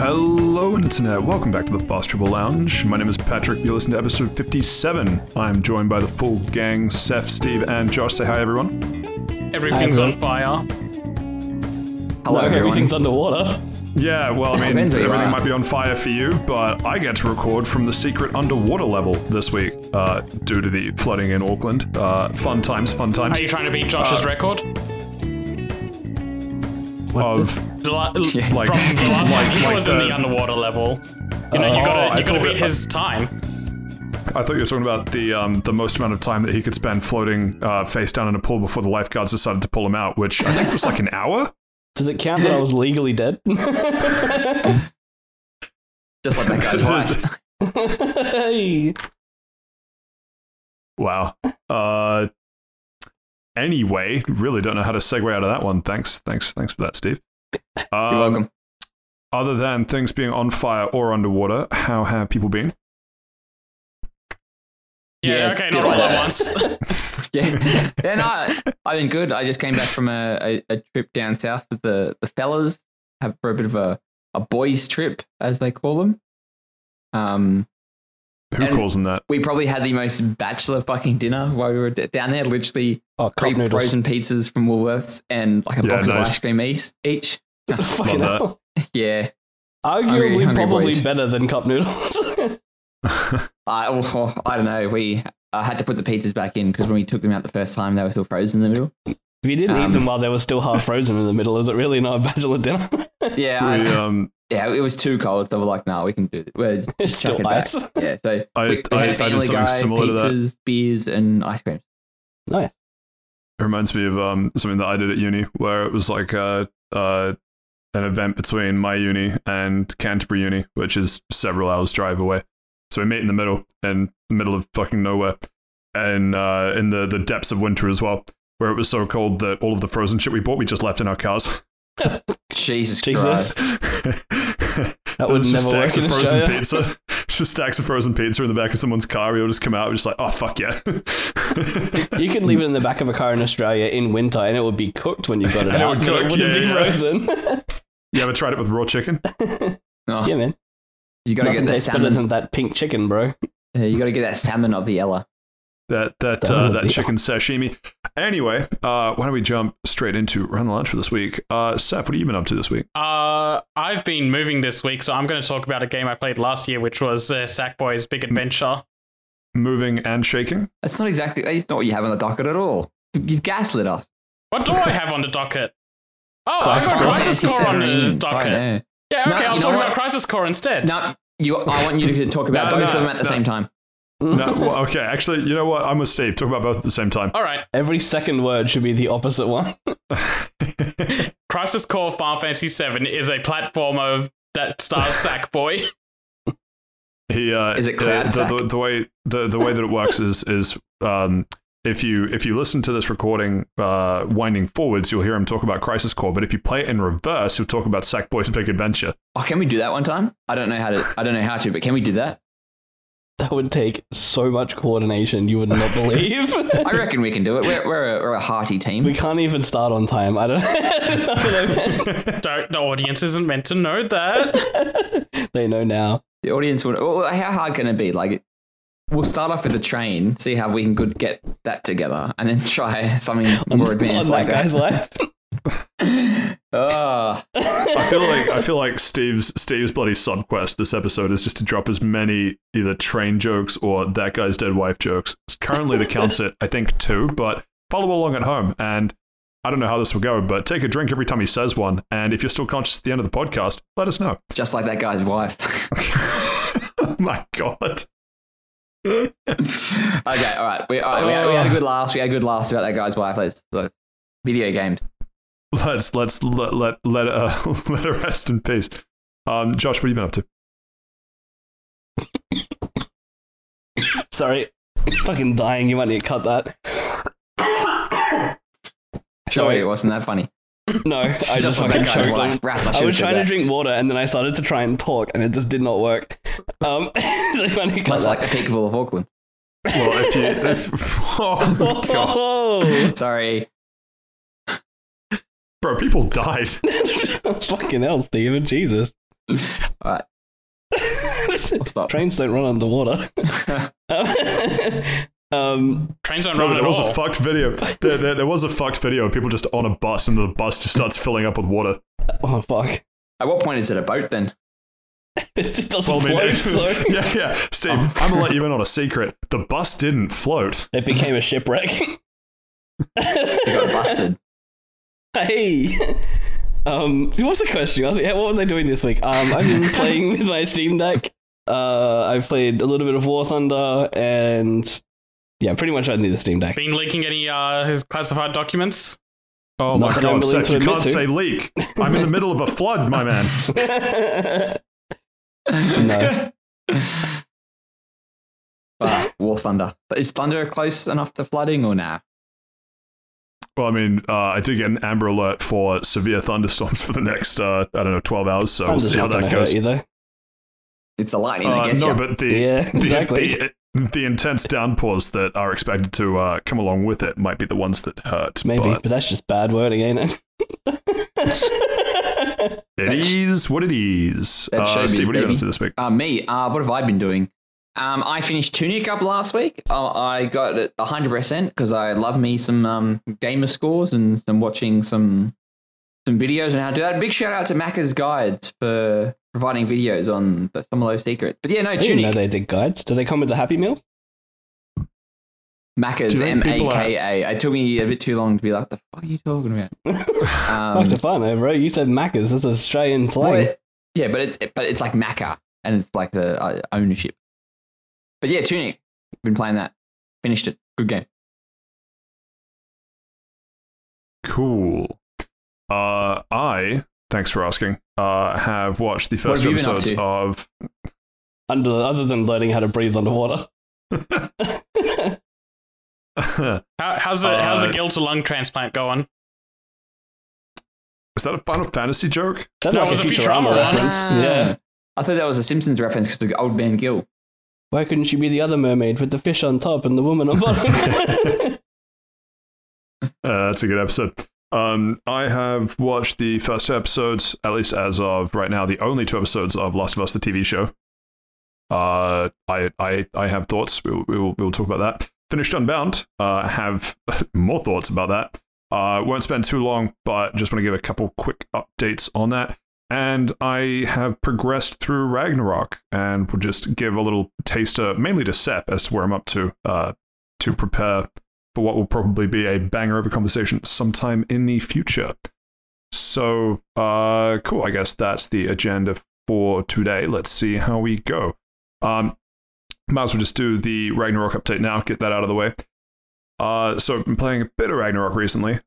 Hello, Internet. Welcome back to the Fast Travel Lounge. My name is Patrick. You listen to episode 57. I'm joined by the full gang Seth, Steve, and Josh. Say hi, everyone. Everything's Hi, on fire. Hello, everyone. everything's underwater. Yeah, well, I mean, Depends where you everything are. might be on fire for you, but I get to record from the secret underwater level this week uh, due to the flooding in Auckland. Uh, fun times, fun times. Are you trying to beat Josh's Uh, record? Of The la- like- from the last time he like was in the- the underwater level. You know, you Oh, gotta, I you gotta beat it- his time. I thought you were talking about the um, the most amount of time that he could spend floating uh, face down in a pool before the lifeguards decided to pull him out, which I think was like an hour. Does it count that I was legally dead? Just like that guy's wife. hey. Wow. Uh. Anyway, really don't know how to segue out of that one. Thanks, thanks, thanks for that, Steve. Um, You're welcome. Other than things being on fire or underwater, how have people been? Yeah, Yeah, okay, not all at once. yeah, yeah. No, I've been good. I just came back from a, a, a trip down south with the the fellas. Have for a bit of a a boys trip, as they call them. Um, Who And- calls them that? we probably had the most bachelor fucking dinner while we were d- down there. Literally, Oh, cup noodles. frozen pizzas from Woolworths and like a Yeah, box nice. of ice cream each. Each. Fucking hell. Yeah. Arguably, Hungry- hungry probably boys. better than cup noodles. I, oh, oh, I don't know. We I had to put the pizzas back in because when we took them out the first time, they were still frozen in the middle. If you didn't eat Um, them while they were still half frozen in the middle, is it really not a bachelor dinner? Yeah, we, I, um, yeah, it was too cold, so we're like, no, we can do it. We're just It's chuck still it back. Yeah, so I- we, we I- I had did Family something Guy, similar to that. pizzas, beers, and ice cream. nice. It reminds me of um, something that I did at uni, where it was like uh, uh, an event between my uni and Canterbury Uni, which is several hours drive away. So we meet in the middle, in the middle of fucking nowhere, and uh, in the the depths of winter as well, where it was so cold that all of the frozen shit we bought we just left in our cars. Jesus, Jesus. Christ. That would was just never stacks work in of frozen Australia. pizza. just stacks of frozen pizza in the back of someone's car. We all just come out. We're just like, oh fuck yeah. You could leave it in the back of a car in Australia in winter and it would be cooked when you got it And it out. would cook, it wouldn't yeah, be yeah. frozen. you ever tried it with raw chicken? Oh, yeah, man. you gotta Nothing get the tastes better than that pink chicken, bro. Yeah, you gotta get that salmon of the Ella. That that Oh, uh, that chicken sashimi. Anyway, uh, why don't we jump straight into run the lunch for this week? Uh, Seth, what have you been up to this week? Uh, I've been moving this week, so I'm going to talk about a game I played last year, which was uh, Sackboy's Big Adventure. Moving and shaking. That's not exactly. That's not what you have on the docket at all. You've gaslit us. What do I have on the docket? Oh, Crisis I got Core. Crisis Core on the docket. Right, yeah. Yeah, No, okay, I'll you talk about? Crisis Core instead. No, you. I want you to talk about No, both no, of them at the no. same time. No, well, okay, actually, you know what? I'm with Steve. Talk about both at the same time. All right. Every second word should be the opposite one. Crisis Core Final Fantasy VII is a platformer that stars Sackboy. he uh, Is it Cloud the, the, the way the, the way that it works is is um, if you if you listen to this recording uh, winding forwards, you'll hear him talk about Crisis Core. But if you play it in reverse, he'll talk about Sackboy's Big Adventure. Oh, can we do that one time? I don't know how to. I don't know how to, but can we do that? That would take so much coordination you would not believe. I reckon we can do it. We're, we're, a, we're a hearty team. we can't even start on time. I don't, I Don't, the audience isn't meant to know that. they know now. The audience would. Well, how hard can it be? Like, we'll start off with the train, see how we can good get that together, and then try something more advanced on like that guy's life. Oh, I feel like I feel like Steve's Steve's bloody sub quest this episode is just to drop as many either train jokes or that guy's dead wife jokes. Currently, the count's at I think two, but follow along at home. And I don't know how this will go, but take a drink every time he says one. And if you're still conscious at the end of the podcast, let us know. just like that guy's wife. oh my god. okay, all right. We, all right, we, had, we had a good ah. laugh. We had a good laugh about that guy's wife. Let's, let's video games. Let's let's let let let uh, let her rest in peace. Um, Josh, what have you been up to? Sorry. Fucking dying. You might need to cut that. Sorry, it wasn't that funny. No, I just, Just fucking choked on. Rats, I I was trying to drink water and then I started to try and talk and it just did not work. Um, so you might need to cut That's like that. the peekaboo of Auckland. Well, if you if oh my god, Oh, Sorry. Bro, people died. fucking hell, Steven. Jesus. All right, I'll stop. Trains don't run underwater. um, Trains don't No, run but at there was all. a fucked video. There, there, there was a fucked video of people just on a bus and the bus just starts filling up with water. oh fuck! At what point is it a boat then? It just doesn't Well, I mean, float. So yeah, yeah. Steve, Oh. I'm gonna let you in on a secret. The bus didn't float. it became a shipwreck. It got busted. Hey. Um, what was the question? I was- yeah, What was I doing this week? Um, I've been playing with my Steam Deck. Uh, I've played a little bit of War Thunder, and yeah, pretty much only the Steam Deck. Been leaking any uh, his classified documents? Oh Not my that I'm god, willing Seth, to you can't to. say leak. I'm in the middle of a flood, my man. No. Ah, War Thunder. Is Thunder close enough to flooding or nah? Well, I mean, uh, I did get an Amber Alert for severe thunderstorms for the next, uh, I don't know, 12 hours, so we'll see how not that to hurt goes. you though. It's a lightning that Uh, gets no, you. but the, Yeah, the, exactly. the, the intense downpours that are expected to uh, come along with it might be the ones that hurt. Maybe, but but that's just bad wording, ain't it? it That's- is what it is. that's Uh, Steve, what are you baby. up to this week? Uh, me, uh, what have I been doing? Um, I finished Tunic up last week. Uh, I got it 100% because I love me some um, gamer scores and some watching some some videos on how to do that. Big shout out to Macca's Guides for providing videos on the, some of those secrets. But yeah, no, I didn't know they did guides. Do they come with the Happy Meals? Macca's, Do you M think A people K A. It took me a bit too long to be like, the fuck are you talking about? Um, Fuck the fun, though, bro. You said Macca's. That's Australian slang. Well, it- yeah, but it's but it's like Macca and it's like the uh, ownership. But yeah, Tunic. Been playing that. Finished it. Good game. Cool. Uh, I, thanks for asking, uh, have watched the first two you been up episodes of. Under, other than learning how to breathe underwater. How, how's the how's the Uh, gill to lung transplant going? Is that a Final Fantasy joke? That's No, like was a a Futurama Futurama reference. Ah. Yeah. I thought that was a Simpsons reference because the old man Gil. Why couldn't she be the other mermaid with the fish on top and the woman on bottom? Uh, that's a good episode. Um, I have watched the first two episodes, at least as of right now, the only two episodes of Last of Us, the TV show. Uh, I, I, I have thoughts. We'll, we'll, we'll talk about that. Finished Unbound. Uh, have more thoughts about that. Uh, won't spend too long, but just want to give a couple quick updates on that. And I have progressed through Ragnarok, and will just give a little taster, mainly to Seth, as to where I'm up to, uh, to prepare for what will probably be a banger of a conversation sometime in the future. So, uh, cool. I guess that's the agenda for today. Let's see how we go. Um, might as well just do the Ragnarok update now, get that out of the way. Uh, so I've been playing a bit of Ragnarok recently.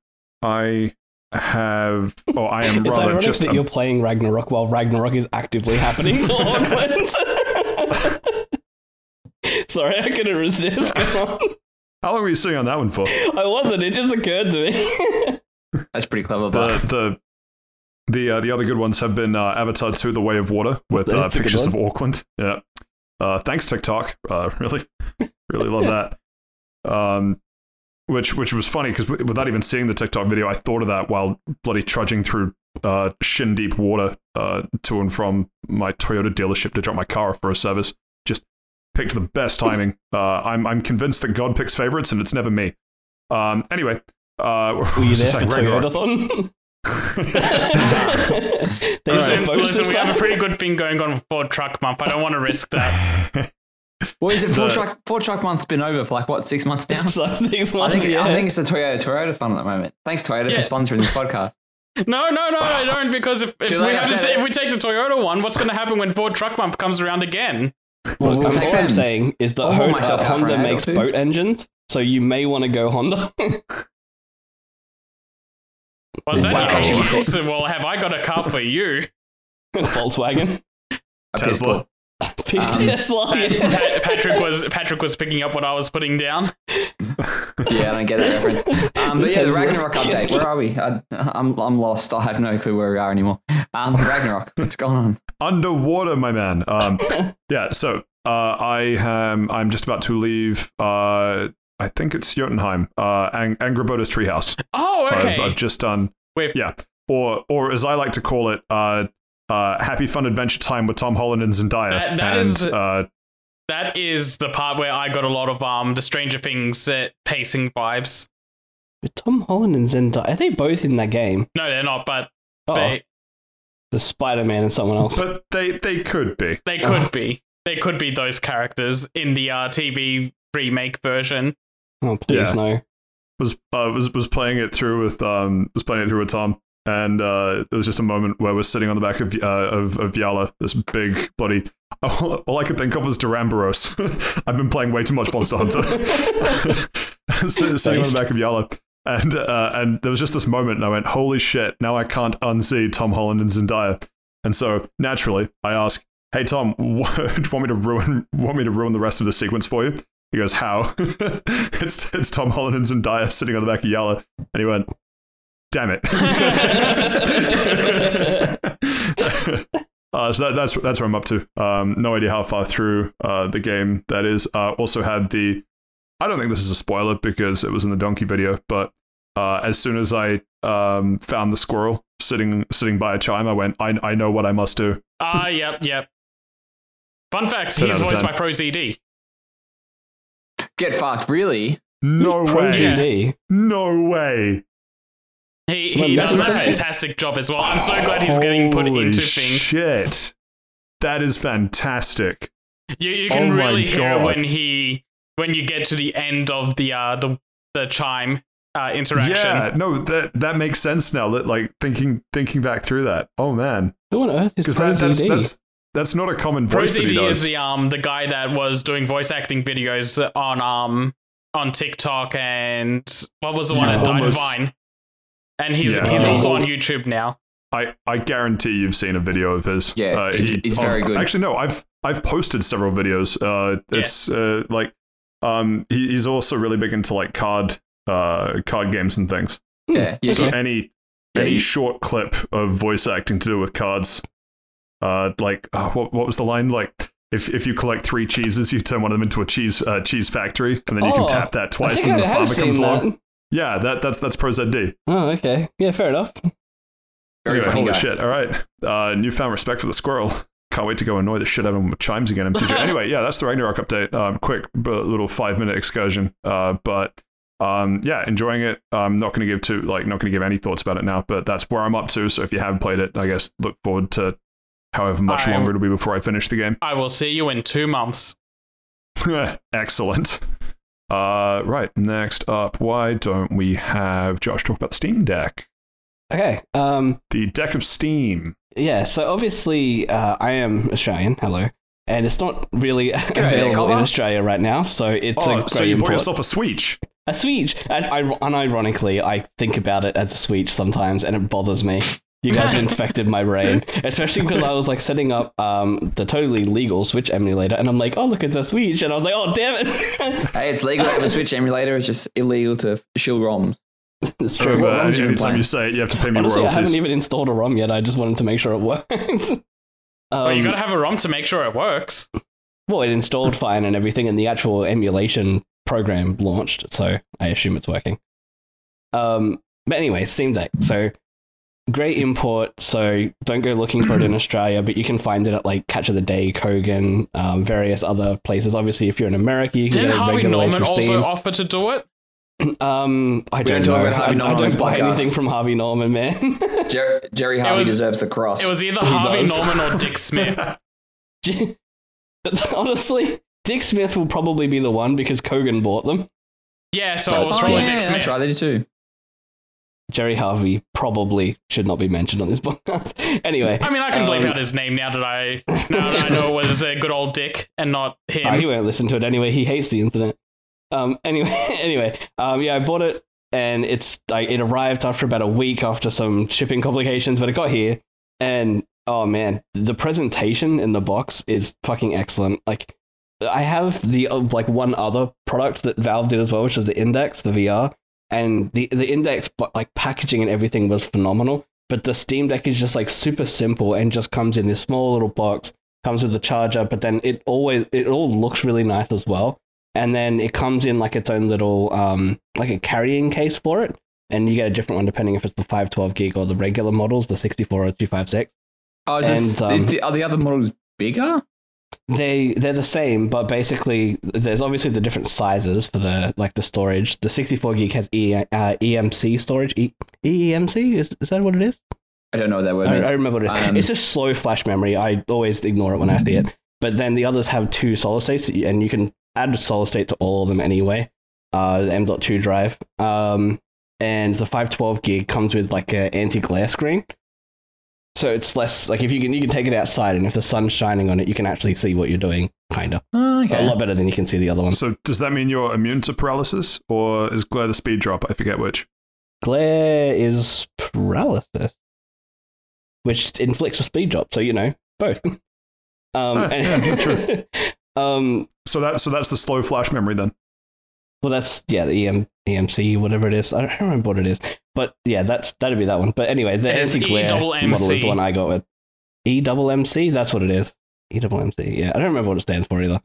I have, oh, I am it's rather ironic just. that you're playing Ragnarok while Ragnarok is actively happening to Hornlands. Sorry, I couldn't resist. Come on. how long were you sitting on that one for? I wasn't. It just occurred to me. That's pretty clever, The but the the uh, the other good ones have been uh, Avatar 2: The Way of Water with uh, That's a good pictures of. Auckland. Yeah. Uh, thanks TikTok. Uh, really, really love that. Um, which which was funny because without even seeing the TikTok video, I thought of that while bloody trudging through uh, shin deep water uh, to and from my Toyota dealership to drop my car off for a service. Just picked the best timing. Uh, I'm I'm convinced that God picks favorites, and it's never me. Um, anyway, uh, Were you was there for saying Ragnarok. Toyotathon? they Listen, supposed listen, to we have a start- pretty good thing going on for Ford Truck Month. I don't want to risk that. what is it? Four the- truck four truck month's been over for like what six months now. It's like six I think yeah. I think it's a Toyota Toyota fun at the moment. Thanks Toyota Yeah. for sponsoring this podcast. No, no, no, I don't. Because if, if, Too we, have to I've said ta- it. if we take the Toyota one, what's going to happen when Ford Truck Month comes around again? Well, We'll all take I'm saying is that I'll hold myself uh, Honda an ad or makes boat engines, so you may want to go Honda. Was that Wow. your? Well, have I got a car for you? Volkswagen. Tesla. Big Um, Tesla. Pat- Pat- Patrick was Patrick was picking up what I was putting down. Yeah, I don't get that reference. Um, but yeah, the Ragnarok update. Where are we? I, I'm I'm lost. I have no clue where we are anymore. Um, Ragnarok. What's going on? underwater, my man. Um, yeah. So uh, I am. I'm just about to leave. Uh, I think it's Jotunheim. Uh, Ang- Angrboda's treehouse. Oh, okay. I've, I've just done. With Yeah. Or or as I like to call it, uh, uh, Happy Fun Adventure Time with Tom Holland and Zendaya. That- that and, is- uh, That is the part where I got a lot of um the Stranger Things uh, pacing vibes. With Tom Holland and Zendaya, are they both in that game? No, they're not, but Oh, they the Spider Man and someone else. but they they could be. they could Oh. be. They could be those characters in the uh, TV remake version. oh, please Yeah. no. was uh, was was playing it through with um was playing it through with Tom, and uh, there was just a moment where we're sitting on the back of uh, of of Yala, this big bloody. All I could think of was Duramboros. I've been playing way too much Monster Hunter. Sit- sitting on the back of Yala, and uh, and there was just this moment, and I went, "Holy shit!" Now I can't unsee Tom Holland and Zendaya, and so naturally I ask, "Hey Tom, what, do you want me to ruin want me to ruin the rest of the sequence for you?" He goes, "How?" it's it's Tom Holland and Zendaya sitting on the back of Yalla, and he went, "Damn it!" uh, so that, that's that's where I'm up to. Um, no idea how far through uh, the game that is. Uh, also had the. I don't think this is a spoiler because it was in the donkey video, but uh, as soon as I um, found the squirrel sitting sitting by a chime, I went, "I I know what I must do." Ah, yep, yep. Fun fact: he's voiced 10. by ProZD. Get fucked, really? No Pro way! GD. No way! He he that's does a fantastic job as well. I'm so glad he's getting put Holy into things. Shit, that is fantastic. You you Oh can my really hear God. when he when you get to the end of the uh the the chime uh, interaction. Yeah, no, that that makes sense now. That like thinking thinking back through that. Oh man, Who on earth is that, that's that's that's not a common voice that he does. is the um the guy that was doing voice acting videos on um on TikTok and what was the one You've that died almost- Vine. And he's Yeah. he's also on YouTube now. I, I guarantee you've seen a video of his. Yeah, uh, it's- he- it's of- very good. Actually, no, I've I've posted several videos. Uh, it's uh, like um, he, he's also really big into like card uh card games and things. Yeah, yeah, So yeah. any any you- short clip of voice acting to do with cards, uh, like uh, what what was the line like? If, if you collect three cheeses, you turn one of them into a cheese uh, cheese factory, and then you Oh, can tap that twice, think and I the farmer comes seen along. That. Yeah, that that's that's Pro ZD. Oh, okay. Yeah, fair enough. Very anyway, funny holy guy. shit! All right, uh, newfound respect for the squirrel. Can't wait to go annoy the shit out of him with chimes again in anyway, yeah, that's the Ragnarok update. Um, quick, but little five minute excursion. Uh, but um, yeah, enjoying it. I'm not going to give too like not going to give any thoughts about it now. But that's where I'm up to. So if you haven't played it, I guess look forward to however much I- longer it'll be before I finish the game. I will see you in two months. Excellent. Uh, right, next up, why don't we have Josh talk about the Steam Deck? Okay. Um. The deck of Steam. Yeah. So obviously, uh, I am Australian. Hello. And it's not really available in Australia right now, so it's a Oh, great so you bought import. yourself a Switch? A Switch. And I, unironically, I think about it as a Switch sometimes, and it bothers me. You guys infected my brain, especially because I was like setting up um, the totally legal Switch emulator, and I'm like, oh look, it's a Switch, and I was like, oh damn it, Hey, it's legal to have a Switch emulator. It's just illegal to shill ROMs. it's true. Remember, What ROMs you playing? you say it, you have to pay me Honestly, I royalties. haven't even installed a ROM yet. I just wanted to make sure it worked. um, well, you gotta have a ROM to make sure it works. well, it installed fine and everything, and the actual emulation program launched, so I assume it's working. Um, but anyway, Steam Deck. So great import. So don't go looking for it in Australia, but you can find it at like Catch of the Day, Kogan, um, various other places. Obviously, if you're in America, you can Didn't get it Harvey regular Norman from also Steam. offer to do it? Um, I don't don't talk know. about I, Harvey I Norman on don't buy podcast. anything from Harvey Norman, man. Jer- Gerry Harvey was- deserves the cross. It was either He Harvey does. Norman or Dick Smith. Honestly, Dick Smith will probably be the one because Kogan bought them. Yeah, so it was oh, probably yeah, Dick yeah, Smith. that's right. They did too. Gerry Harvey probably should not be mentioned on this podcast. anyway, I mean, I can bleep um, out his name now that I now that I know it was a good old Dick and not him. Oh, he won't listen to it anyway. He hates the internet. Um. Anyway. Anyway. Um. Yeah. I bought it, and it's like it arrived after about a week after some shipping complications, but it got here, and oh man, the presentation in the box is fucking excellent. Like, I have the uh, like one other product that Valve did as well, which is the Index, the VR, and the the Index, but like packaging and everything was phenomenal. But the Steam Deck is just like super simple and just comes in this small little box comes with a charger, but then it always it all looks really nice as well. And then it comes in like its own little um like a carrying case for it, and you get a different one depending if it's the 512 gig or the regular models, the 64 or 256. Oh, is, this, And, is um, the, are the other models bigger? They they're the same, but basically there's obviously the different sizes for the like the storage. The 64 gig has e, uh, EMC storage. E, EMC is is that what it is? I don't know what that word I. I remember what it is. Um, it's just slow flash memory. I always ignore it when I see it. But then the others have two solid states, and you can add solid state to all of them anyway. Uh, the M.2 drive. Um, and the 512 gig comes with like an anti-glare screen. So it's less like if you can you can take it outside, and if the sun's shining on it, you can actually see what you're doing, kind of. Oh, A lot better than you can see the other one. So does that mean you're immune to paralysis, or is glare the speed drop? I forget which. Glare is paralysis, which inflicts a speed drop. So you know both. um, Ah, yeah, true. um, So that so that's the slow flash memory then. well, that's yeah, the EM, EMC, whatever it is. I don't remember what it is, but yeah, that's that'd be that one. But anyway, the It is anti glare E-double-MC. model is the one I got with. E double MC, that's what it is. E double MC. Yeah, I don't remember what it stands for either.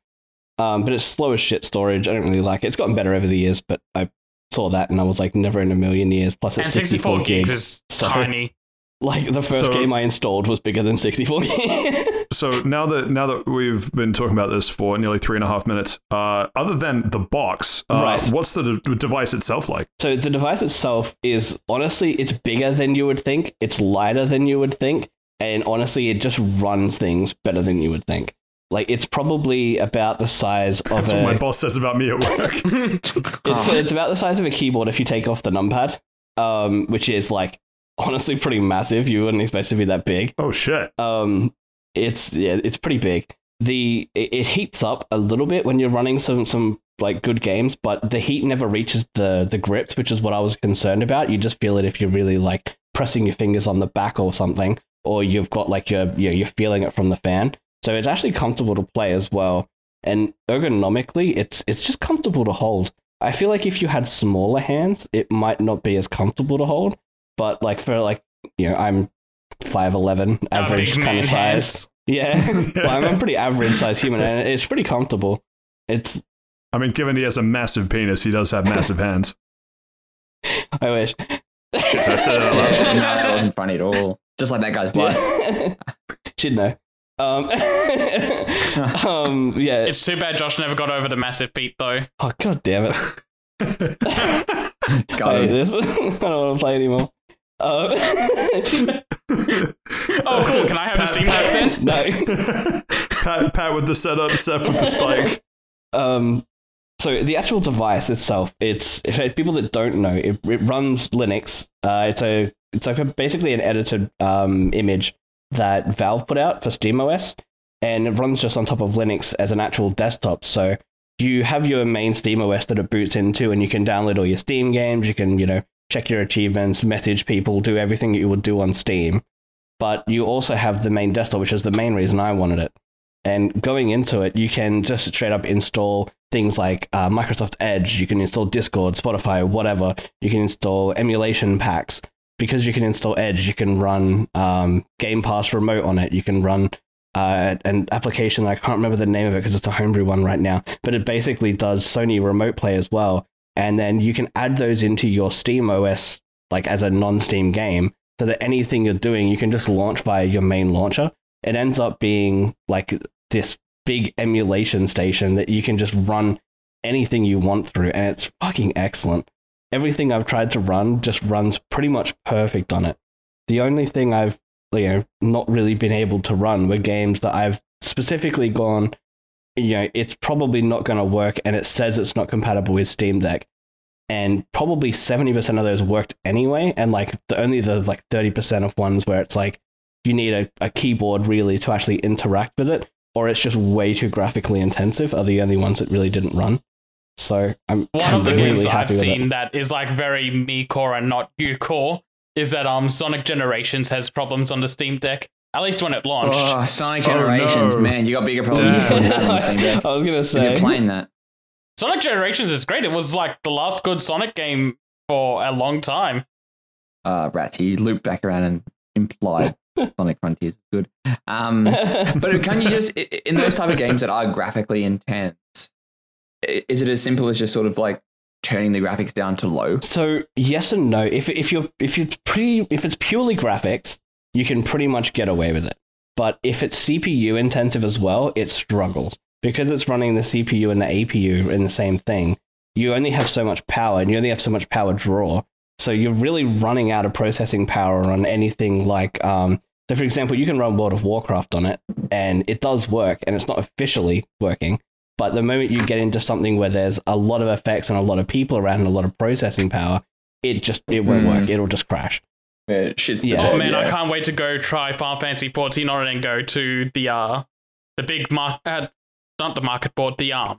Um, but it's slow as shit storage. I don't really like it. It's gotten better over the years, but I saw that and I was like, never in a million years. Plus, it's and 64 gig. gigs is So- tiny. Like the first So- game I installed was bigger than 64 gig. So now that now that we've been talking about this for nearly three and a half minutes, uh, other than the box, uh, Right. what's the de- device itself like? so the device itself is honestly, it's bigger than you would think. It's lighter than you would think, and honestly, it just runs things better than you would think. Like it's probably about the size of That's a. what my boss says about me at work. It's it's about the size of a keyboard if you take off the numpad, um, which is like honestly pretty massive. You wouldn't expect it to be that big. oh shit! Um, it's yeah, it's pretty big. The it, it heats up a little bit when you're running some some like good games, but the heat never reaches the the grips, which is what I was concerned about. You just feel it if you're really like pressing your fingers on the back or something, or you've got like your you know, you're feeling it from the fan. So it's actually comfortable to play as well, and ergonomically, it's it's just comfortable to hold. I feel like if you had smaller hands, it might not be as comfortable to hold. But like for like you know, I'm five eleven, average kind of size. Yeah, well, I'm a pretty average size human, and it's pretty comfortable. It's I mean, given he has a massive penis, he does have massive hands. I wish. Shit, I said it out loud. no, that wasn't funny at all. Just like that guy's blood. Yeah. Should know. Um, um, yeah. It's too bad Josh never got over the massive feet, though. oh god damn it! I Got hate this. I don't want to play anymore. Um, Oh, cool. Can I have the Steam Deck then? no. Pat, Pat with the setup, Seth with the spike. Um, so the actual device itself, it's for people that don't know, it, it runs Linux. Uh, it's a it's like a, basically an edited um, image that Valve put out for SteamOS, and it runs just on top of Linux as an actual desktop. So you have your main SteamOS that it boots into, and you can download all your Steam games. You can you know check your achievements, message people, do everything that you would do on Steam. But you also have the main desktop, which is the main reason I wanted it. And going into it, you can just straight up install things like uh, Microsoft Edge. You can install Discord, Spotify, whatever. You can install emulation packs. Because you can install Edge, you can run um, Game Pass Remote on it. You can run uh, an application that I can't remember the name of it because it's a homebrew one right now. But it basically does Sony Remote Play as well. And then you can add those into your Steam OS like as a non-Steam game, so that anything you're doing, you can just launch via your main launcher. It ends up being like this big emulation station that you can just run anything you want through, and it's fucking excellent. Everything I've tried to run just runs pretty much perfect on it. The only thing I've you know not really been able to run were games that I've specifically gone, you know, it's probably not going to work, and it says it's not compatible with Steam Deck. And probably seventy percent of those worked anyway, and like the only the like thirty percent of ones where it's like you need a, a keyboard really to actually interact with it, or it's just way too graphically intensive are the only ones that really didn't run. So I'm One of the really games I've with it. seen that is like very me core and not you core is that um Sonic Generations has problems on the Steam Deck. At least when it launched. Oh, Sonic Oh, Generations, no. man, you got bigger problems Damn. than that on I was gonna say you're playing that. Sonic Generations is great. It was like the last good Sonic game for a long time. Uh, rats, you loop back around and implied Sonic Frontiers is good. Um, but can you just, in those type of games that are graphically intense, is it as simple as just sort of like turning the graphics down to low? So yes and no. If if you're if it's pretty if it's purely graphics, you can pretty much get away with it. But if it's CPU intensive as well, it struggles because it's running the CPU and the APU in the same thing. You only have so much power, and you only have so much power draw. So you're really running out of processing power on anything like, um, so for example, you can run World of Warcraft on it, and it does work, and it's not officially working. But the moment you get into something where there's a lot of effects and a lot of people around and a lot of processing power, it just it won't Mm. work. It'll just crash. Yeah, shit's Yeah. bed, Oh man, I can't wait to go try Final Fantasy 14 on it and go to the uh the big mark uh, not the market board, the um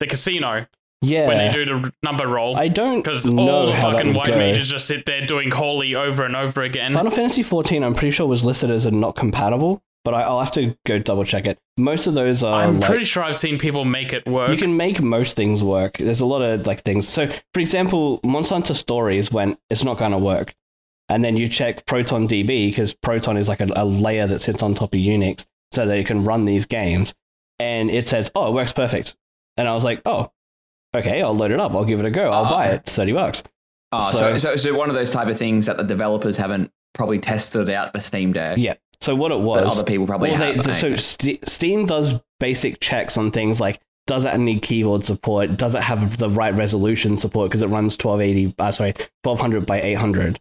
the casino Yeah, when they do the number roll. I don't Because all the fucking white go. mages just sit there doing holy over and over again. Final Fantasy 14, I'm pretty sure was listed as a not compatible, but I, I'll have to go double check it. Most of those are I'm like, pretty sure I've seen people make it work. You can make most things work. There's a lot of like things. So, for example, Monster Hunter Stories when it's not going to work, and then you check Proton DB because Proton is like a, a layer that sits on top of Linux so that it can run these games, and it says, "Oh, it works perfect." And I was like, "Oh, okay, I'll load it up. I'll give it a go. I'll Ah. buy it. Thirty bucks." Oh, so, So- so, so one of those type of things that the developers haven't probably tested out the Steam Deck, Yeah. So what it was, other people probably Well, they, so St- Steam does basic checks on things like does it need keyboard support? Does it have the right resolution support because it runs 1280? Uh, sorry, 1200 by 800.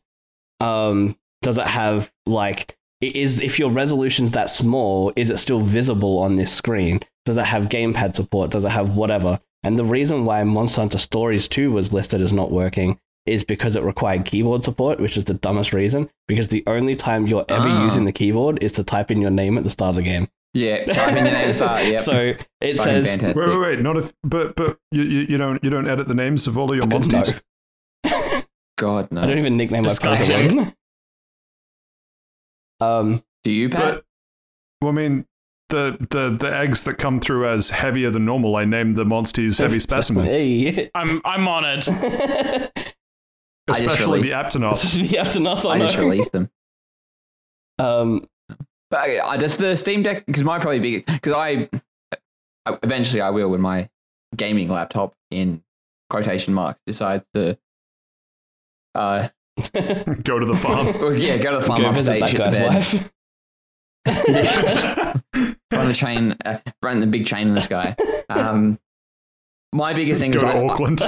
Um, does it have like is if your resolution's that small, is it still visible on this screen? Does it have gamepad support? Does it have whatever? And the reason why Monster Hunter Stories 2 was listed as not working is because it required keyboard support, which is the dumbest reason. Because the only time you're ever Ah. using the keyboard is to type in your name at the start of the game. yeah, type in your name. Start, yep. So it Fucking says fantastic. Wait, wait, wait. Not if, but but you, you, you don't you don't edit the names of all of your no. Monsters. God I don't even nickname my Disgusting. person. um, Do you, Pat? But well, I mean, the the the eggs that come through as heavier than normal, I named the monsters heavy specimen, Hey. I'm I'm on it. I just especially the Aptonos. you have to not I just released them. Um, But I, I just the Steam Deck because my probably big because I, I eventually I will when my gaming laptop in quotation marks decides to uh Go to the farm. well, yeah go to the farm go upstage that shit the guy's wife. run the chain uh, run the big chain in the sky. Um, my biggest thing Go is to I, Auckland.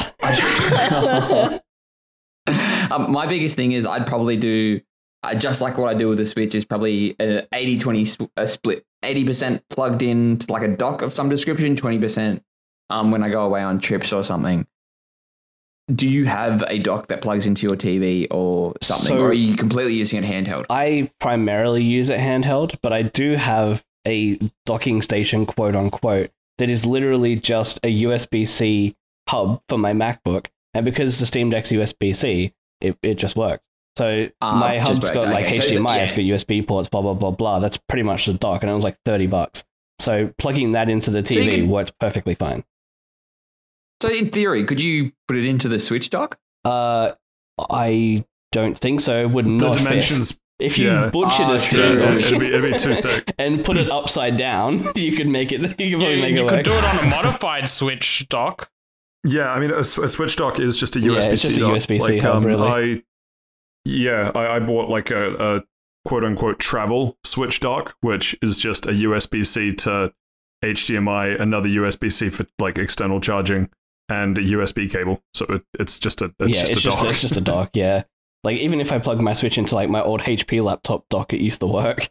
um, my biggest thing is I'd probably do uh, just like what I do with the Switch is probably an 80 20 sp- split 80% plugged in to like a dock of some description, 20% um, when I go away on trips or something. Do you have a dock that plugs into your TV or something, So- or are you completely using it handheld? I primarily use it handheld, but I do have a docking station, quote unquote, that is literally just a USB C hub for my MacBook. And because the Steam Deck's USB C, it, it just works. So Ah, my hub's got like Okay, so HDMI, it's yeah. got USB ports, blah, blah, blah, blah. That's pretty much the dock. And it was like 30 bucks. So plugging that into the So TV can- works perfectly fine. So in theory, could you put it into the Switch dock? Uh, I don't think so. It Would the not fit. If you yeah. butchered Ah, a true. Steam Yeah, Deck it'd be, it'd be too thick. and put it upside down, you could make it. You could You, probably make you it could work. do it on a modified Switch dock. Yeah, I mean, a Switch dock is just a USB-C it's just a. USB-C like, hub, um, really. I, yeah, I, I bought like a, a quote-unquote travel Switch dock, which is just a USB-C to HDMI, another USB-C for like external charging, and a USB cable. So it, it's just a it's yeah, just it's a just dock. it's just a dock. Yeah, like even if I plug my Switch into like my old HP laptop dock, it used to work.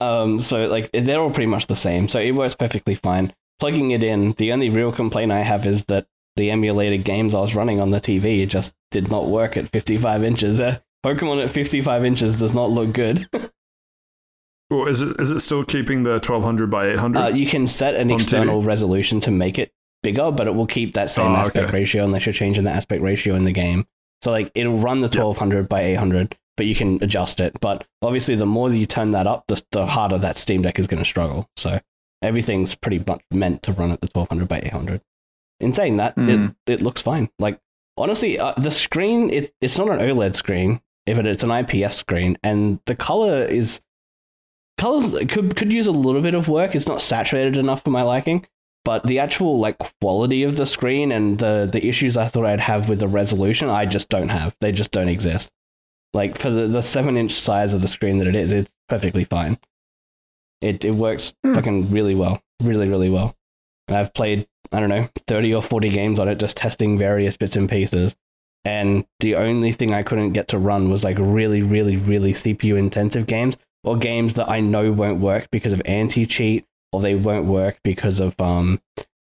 Um, so like they're all pretty much the same. So it works perfectly fine. Plugging it in, the only real complaint I have is that the emulated games I was running on the TV just did not work at 55 inches. Uh, Pokemon at 55 inches does not look good. Well, is it is it still keeping the 1200 by 800? Uh, you can set an On TV? external resolution to make it bigger, but it will keep that same Oh, aspect okay. ratio unless you're changing the aspect ratio in the game. So like it'll run the Yeah. 1200 by 800, but you can adjust it. But obviously, the more you turn that up, the, the harder that Steam Deck is going to struggle. So everything's pretty much meant to run at the 1200 by 800. In saying that, Hmm. it it looks fine. Like honestly, uh, the screen it, it's not an OLED screen, if it, it's an IPS screen, and the color is colors could could use a little bit of work. It's not saturated enough for my liking, but the actual like quality of the screen and the the issues I thought I'd have with the resolution, I just don't have. They just don't exist. Like for the the seven inch size of the screen that it is, it's perfectly fine. It it works Hmm. fucking really well, really really well. And I've played I don't know thirty or forty games on it, just testing various bits and pieces. And the only thing I couldn't get to run was like really really really CPU intensive games or games that I know won't work because of anti cheat or they won't work because of um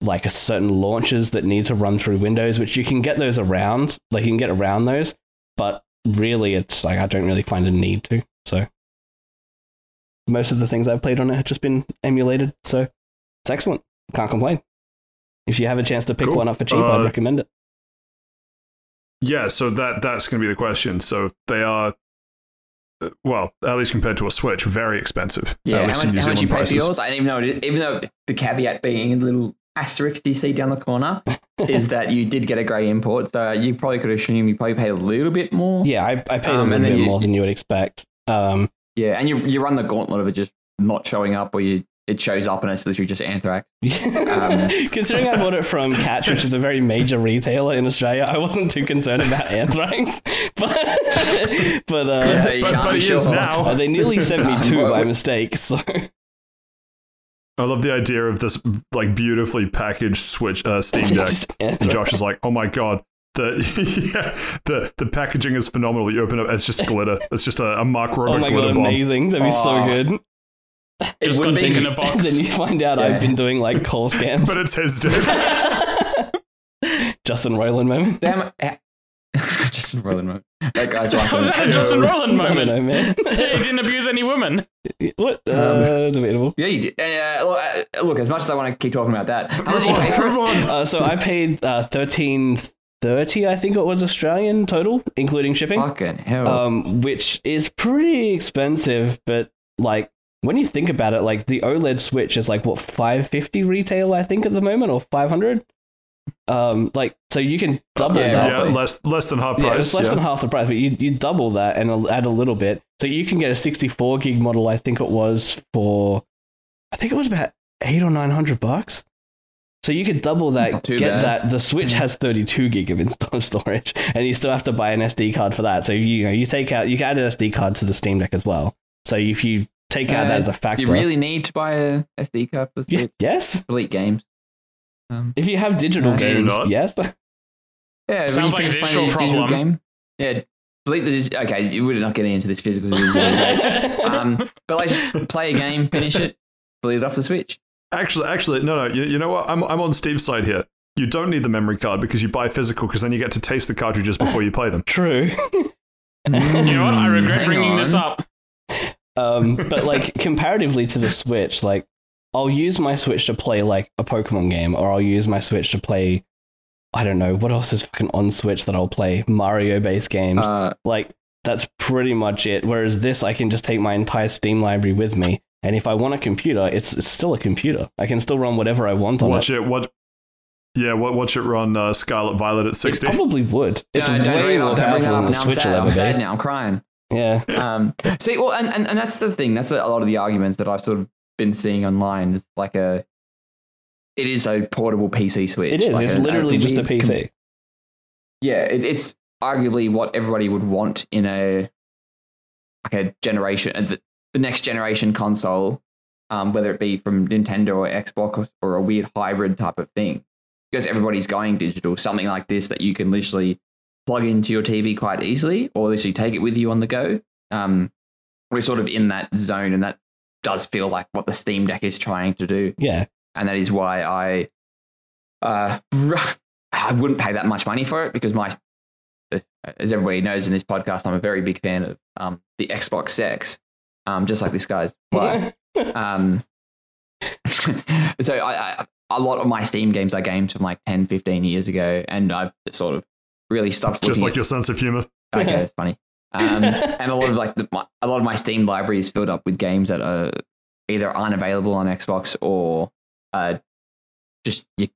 like a certain launches that need to run through Windows, which you can get those around. Like you can get around those, but really it's like I don't really find a need to. So most of the things I've played on it have just been emulated, so it's excellent. Can't complain. If you have a chance to pick Cool. one up for cheap, Uh, I'd recommend it. Yeah, so that that's going to be the question. So they are, well, at least compared to a Switch, very expensive. Yeah, at how least much, in New how much you Zealand pay prices. for yours? I didn't even know. Even though the caveat being a little asterisk you see down the corner is that you did get a grey import, so you probably could assume you probably paid a little bit more. Yeah, I, I paid Um, a little bit you- more than you would expect. Um, Yeah, and you you run the gauntlet of it just not showing up, or you it shows up and it's literally just anthrax. Um, Considering I bought it from Catch, which is a very major retailer in Australia, I wasn't too concerned about anthrax. But but uh, Yeah, but- but be he is sure. now. uh, they nearly sent me two by mistake. So I love the idea of this like beautifully packaged Switch uh, Steam Deck. And. Josh is like, "Oh my god." The, yeah, the the packaging is phenomenal. You open up, it's just glitter. It's just a, a Mark Oh Rober my glitter god, bomb. amazing! That'd be so Oh. good. It Just got wouldn't dick be- in a box. then you find out Yeah. I've been doing like call scams. But it's his dick. Justin Roiland moment. Damn it. Justin Roiland moment. That guy's like Was that a Justin Roiland moment? know, man. he didn't abuse any women. what? Um, Uh, debatable. Yeah, you did. Uh, look, as much as I want to keep talking about that, how much move you pay for it? Uh, so I paid uh, thirteen thirty, I think it was Australian total, including shipping. Fucking hell. um, which is pretty expensive. But like when you think about it, like the OLED Switch is like what five fifty retail, I think, at the moment, or five hundred. Um, like so you can double Yeah, that. yeah, roughly. less less than half price. Yeah, price. it's less yeah. than half the price, but you you double that and add a little bit, so you can get a sixty four gig model. I think it was for, I think it was about eight or nine hundred bucks. So you could double that, get bad. that. The Switch has 32 gig of install storage, and you still have to buy an SD card for that. So you, you know you take out you can add an SD card to the Steam Deck as well. So if you take out Uh, that as a Do factor, you really need to buy a SD card for Yeah, yes. Elite games? Um, If you have digital Uh, games, not? yes. yeah, when Sounds like a finish digital playing problem. game. Yeah, delete the okay. you- We're not getting into this physical. um, but like, just play a game, finish it, delete it off the Switch. Actually, actually, no, no. You, you know what? I'm I'm on Steve's side here. You don't need the memory card because you buy physical because then you get to taste the cartridges before you play them. True. You know what? I regret Hang bringing this up. Um, but like comparatively to the Switch, like I'll use my Switch to play like a Pokemon game, or I'll use my Switch to play. I don't know what else is fucking on Switch that I'll play Mario based games. Uh, like that's pretty much it. Whereas this, I can just take my entire Steam library with me, and if I want a computer, it's it's still a computer. I can still run whatever I want on it. Watch it. it. What? Yeah, what? Watch it run uh, Scarlet Violet at It sixty. probably would. It's don't- don't way bring it more up, don't bring it powerful than the Now I'm Switch sad. will I'm ever sad be. now. I'm crying. Yeah. Um, see, well, and, and, and that's the thing. That's a, lot of the arguments that I've sort of been seeing online. It's like a, it is a portable PC Switch. It is. Like it's a- literally just a weird com- PC. yeah, it, it's arguably what everybody would want in a like a generation, uh, the, the next generation console, um, whether it be from Nintendo or Xbox or, or a weird hybrid type of thing. Because everybody's going digital, something like this that you can literally plug into your TV quite easily, or literally take it with you on the go. Um, we're sort of in that zone, and that does feel like what the Steam Deck is trying to do Yeah. and that is why I uh I wouldn't pay that much money for it because my as everybody knows in this podcast I'm a very big fan of um the Xbox Sex um just like this guy's wife. um so I, I a lot of my Steam games I gamed from like 10 15 years ago and I've sort of really stopped Just like at your sense of humor. okay that's funny um and a lot of like the, my, a lot of my Steam library is filled up with games that are either aren't available on Xbox or uh, just you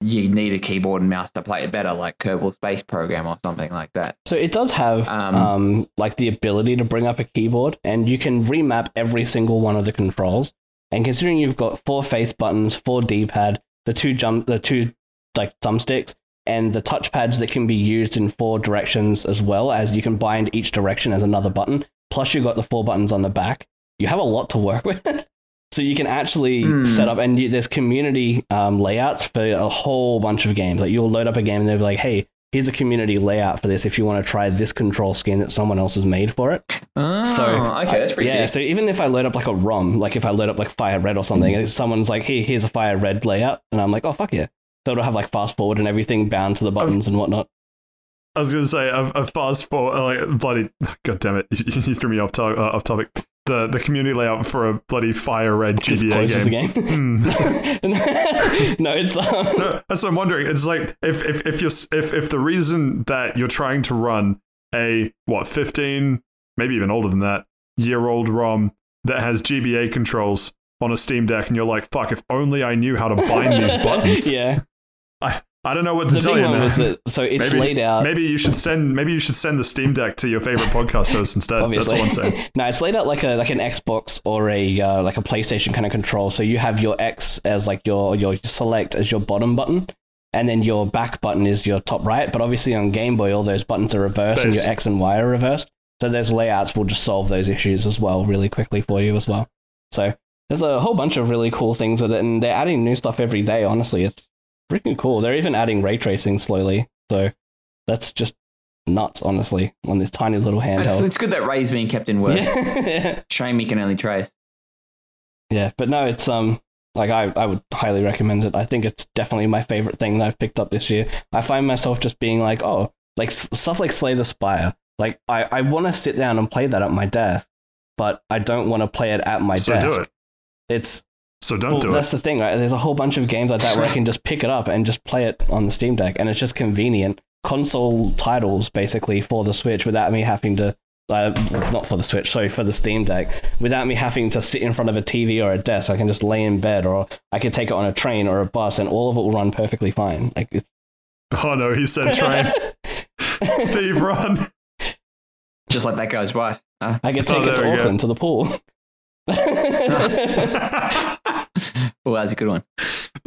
you need a keyboard and mouse to play it better, like Kerbal Space Program or something like that. So it does have Um, um, like the ability to bring up a keyboard, and you can remap every single one of the controls. And considering you've got four face buttons, four D-pad, the two jump, the two like thumbsticks, and the touchpads that can be used in four directions as well as you can bind each direction as another button. Plus, you've got the four buttons on the back. You have a lot to work with. So you can actually Hmm. set up, and you, there's community um, layouts for a whole bunch of games. Like you'll load up a game, and they'll be like, "Hey, here's a community layout for this. If you want to try this control scheme that someone else has made for it." Oh, So okay, that's pretty yeah, sick. so even if I load up like a ROM, like if I load up like Fire Red or something, and someone's like, "Hey, here's a Fire Red layout," and I'm like, "Oh fuck yeah!" So it'll have like fast forward and everything bound to the buttons and whatnot. I was gonna say I've fast forward, like bloody, god damn it, you, you threw me off, to- uh, off topic. The the community layout for a bloody fire red GBA game. the game. Hmm. no, it's um, No, that's what I'm wondering. It's like if if if you're if if the reason that you're trying to run a what 15, maybe even older than that, year old ROM that has GBA controls on a Steam Deck, and you're like, fuck, if only I knew how to bind these buttons. yeah. I don't know what to The tell big you, one man. was that so it's maybe, laid out. Maybe you should send. Maybe you should send the Steam Deck to your favorite podcast host instead. obviously. That's all I'm saying. no, it's laid out like a like an Xbox or a uh, like a PlayStation kind of control. So you have your X as like your your select as your bottom button, and then your back button is your top right. But obviously on Game Boy, all those buttons are reversed, and your X and Y are reversed. So there's layouts will just solve those issues as well, really quickly for you as well. So there's a whole bunch of really cool things with it, and they're adding new stuff every day. Honestly, it's freaking cool. They're even adding ray tracing slowly. So that's just nuts, honestly, on this tiny little It's, handheld. it's good that Ray's being kept in work. Yeah. Shame he can only trace. yeah, but no, it's um like I, I would highly recommend it. I think it's definitely my favorite thing that I've picked up this year. I find myself just being like, oh, like stuff like Slay the Spire. Like I, I want to sit down and play that at my desk, but I don't want to play it at my So desk. do it. It's So don't well, do that's it. the thing, right? There's a whole bunch of games like that where I can just pick it up and just play it on the Steam Deck, and it's just convenient. Console titles basically for the Switch without me having to, uh, not for the Switch, sorry, for the Steam Deck, without me having to sit in front of a TV or a desk. I can just lay in bed, or I can take it on a train or a bus, and all of it will run perfectly fine. Like, it's... Oh no, he said train. Steve, run. Just like that guy's wife. Uh, I can take Oh, it to we go. Auckland to the pool. oh, that's a good one.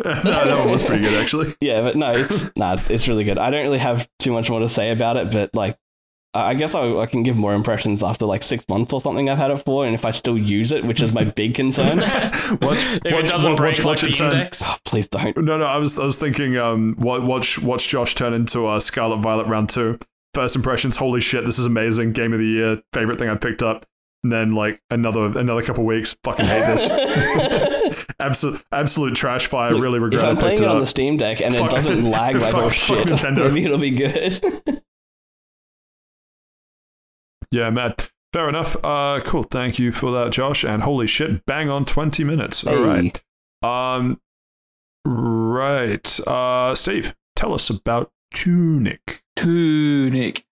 no, that one was pretty good actually. Yeah, but no, it's nah, it's really good. I don't really have too much more to say about it, but like, I I guess I, I can give more impressions after like six months or something I've had it for, and if I still use it, which is my big concern. Watch, if it doesn't watch- break watch like it the turn- index. Oh, please don't. No, no, I was I was thinking, um, watch watch Josh turn into uh, Scarlet Violet round two. First impressions, holy shit, this is amazing. Game of the year, favorite thing I picked up. And then like another another couple weeks, fucking hate this. absolute absolute trash fire. I really if regret I'm I playing it it on up. the Steam Deck and it doesn't lag like fuck- oh fuck shit, Nintendo. maybe it'll be good. Yeah, man. Fair enough. Uh, cool. Thank you for that, Josh. And holy shit, bang on twenty minutes. All right. Um, right. Uh, Steve, tell us about Tunic. Tunic.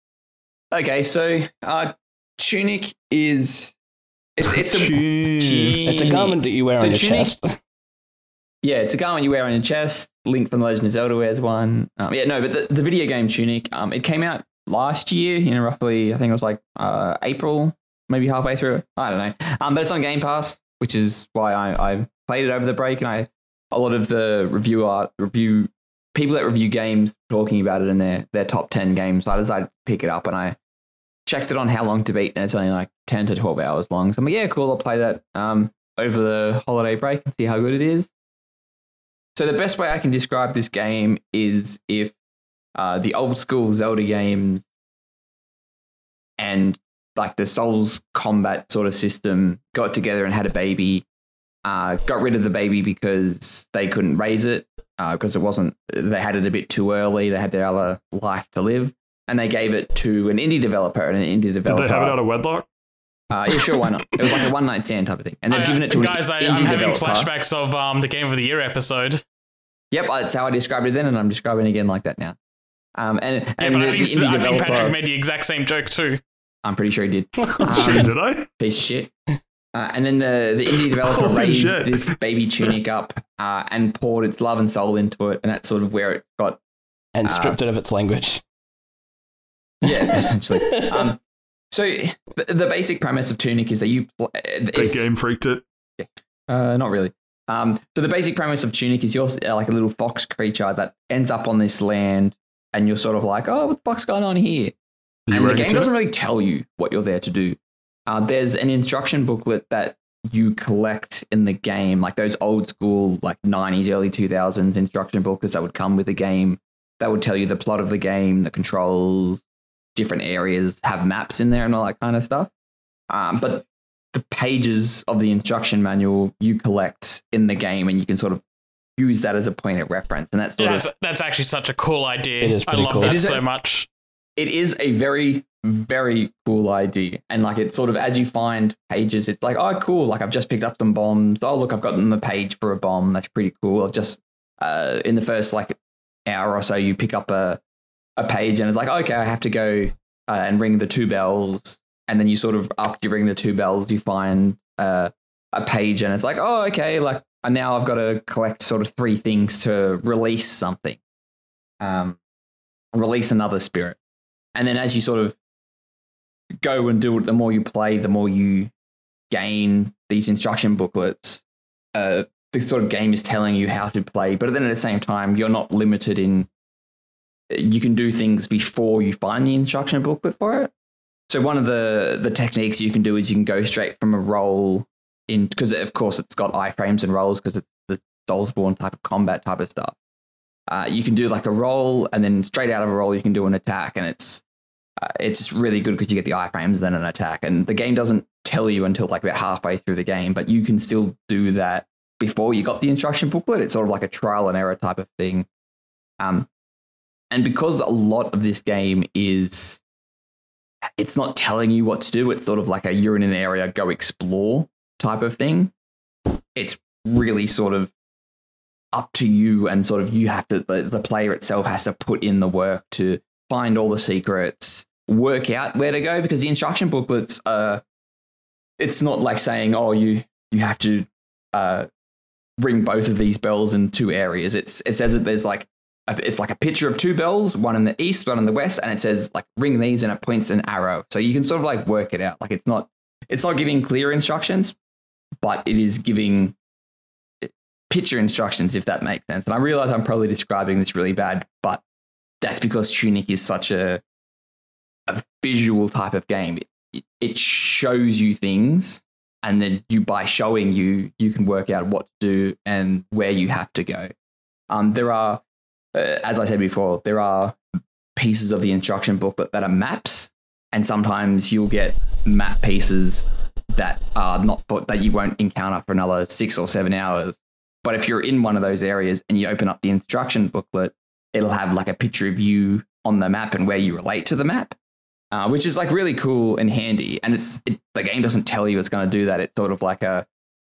Okay, so uh, tunic is it's it's a Tunic. It's a garment that you wear The on your tunic- chest. yeah, it's a garment you wear on your chest. Link from the Legend of Zelda wears one. Um, yeah, no, but the, the video game Tunic, um, it came out last year. You know, roughly, I think it was like uh, April, maybe halfway through. I don't know. Um, but it's on Game Pass, which is why I, I played it over the break, and I a lot of the review art review people that review games talking about it in their their top ten games. So I decided to pick it up, and I checked it on how long to beat, and it's only like ten to twelve hours long. So I'm like, yeah, cool. I'll play that um, over the holiday break and see how good it is. So the best way I can describe this game is if uh, the old school Zelda games and like the Souls combat sort of system got together and had a baby, uh, got rid of the baby because they couldn't raise it because it wasn't. They had it a bit too early. They had their other life to live, and they gave it to an indie developer. And an indie Did developer. they have it out of wedlock? Uh, yeah, sure, why not? It was like a one night stand type of thing, and they've I- given it to guys, an I, indie I'm having developer. flashbacks of um, the Game of the Year episode. Yep, that's how I described it then, and I'm describing it again like that now. Um, and Yeah, and but the, I think, the indie I think Patrick made the exact same joke too. I'm pretty sure he did. Shit, Um, did I? piece of shit. Uh, and then the, the indie developer raised shit. this baby tunic up uh, and poured its love and soul into it, and that's sort of where it got and Uh, stripped it of its language. Yeah, essentially. Um, so the, the basic premise of Tunic is that you pl- uh, Big game freaked it. Uh, not really. Um, so the basic premise of Tunic is you're uh, like a little fox creature that ends up on this land, and you're sort of like, oh, what the fuck's going on here? And the game doesn't really tell you what you're there to do. Uh, there's an instruction booklet that you collect in the game, like those old school, like 90s, early 2000s instruction booklets that would come with the game, that would tell you the plot of the game, the controls, different areas, have maps in there and all that kind of stuff. Um, but the pages of the instruction manual you collect in the game, and you can sort of use that as a point of reference. And that's sort That's of that's actually such a cool idea. It is I love cool. that It is so a- much. it is a very very cool idea and like it's sort of as you find pages it's like oh cool like i've just picked up some bombs oh look i've gotten the page for a bomb that's pretty cool i've just uh in the first like hour or so you pick up a a page and it's like okay i have to go uh, and ring the two bells and then you sort of after you ring the two bells you find uh a page and it's like oh okay like now i've got to collect sort of three things to release something um release another spirit and then as you sort of go and do it, the more you play, the more you gain these instruction booklets. Uh, the sort of game is telling you how to play, but then at the same time, you're not limited in. You can do things before you find the instruction booklet for it. So one of the the techniques you can do is you can go straight from a roll in because of course it's got iframes and rolls because it's the Soulsborne type of combat type of stuff. Uh, you can do like a roll, and then straight out of a roll, you can do an attack, and it's uh, it's really good because you get the iframes, then an attack, and the game doesn't tell you until like about halfway through the game, but you can still do that before you got the instruction booklet. It's sort of like a trial and error type of thing. Um, and because a lot of this game is, it's not telling you what to do. It's sort of like a you're in an area, go explore type of thing. It's really sort of up to you, and sort of you have to the, the player itself has to put in the work to find all the secrets, work out where to go because the instruction booklets are. It's not like saying, "Oh, you you have to uh, ring both of these bells in two areas." It's it says that there's like it's like a picture of two bells, one in the east, one in the west, and it says like ring these, and it points an arrow, so you can sort of like work it out. Like it's not it's not giving clear instructions, but it is giving picture instructions if that makes sense. And I realize I'm probably describing this really bad, but that's because Tunic is such a a visual type of game. It, it shows you things, and then you by showing you, you can work out what to do and where you have to go. Um, there are, uh, as I said before, there are pieces of the instruction booklet that are maps, and sometimes you'll get map pieces that are not that you won't encounter for another six or seven hours. But if you're in one of those areas and you open up the instruction booklet, it'll have like a picture of you on the map and where you relate to the map, uh, which is like really cool and handy. And it's it, the game doesn't tell you it's going to do that. It's sort of like a,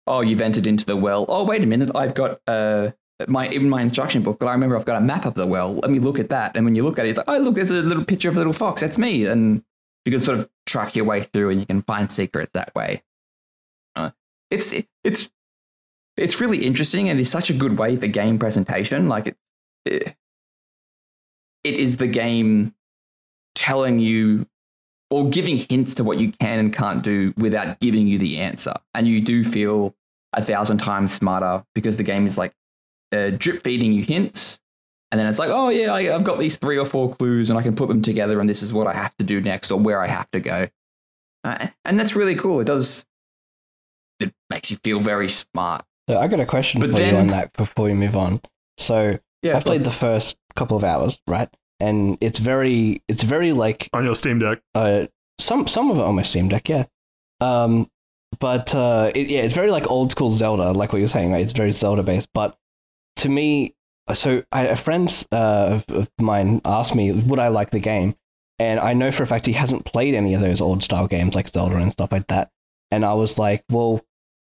oh, you've entered into the well. Oh, wait a minute, I've got uh, my in my instruction booklet. I remember I've got a map of the well. Let me look at that. And when you look at it, it's like, oh, look, there's a little picture of a little fox. That's me. And you can sort of track your way through, and you can find secrets that way. Uh, it's it, it's it's really interesting and it's such a good way for game presentation. Like it, it, it is the game telling you or giving hints to what you can and can't do without giving you the answer. And you do feel a thousand times smarter because the game is like uh, drip feeding you hints. And then it's like, oh, yeah, I, I've got these three or four clues and I can put them together and this is what I have to do next or where I have to go. Uh, and that's really cool. It does, it makes you feel very smart. So I got a question But for you on that before we move on. So Yeah, I played the first couple of hours, right? And it's very, it's very like on your Steam Deck. uh, some some of it on my Steam Deck, yeah. Um, but uh, it, yeah, it's very like old school Zelda, like what you're saying, right? It's very Zelda based. But to me, so I, a friend uh, of, of mine asked me, would I like the game? And I know for a fact he hasn't played any of those old style games like Zelda and stuff like that. And I was like, well,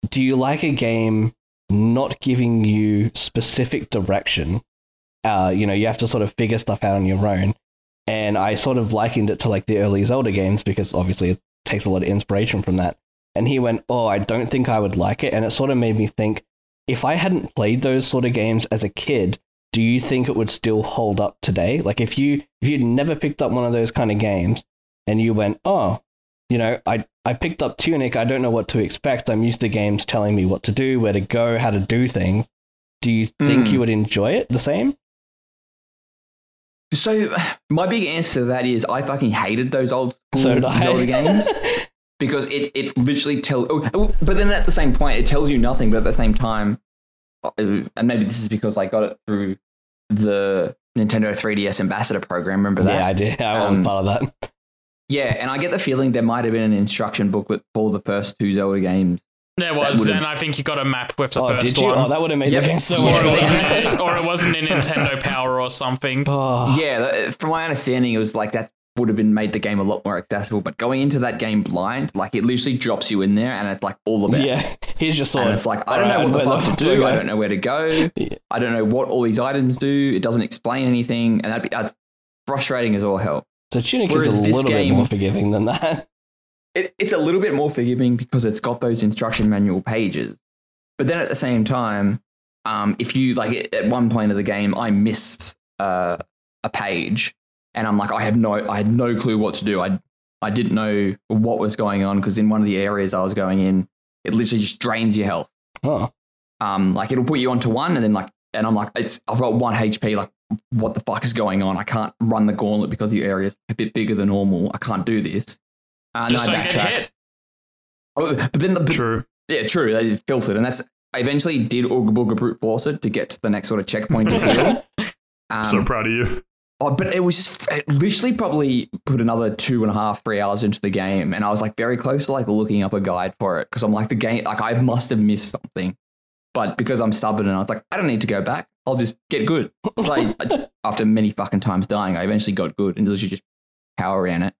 do you like a game not giving you specific direction? Uh, you know, you have to sort of figure stuff out on your own and I sort of likened it to like the early Zelda games because obviously it takes a lot of inspiration from that. And he went, "Oh, I don't think I would like it," and it sort of made me think: if I hadn't played those sort of games as a kid, do you think it would still hold up today? Like if you if you'd never picked up one of those kind of games and you went, "Oh, you know, I I picked up Tunic, I don't know what to expect. I'm used to games telling me what to do, where to go, how to do things." Do you think Hmm. you would enjoy it the same? So my big answer to that is I fucking hated those old school So. Zelda games. because it it literally tell. Oh, oh, but then at the same point, it tells you nothing. But at the same time, uh, and maybe this is because I got it through the Nintendo 3DS Ambassador program. Remember that? Yeah, I did. I was Um, part of that. Yeah, and I get the feeling there might have been an instruction booklet for the first two Zelda games. There was, and I think you got a map with the Oh, first did you? one. Oh, that would have made Yep. the game so or, much it wasn't, or it wasn't in Nintendo Power or something. Oh, Yeah, from my understanding, it was like that would have been made the game a lot more accessible. But going into that game blind, like it literally drops you in there, and it's like all about. yeah. Here's your sword. And it's like I don't know what the fuck to fuck do. I don't know where to go. Yeah. I don't know what all these items do. It doesn't explain anything, and that'd be that's frustrating as all hell. So Tunic is Whereas a this little bit game- more forgiving than that. It, it's a little bit more forgiving because it's got those instruction manual pages. But then at the same time, um, if you like at one point of the game, I missed uh, a page, and I'm like, I have no, I had no clue what to do. I I didn't know what was going on because in one of the areas I was going in, it literally just drains your health. Oh, um, like it'll put you onto one, and then like, and I'm like, it's I've got one HP. Like, what the fuck is going on? I can't run the gauntlet because the area's a bit bigger than normal. I can't do this. Uh, and Just then I don't get backtracked. hit. Oh, but then the but, True. yeah, true. They filtered, and that's I eventually did Ooga Booga brute force it to get to the next sort of checkpoint to heal. Um, so proud of you. Oh, but it was just it literally probably put another two and a half, three hours into the game, and I was like very close to like looking up a guide for it because I'm like the game, like I must have missed something, but because I'm stubborn and I was like, I don't need to go back, I'll just get good. So I, I- after many fucking times dying, I eventually got good and literally just power ran it.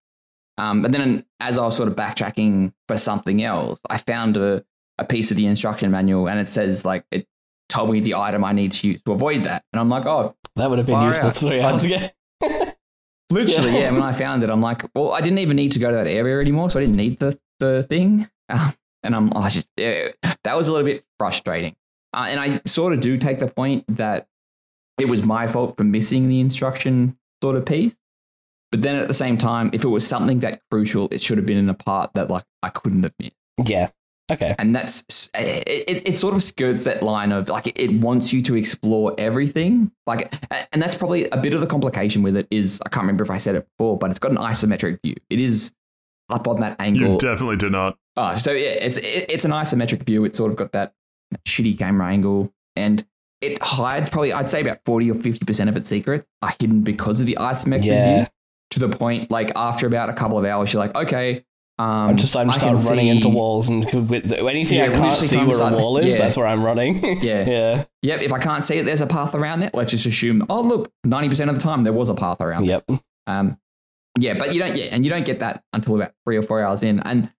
Um, but then as I was sort of backtracking for something else, I found a, a piece of the instruction manual and it says like it told me the item I need to use to avoid that, and I'm like, oh, that would have been Far useful out. three hours ago. Literally, Yeah. yeah. When I found it, I'm like, well, I didn't even need to go to that area anymore, so I didn't need the the thing. Um, and I'm, I just yeah, that was a little bit frustrating. Uh, and I sort of do take the point that it was my fault for missing the instruction sort of piece. But then at the same time, if it was something that crucial, it should have been in a part that like I couldn't have missed. yeah. Okay. And that's it, it, it sort of skirts that line of like it wants you to explore everything. Like, and that's probably a bit of the complication with it is I can't remember if I said it before, but it's got an isometric view. It is up on that angle. You definitely did not. Oh, so yeah, it's it, it's an isometric view. It's sort of got that, that shitty camera angle, and it hides probably I'd say about forty or fifty percent of its secrets are hidden because of the isometric Yeah. view. To the point, like after about a couple of hours, you're like, okay, um, I'm just I'm I start running see- into walls and with anything Yeah, I can't see where a wall is, yeah. that's where I'm running. Yeah. yeah. Yep, if I can't see it, there's a path around there. Let's just assume, oh, look, 90% of the time there was a path around Yep. there. Um, yeah, but you don't, yeah, and you don't get that until about three or four hours in. And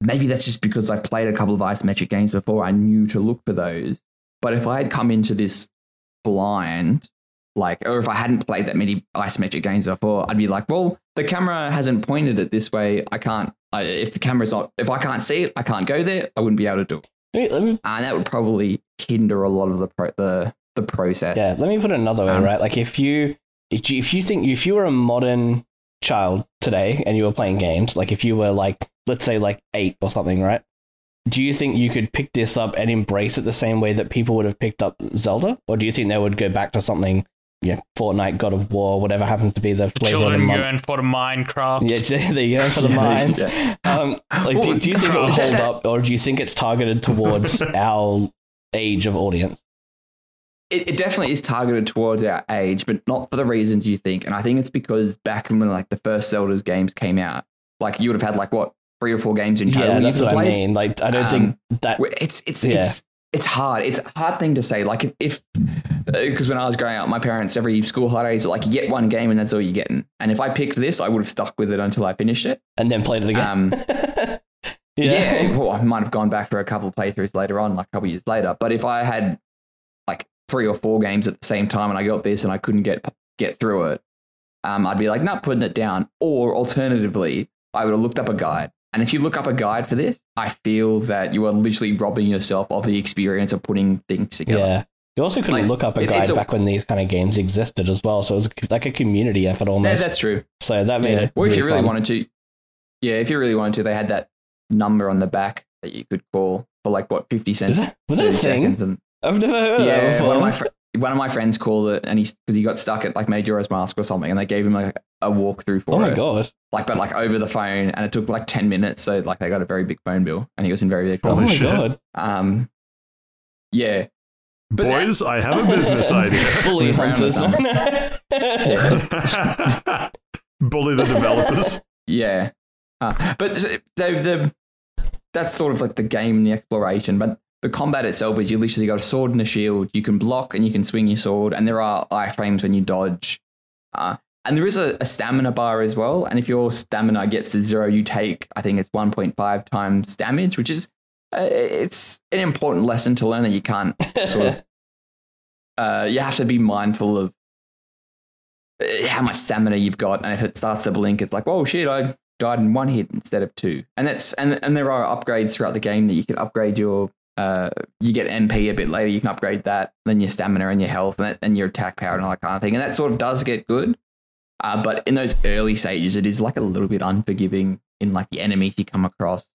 maybe that's just because I've played a couple of isometric games before. I knew to look for those. But if I had come into this blind, like, or if I hadn't played that many isometric games before, I'd be like, well, the camera hasn't pointed it this way. I can't, I, if the camera's not, if I can't see it, I can't go there. I wouldn't be able to do it. Me, me- And that would probably hinder a lot of the, pro- the, the process. yeah, let me put it another way, Um, right? Like if you if you, if you think if you were a modern child today and you were playing games, like if you were like let's say like 8 or something, right? Do you think you could pick this up and embrace it the same way that people would have picked up Zelda? Or do you think they would go back to something, you know, Fortnite, God of War, whatever happens to be the The flavor of the children month? yearn for the Minecraft. Yeah, there you go for the mines. Yeah. Um, like, do, do you think it will hold up, or do you think it's targeted towards our age of audience? It, it definitely is targeted towards our age, but not for the reasons you think. And I think it's because back when like the first Zelda's games came out, like you would have had like what three or four games in total. Yeah, that's could what I mean. Like, I don't think that. It's it's Yeah. it's it's hard. It's a hard thing to say. Like if if because when I was growing up, my parents every school holidays were like you get one game and that's all you're getting. And if I picked this, I would have stuck with it until I finished it. And then played it again. Um, yeah. yeah, well, I might have gone back for a couple of playthroughs later on, like a couple of years later. But if I had like three or four games at the same time and I got this and I couldn't get get through it, um, I'd be like, not putting it down. Or alternatively, I would have looked up a guide. And if you look up a guide for this, I feel that you are literally robbing yourself of the experience of putting things together. Yeah. You also couldn't Like, look up a it- guide a- back when these kind of games existed as well. So it was like a community effort almost. Yeah, that's true. so that made Yeah. it. Or if you really fun. wanted to, yeah, if you really wanted to, they had that number on the back that you could call for like what fifty cents, that, was that a thing? and I've never heard of that before. one of my fr- one of my friends called it, and he because he got stuck at like Majora's Mask or something, and they gave him like a walkthrough for it. Oh my it, god. like but like over the phone, and it took like ten minutes. So like they got a very big phone bill, and he was in very big trouble. Oh trouble. my god. Um, yeah, But Boys, I have a business idea. Bully hunters. Bully the developers. Yeah, uh, but so, so the that's sort of like the game and the exploration. But the combat itself is you literally got a sword and a shield. You can block and you can swing your sword, and there are iframes when you dodge. Uh, and there is a, a stamina bar as well. And if your stamina gets to zero, you take I think it's one point five times damage, which is it's an important lesson to learn that you can't sort of uh, you have to be mindful of uh, how much stamina you've got, and if it starts to blink, it's like, oh shit, I died in one hit instead of two. And that's and and there are upgrades throughout the game that you can upgrade your. Uh, you get MP a bit later. You can upgrade that, then your stamina and your health, and, that, and your attack power and all that kind of thing. And that sort of does get good. Uh, but in those early stages, it is like a little bit unforgiving in like the enemies you come across.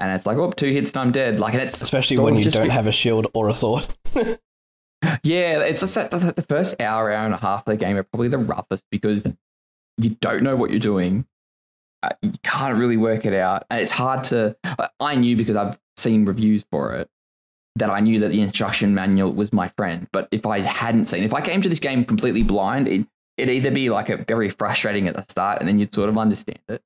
And it's like, oh, two hits and I'm dead. Like, and it's Especially when you don't be- have a shield or a sword. yeah, it's just that the, the first hour, hour and a half of the game are probably the roughest because you don't know what you're doing. Uh, you can't really work it out. And it's hard to. I- I knew because I've seen reviews for it that I knew that the instruction manual was my friend. But if I hadn't seen, if I came to this game completely blind, it, it'd either be like a very frustrating at the start and then you'd sort of understand it.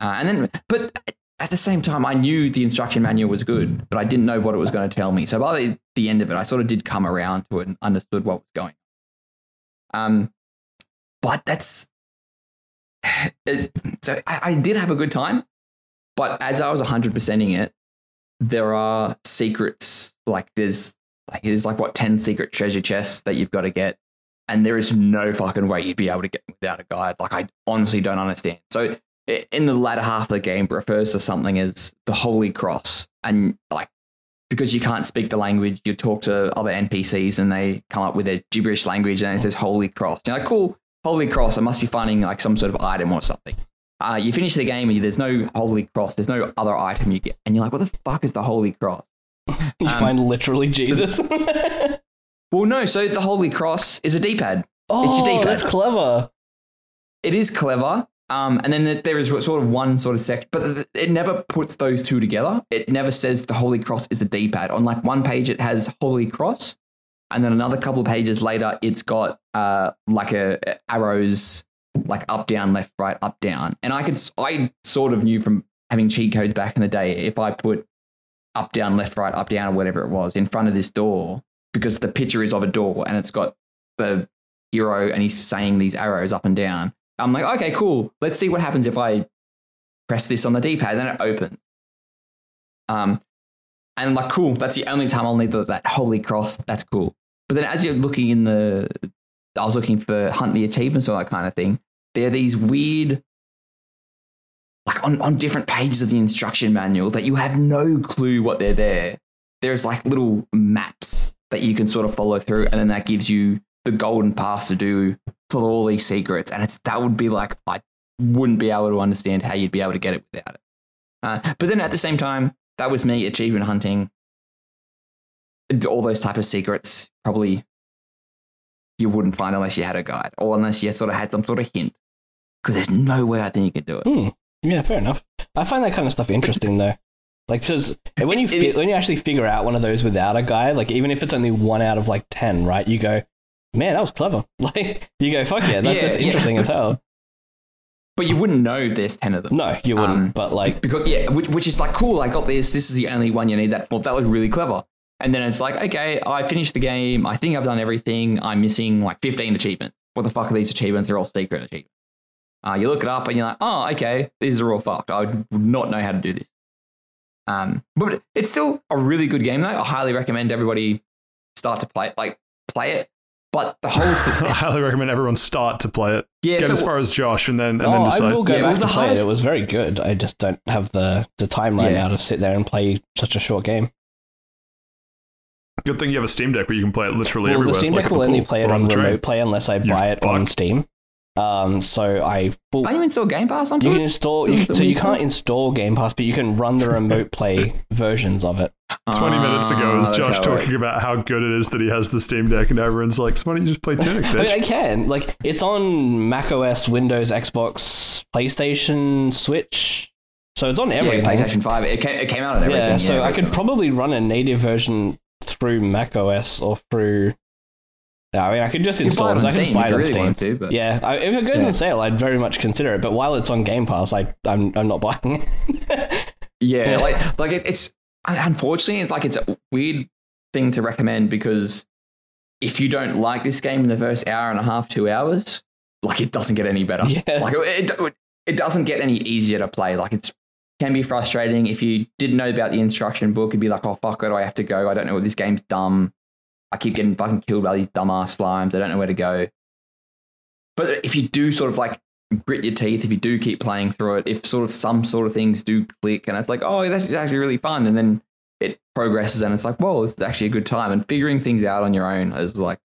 Uh, and then, but at the same time, I knew the instruction manual was good, but I didn't know what it was going to tell me. So by the, the end of it, I sort of did come around to it and understood what was going on. Um, but that's so I, I did have a good time, but as I was 100%ing it, there are secrets like there's like there's like what 10 secret treasure chests that you've got to get and there is no fucking way you'd be able to get without a guide like i honestly don't understand so in the latter half of the game refers to something as the holy cross. And like because you can't speak the language you talk to other npcs and they come up with their gibberish language and it says holy cross. You're like cool holy cross. I must be finding like some sort of item or something. Uh, you finish the game and there's no holy cross. There's no other item you get. And you're like what the fuck is the holy cross? You Um, find literally Jesus. well no. So the holy cross is a d-pad. Oh, your D-pad. that's clever. it is clever. Um, and then there is sort of one sort of section, but it never puts those two together. It never says the Holy Cross is a D-pad. On like one page, it has Holy Cross, and then another couple of pages later, it's got uh like a arrows like up, down, left, right, up, down. And I could I sort of knew from having cheat codes back in the day if I put up, down, left, right, up, down, or whatever it was in front of this door because the picture is of a door and it's got the hero and he's saying these arrows up and down. I'm like, okay, cool. Let's see what happens if I press this on the D-pad. Then it opens. Um, and I'm like, cool. That's the only time I'll need the, that holy cross. That's cool. But then as you're looking in the, I was looking for hunt the achievements or that kind of thing. There are these weird, like on, on different pages of the instruction manual that you have no clue what they're there. There's like little maps that you can sort of follow through, and then that gives you the golden path to do for all these secrets. And it's that would be like I wouldn't be able to understand how you'd be able to get it without it. Uh, but then at the same time, that was me achievement hunting. All those type of secrets probably you wouldn't find unless you had a guide or unless you sort of had some sort of hint. Because there's no way I think you could do it. Hmm. Yeah, fair enough. I find that kind of stuff interesting though. Like, cause when you It- when you actually figure out one of those without a guide, like even if it's only one out of like ten, right? You go, man, that was clever. Like you go, fuck yeah, that's, Yeah, that's yeah. interesting as hell. But you wouldn't know there's 10 of them. No, you wouldn't. Um, but like, because yeah, which, which is like cool. I got this. This is the only one you need that for. That was really clever. And then it's like, okay, I finished the game. I think I've done everything. I'm missing like 15 achievements. What the fuck are these achievements? They're all secret achievements. Uh, you look it up and you're like, oh, okay, these are all fucked. I would not know how to do this. Um, but it's still a really good game though. I highly recommend everybody start to play it. Like play it. But the whole I highly recommend everyone start to play it. yeah, Get so as far as Josh and then and oh, then I will go Yeah, it back was to the play highest- it. It was very good. I just don't have the the timeline Yeah. now to sit there and play such a short game. Good thing you have a Steam Deck where you can play it literally Well, everywhere. the Steam Deck at will only play it or on the train. remote play unless I You buy it on. Steam. Um, so I well, Can you install Game Pass onto you can install. You, Is that so you you can't install Game Pass, but you can run the remote play versions of it. 20 minutes ago was Ah, Josh how it- talking about how good it is that he has the Steam Deck, and everyone's like, so why don't you just play Tunic, I, mean. I can. Like, it's on Mac OS, Windows, Xbox, PlayStation, Switch. So it's on Yeah, everything. PlayStation Five. It came, it came out on everything. Yeah, so I could everything. probably run a native version through Mac OS or through. Yeah, I mean, I could just install it. it I can Steam just buy if it on Steam. to, but Yeah, I, if it goes Yeah. on sale, I'd very much consider it. But while it's on Game Pass, like I'm, I'm not buying it. Yeah, Yeah. like like it, it's unfortunately it's like it's a weird thing to recommend because if you don't like this game in the first hour and a half, two hours, like it doesn't get any better. Yeah. Like it, it, it doesn't get any easier to play. Like it's can be frustrating if you didn't know about the instruction book. It'd be like, oh fuck, where do I have to go? I don't know. what This game's dumb. I keep getting fucking killed by these dumbass slimes. I don't know where to go. But if you do sort of like grit your teeth, if you do keep playing through it, if sort of some sort of things do click and it's like, oh, that's actually really fun, and then it progresses and it's like, whoa, this is actually a good time. And figuring things out on your own is like,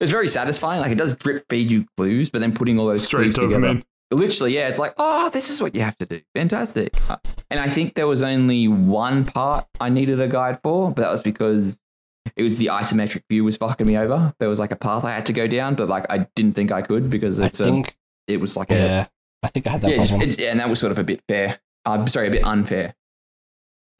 it's very satisfying. Like it does drip feed you clues, but then putting all those Straight clues together. Literally, yeah, it's like, oh, this is what you have to do. Fantastic. And I think there was only one part I needed a guide for, but that was because it was the isometric view was fucking me over. There was like a path I had to go down, but like I didn't think I could because it's a, think, it was like a yeah, I think I had that yeah, it's- problem. it's- yeah, and that was sort of a bit fair. I'm sorry, a bit unfair.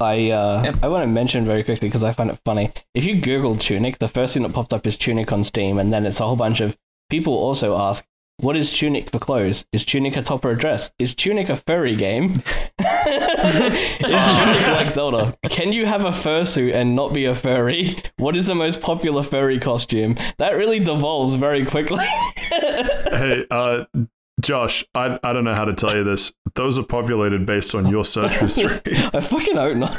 I uh, Yep. I want to mention very quickly because I find it funny. If you Google Tunic, the first thing that pops up is Tunic on Steam, and then it's a whole bunch of people also ask, "What is Tunic for clothes? Is Tunic a top or a dress? Is Tunic a furry game? is Tunic like Zelda? Can you have a fursuit and not be a furry? What is the most popular furry costume? That really devolves very quickly. hey, uh, Josh, I, I don't know how to tell you this. Those are populated based on your search history. I fucking hope not.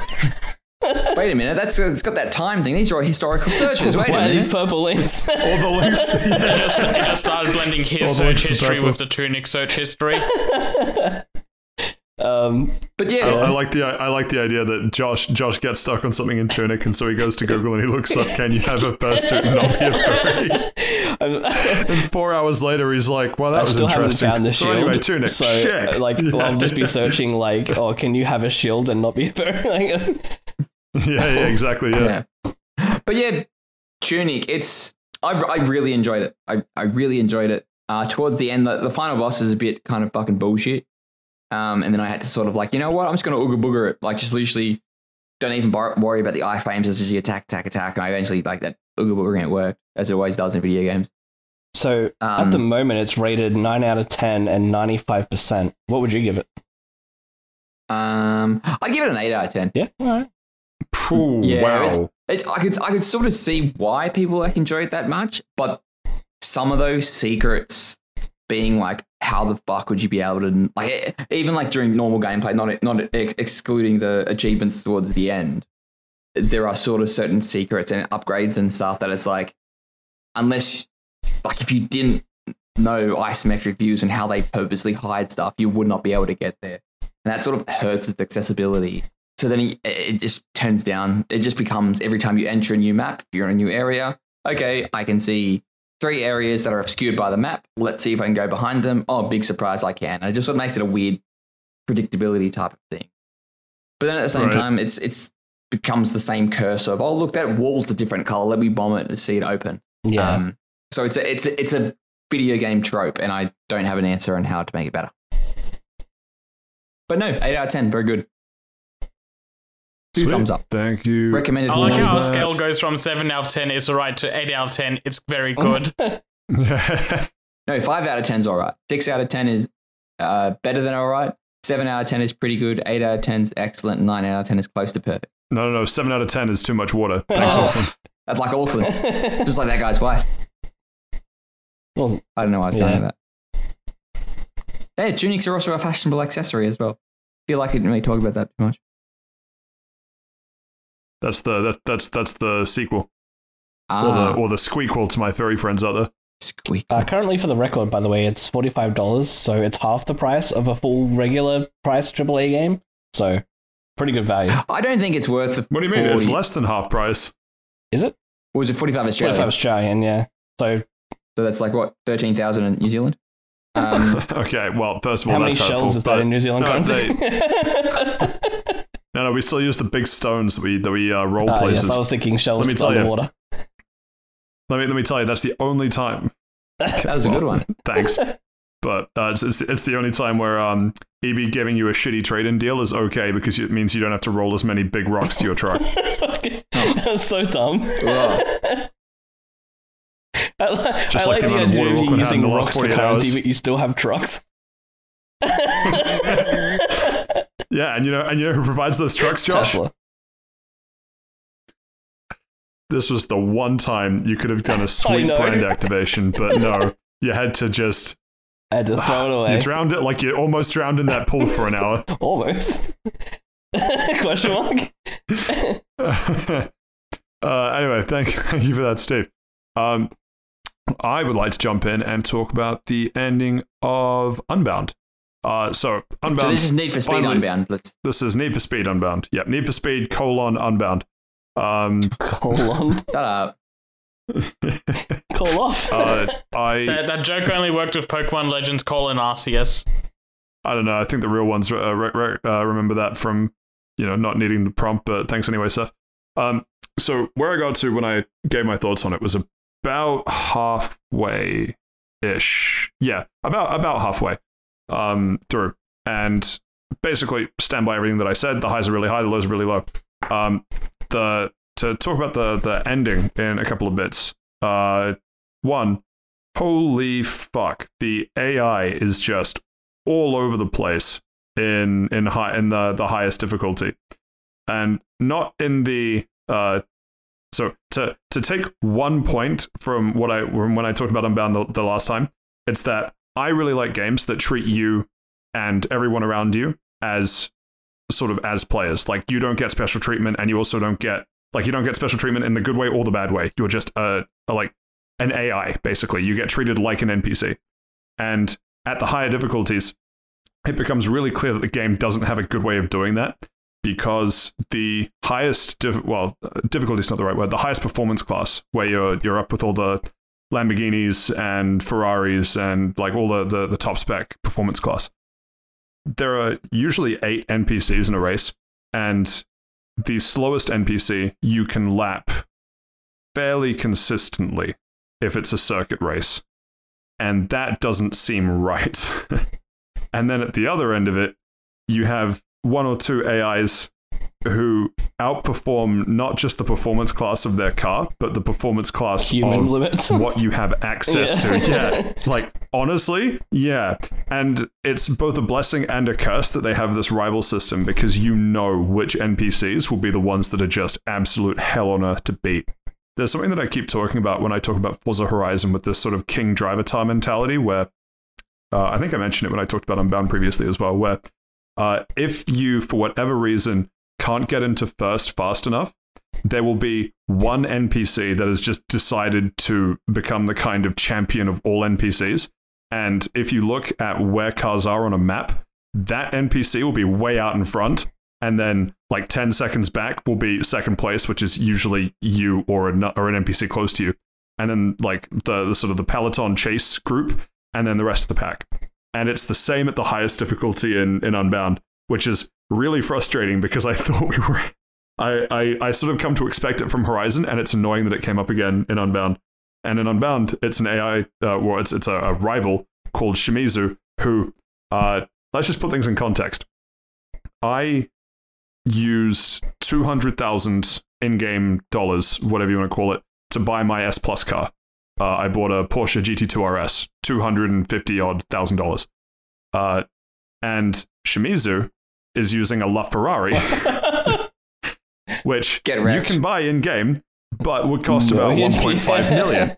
Wait a minute, that's it's got that time thing. These are all historical searches. Wait a Why are these purple links? All the links. He just, started blending All his the links search history purple. with the Tunic search history. um, But yeah, I like the I like the idea that Josh Josh gets stuck on something in Tunic, and so he goes to Google and he looks up, "Can you have a fursuit and not be a furry?" And four hours later, he's like, "Well, that I was still haven't interesting." found the so shield. anyway, Tunic, so, shit. like, well, I'll just be searching, like, oh, can you have a shield and not be a fur? like, yeah, yeah, exactly. Yeah. yeah. But yeah, Tunic, it's I, I really enjoyed it. I, I really enjoyed it. Uh, towards the end, the, the final boss is a bit kind of fucking bullshit. Um, and then I had to sort of like, you know what? I'm just going to ooga booger it. Like, just literally don't even bar- worry about the iframes as you attack, attack, attack. And I eventually, like, that ooga boogering it worked, as it always does in video games. so Um, at the moment, it's rated 9 out of 10 and 95%. What would you give it? um, I'd give it an 8 out of 10. Yeah, all right. Ooh, Yeah, wow. It's, I could I could sort of see why people like enjoy it that much, but some of those secrets being like, how the fuck would you be able to like even like during normal gameplay, not not ex- excluding the achievements towards the end, there are sort of certain secrets and upgrades and stuff that it's like, unless like if you didn't know isometric views and how they purposely hide stuff, you would not be able to get there, and that sort of hurts its accessibility. So then it just turns down. It just becomes every time you enter a new map, you're in a new area. Okay, I can see three areas that are obscured by the map. Let's see if I can go behind them. Oh, big surprise, I can. And it just sort of makes it a weird predictability type of thing. But then at the same Right. time, it's it's becomes the same curse of oh look that wall's a different color. Let me bomb it and see it open. Yeah. Um, so it's a it's a, it's a video game trope, and I don't have an answer on how to make it better. But no, eight out of ten, very good. Two Sweet. thumbs up. Thank you. Recommended. I like Well, how our scale goes from 7 out of 10 is alright to 8 out of 10. It's very good. No, five out of ten is all right. Six out of ten is uh, better than all right. Seven out of ten is pretty good. Eight out of ten is excellent. Nine out of ten is close to perfect. no, no, no. Seven out of ten is too much water. Thanks, Oh. Auckland. That's like Auckland, just like that guy's wife. Well, I don't know why I was going Yeah. with that. Hey, tunics are also a fashionable accessory as well. feel like I didn't really talk about that too much. That's the that, that's that's the sequel or Ah, the or the squeakquel to my furry friends out there. squeak. uh, currently, for the record, by the way, it's $45, so it's half the price of a full regular price AAA game. So, pretty good value. I don't think it's worth the. What do you mean? It's less than half price. Is it? Or was it forty-five Australia? 45 Australian, yeah. So, So that's like what thirteen thousand in New Zealand. Um, okay, well, first of all, how many that's shells hurtful, is that in New Zealand no, currency? No, no, we still use the big stones that we that we uh, roll Ah, places. yes, I was thinking shells Let me tell you. underwater. let me let me tell you, that's the only time. That was a good one. Thanks, but uh, it's, it's it's the only time where um EB giving you a shitty trade-in deal is okay because it means you don't have to roll as many big rocks to your truck. That's so dumb. I, li- Just I like like the the idea of you Auckland had in using rocks for 48 currency, but you still have trucks. Yeah, and you know and you know who provides those trucks, Josh? Tesla. This was the one time you could have done a sweet brand activation, but no, you had to just I had to throw it away. you drowned it like you almost drowned in that pool for an hour. Almost. Question mark? uh, anyway, thank, thank you for that, Steve. Um, I would like to jump in and talk about the ending of Unbound. Uh, so, Unbound. So this is Need for Speed finally- Unbound. Let's this is Need for Speed Unbound. Yep, Need for Speed colon Unbound. Um, Colon. shut up. Call off. uh, I That, that joke only worked with Pokemon Legends Colon Arceus. I don't know. I think the real ones uh, re- re- uh, remember that from you know not needing the prompt. But thanks anyway, Seth. Um, so where I got to when I gave my thoughts on it was about halfway ish. Yeah, about about halfway um, through, and basically stand by everything that I said. The highs are really high, the lows are really low. Um, the to talk about the the ending in a couple of bits. Uh, one, holy fuck, the AI is just all over the place in in high in the the highest difficulty, and not in the uh. So to to take one point from what I from when I talked about Unbound the, the last time, it's that I really like games that treat you and everyone around you as sort of as players. Like you don't get special treatment, and you also don't get like you don't get special treatment in the good way or the bad way. You're just a, a like an AI basically. You get treated like an NPC, and at the higher difficulties, it becomes really clear that the game doesn't have a good way of doing that because the highest diff- well uh, difficulty is not the right word. The highest performance class, where you're you're up with all the Lamborghinis and Ferraris and like all the, the, the top spec performance class. There are usually eight NPCs in a race, and the slowest NPC you can lap fairly consistently if it's a circuit race. And that doesn't seem right. and then at the other end of it, you have one or two AIs who outperform not just the performance class of their car, but the performance class Human of limits. what you have access Yeah. to. Yeah. Like, honestly, yeah. And it's both a blessing and a curse that they have this rival system because you know which NPCs will be the ones that are just absolute hell on earth to beat. There's something that I keep talking about when I talk about Forza Horizon with this sort of king driver tar mentality where uh, I think I mentioned it when I talked about Unbound previously as well, where uh, if you, for whatever reason, can't get into first fast enough, there will be one NPC that has just decided to become the kind of champion of all NPCs. And if you look at where cars are on a map, that NPC will be way out in front. And then, like 10 seconds back, will be second place, which is usually you or, an or an NPC close to you. And then, like, the, the sort of the Peloton chase group, and then the rest of the pack. And it's the same at the highest difficulty in, in Unbound, which is really frustrating because I thought we were I, I, I sort of come to expect it from Horizon, and it's annoying that it came up again in Unbound. And in Unbound, it's an AI, uh, well, it's, it's a, a rival called Shimizu, who, uh, let's just put things in context. I use 200,000 in game dollars, whatever you want to call it, to buy my S Plus car. Uh, I bought a Porsche GT2 RS, 250 odd thousand dollars. Uh, and Shimizu is using a LaFerrari which you can buy in game, but would cost about 1.5 million.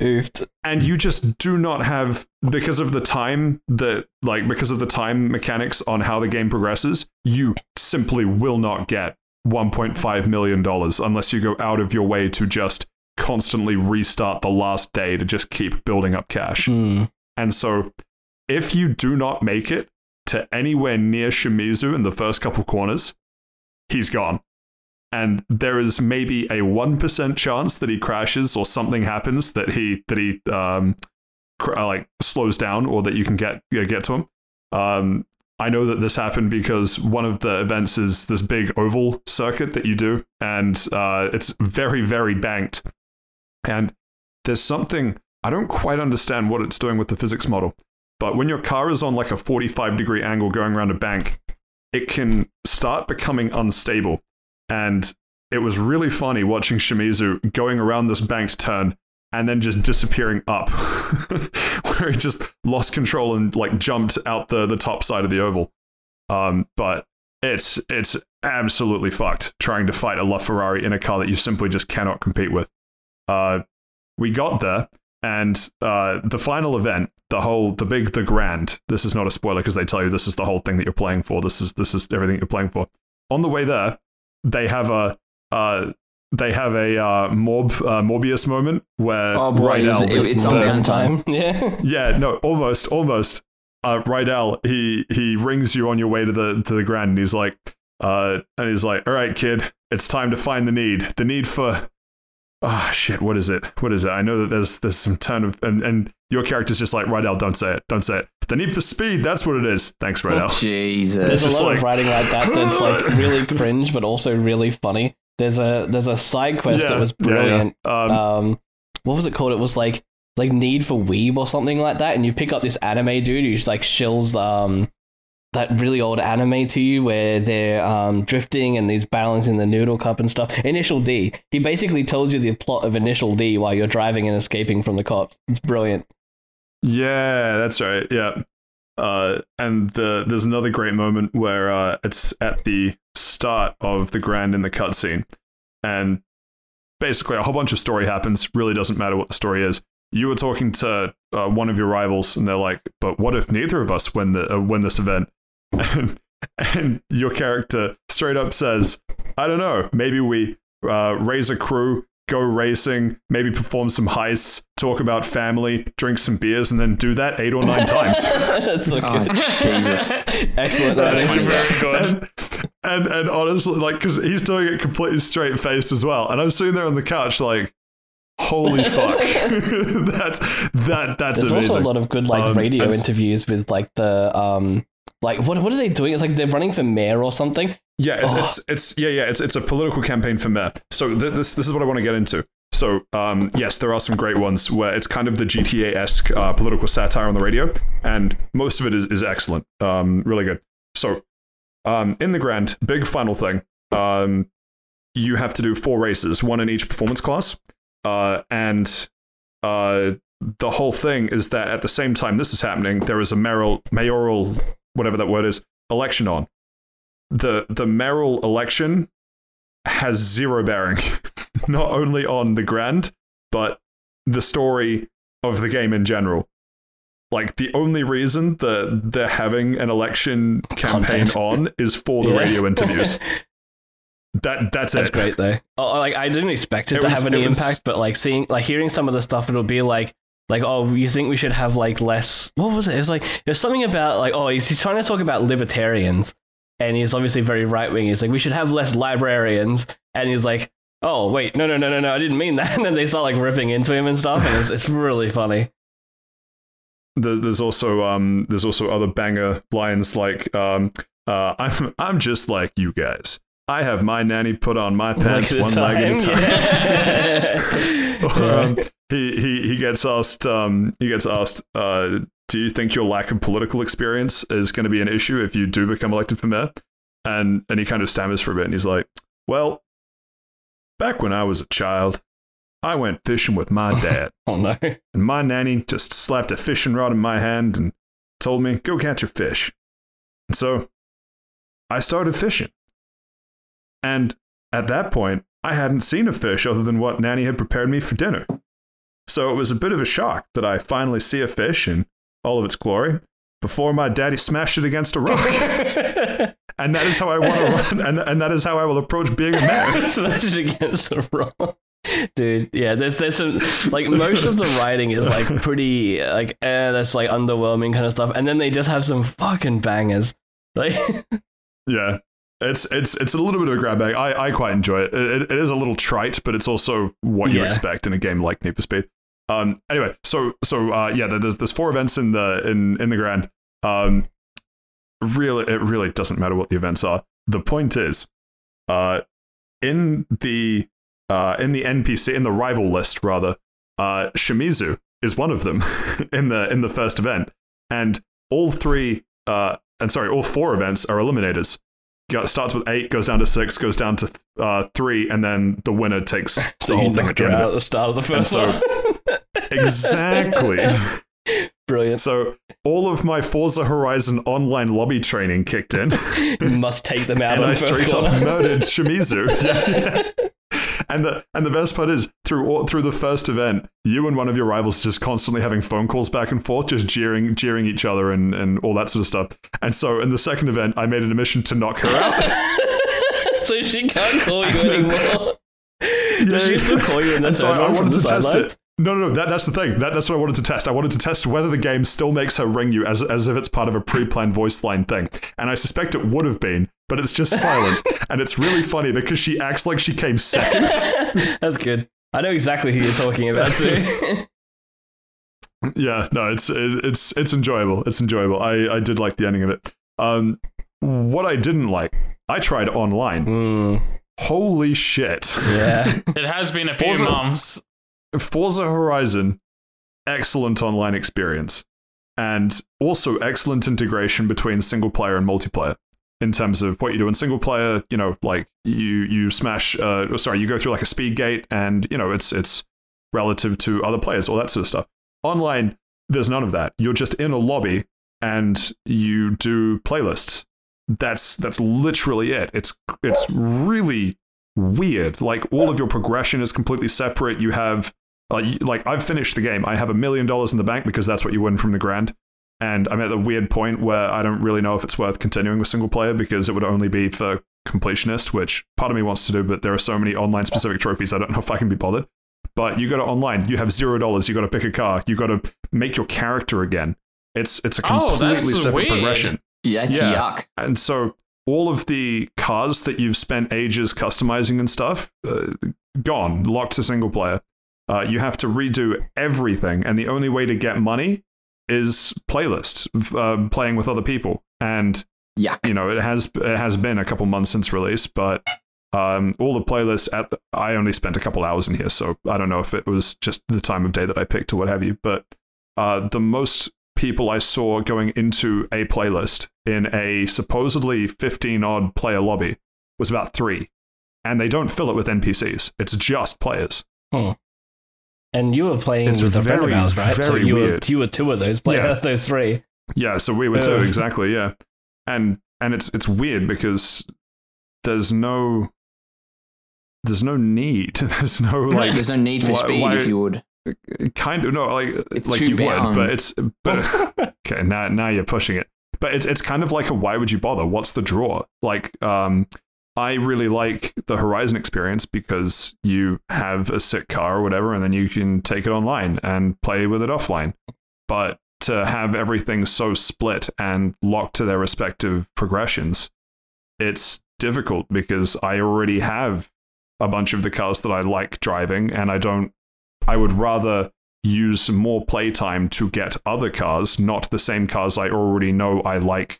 Oofed. And you just do not have because of the time that like because of the time mechanics on how the game progresses, you simply will not get 1.5 million dollars unless you go out of your way to just constantly restart the last day to just keep building up cash. Hmm. And so, if you do not make it to anywhere near Shimizu in the first couple corners, he's gone. And there is maybe a one percent chance that he crashes or something happens that he that he um cr- uh, like slows down or that you can get uh, get to him. Um, I know that this happened because one of the events is this big oval circuit that you do, and uh, it's very, very banked. And there's something I don't quite understand what it's doing with the physics model, but when your car is on like a 45 degree angle going around a bank, it can start becoming unstable. And it was really funny watching Shimizu going around this banked turn and then just disappearing up, where he just lost control and like jumped out the, the top side of the oval. Um, but it's it's absolutely fucked trying to fight a LaFerrari in a car that you simply just cannot compete with. Uh, we got there, and uh, the final event, the whole, the big, the grand. This is not a spoiler because they tell you this is the whole thing that you're playing for. This is this is everything you're playing for. On the way there, they have a uh, they have a uh, Morb uh, Morbius moment where Oh, boy, Rydell, it's- it's the- on Downtime. downtime. Yeah. yeah, no, almost, almost. Uh, Rydell, he he rings you on your way to the to the grand, and he's like, uh, and he's like, all right, kid, it's time to find the need. The need for, ah, shit, what is it? What is it? I know that there's there's some ton of, and and your character's just like, Rydell, don't say it, don't say it. The need for speed, that's what it is. Thanks, Rydell. There's Jesus. just a lot like- of writing like that that's like really cringe, but also really funny. There's a there's a side quest that was yeah, yeah. brilliant. Um, Um, what was it called? It was like like Need for Weeb or something like that, and you pick up this anime dude who's like shills um that really old anime to you where they're um drifting and he's balancing the noodle cup and stuff. Initial D. He basically tells you the plot of Initial D while you're driving and escaping from the cops. It's brilliant. Yeah, that's right. Yeah. Uh, and the, there's another great moment where uh, it's at the start of the grand in the cutscene, and basically a whole bunch of story happens. Really doesn't matter what the story is. You were talking to uh, one of your rivals, and they're like, "But what if neither of us win the uh, win this event?" And, and your character straight up says, "I don't know. Maybe we uh, raise a crew, go racing, maybe perform some heists, talk about family, drink some beers, and then do that eight or nine times." That's so Oh, good. Jesus. Excellent. That's writing. very good. and, and and honestly, like, because he's doing it completely straight faced as well, and I'm sitting there on the couch like, holy fuck, that's that that's There's amazing. also a lot of good like Um, radio and interviews with like the um like what what are they doing? It's like they're running for mayor or something. Yeah, it's, Oh. it's it's yeah yeah it's it's a political campaign for mayor. So th- this this is what I want to get into. So um, yes, there are some great ones where it's kind of the GTA esque uh, political satire on the radio, and most of it is is excellent. Um, really good. So um, in the grand big final thing, um, you have to do four races, one in each performance class, uh, and uh, the whole thing is that at the same time this is happening, there is a mayoral mayoral whatever that word is election on the the mayoral election has zero bearing, not only on the grand, but the story of the game in general. Like the only reason that they're having an election campaign Content. on is for the Yeah. radio interviews. That that's, That's it. great though. Oh, like I didn't expect it, It to was- have any was- impact, but like seeing like hearing some of the stuff, it'll be like like oh you think we should have like less what was it? It was like there's something about like oh he's, he's trying to talk about libertarians and he's obviously very right wing. He's like we should have less librarians and he's like oh wait no no no no no I didn't mean that and then they start like ripping into him and stuff and it's it's really funny. There- There's also um there's also other banger lines like um uh I'm I'm just like you guys. I have my nanny put on my pants one leg at a time, time. yeah. Or, um, he, he he gets asked um he gets asked uh do you think your lack of political experience is going to be an issue if you do become elected for mayor and and he kind of stammers for a bit and he's like well back when i was a child i went fishing with my dad oh no. and my nanny just slapped a fishing rod in my hand and told me go catch a fish and so i started fishing and at that point I hadn't seen a fish other than what Nanny had prepared me for dinner. So it was a bit of a shock that I finally see a fish in all of its glory before my daddy smashed it against a rock. and that is how I want to run, and, and that is how I will approach being a man. Smash against the rock. Dude, yeah, there's there's some like most of the writing is like pretty like eh, that's like underwhelming kind of stuff, and then they just have some fucking bangers. Like, Yeah. It's it's it's a little bit of a grab bag. I, I quite enjoy it. It, it is a little trite, but it's also what you Yeah. expect in a game like Need for Speed. Um. Anyway, so so uh yeah, there's there's four events in the in in the grand. Um. really, it really doesn't matter what the events are. The point is, uh, in the uh, in the NPC in the rival list rather, uh, Shimizu is one of them in the in the first event, and all three uh, and sorry, all four events are eliminators. Go, starts with eight, goes down to six, goes down to uh, three, and then the winner takes the So you whole thing at the end. at the start of the first so- one. it. Exactly. Brilliant. so all of my Forza Horizon online lobby training kicked in, You must take them out and on I straight up murdered Shimizu. Yeah. And the and the best part is through all, through the first event, you and one of your rivals just constantly having phone calls back and forth, just jeering jeering each other and, and all that sort of stuff. And so in the second event, I made an admission to knock her out. so she can't call you anymore. Does she still call you in the and so I from wanted the to test it. No, no, no. That, that's the thing. That, that's what I wanted to test. I wanted to test whether the game still makes her ring you as, as if it's part of a pre-planned voice line thing. And I suspect it would have been, but it's just silent. and it's really funny because she acts like she came second. That's good. I know exactly who you're talking about too. yeah, no, it's it, it's it's enjoyable. It's enjoyable. I I did like the ending of it. Um, what I didn't like, I tried online. Hmm, Holy shit! yeah. It has been a few Forza- months. Forza Horizon, excellent online experience, and also excellent integration between single player and multiplayer. In terms of what you do in single player, you know, like you you smash, uh, oh, sorry, you go through like a speed gate, and you know it's it's relative to other players, all that sort of stuff. Online, there's none of that. You're just in a lobby and you do playlists. That's that's literally it. It's it's really weird. Like all of your progression is completely separate. You have uh, like I've finished the game. I have a million dollars in the bank because that's what you win from the grand. And I'm at the weird point where I don't really know if it's worth continuing with single player because it would only be for completionist, which part of me wants to do, but there are so many online specific trophies I don't know if I can be bothered. But you go to online, you have zero dollars, you got to pick a car, you got to make your character again. It's it's a Oh, completely that's separate weird. progression. Yeah, it's Yeah. yuck. And so all of the cars that you've spent ages customizing and stuff, uh, gone, locked to single player. Uh, you have to redo everything, and the only way to get money is playlists, uh, playing with other people. And yeah, you know, it has it has been a couple months since release, but um, all the playlists at the, I only spent a couple hours in here, so I don't know if it was just the time of day that I picked or what have you. But uh, the most people I saw going into a playlist in a supposedly 15 odd player lobby was about three, and they don't fill it with NPCs. It's just players. Hmm. And you were playing It's with a friend of very, ours, right? so you weird. were you were two of those players, Yeah. those three. Yeah, so we were too Uh. exactly. Yeah, and and it's it's weird because there's no there's no need. There's no like There's no need for why- speed why- if you would. Kind of no like It's like too you would, but it's but okay now now you're pushing it. But it's it's kind of like a why would you bother? What's the draw? Like um. I really like the Horizon experience because you have a sick car or whatever, and then you can take it online and play with it offline. But to have everything so split and locked to their respective progressions, it's difficult because I already have a bunch of the cars that I like driving, and I don't. I would rather use more playtime to get other cars, not the same cars I already know I like,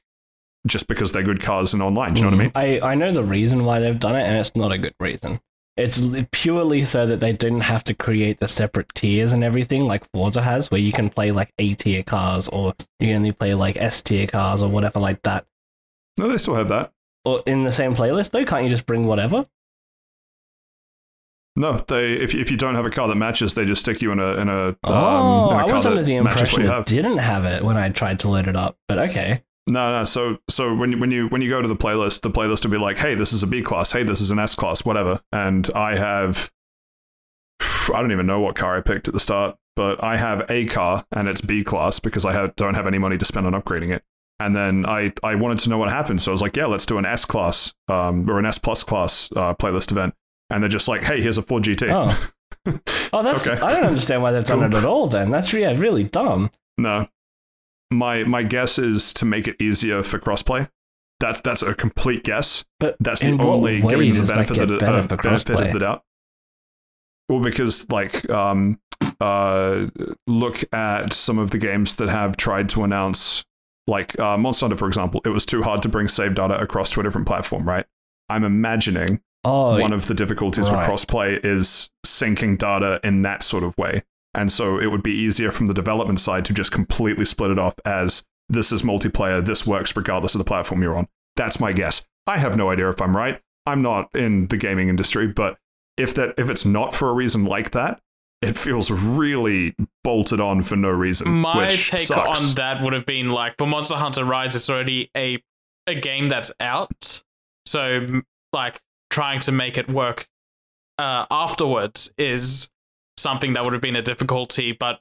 just because they're good cars and online. Do you know what I mm-hmm. mean? I, I know the reason why they've done it, and it's not a good reason. It's purely so that they didn't have to create the separate tiers and everything like Forza has, where you can play like A tier cars or you can only play like S tier cars or whatever like that. No, they still have that. Or in the same playlist, though, can't you just bring whatever? No, they if if you don't have a car that matches, they just stick you in a in a um, oh, in a I was under the impression it didn't have it when I tried to load it up, but okay. No, no. So, so when you, when you when you go to the playlist, the playlist will be like, "Hey, this is a B class. Hey, this is an S class. Whatever." And I have, I don't even know what car I picked at the start, but I have a car and it's B class because I have, don't have any money to spend on upgrading it. And then I I wanted to know what happened, so I was like, "Yeah, let's do an S class um, or an S plus class uh, playlist event." And they're just like, "Hey, here's a Ford GT." Oh. Oh, that's Okay. I don't understand why they've done Cool. it at all. Then that's yeah, really dumb. No. My my guess is to make it easier for crossplay. That's that's a complete guess. But That's the only giving them the benefit, get of the, uh, benefit of the doubt. Well, because like um uh look at some of the games that have tried to announce like uh, Monster Hunter, for example, it was too hard to bring save data across to a different platform, right? I'm imagining Oh, one of the difficulties right. with crossplay is syncing data in that sort of way. And so it would be easier from the development side to just completely split it off as this is multiplayer, this works regardless of the platform you're on. That's my guess. I have no idea if I'm right. I'm not in the gaming industry, but if that if it's not for a reason like that, it feels really bolted on for no reason. My which take sucks. on that would have been like for Monster Hunter Rise, it's already a a game that's out, so like trying to make it work uh, afterwards is something that would have been a difficulty. But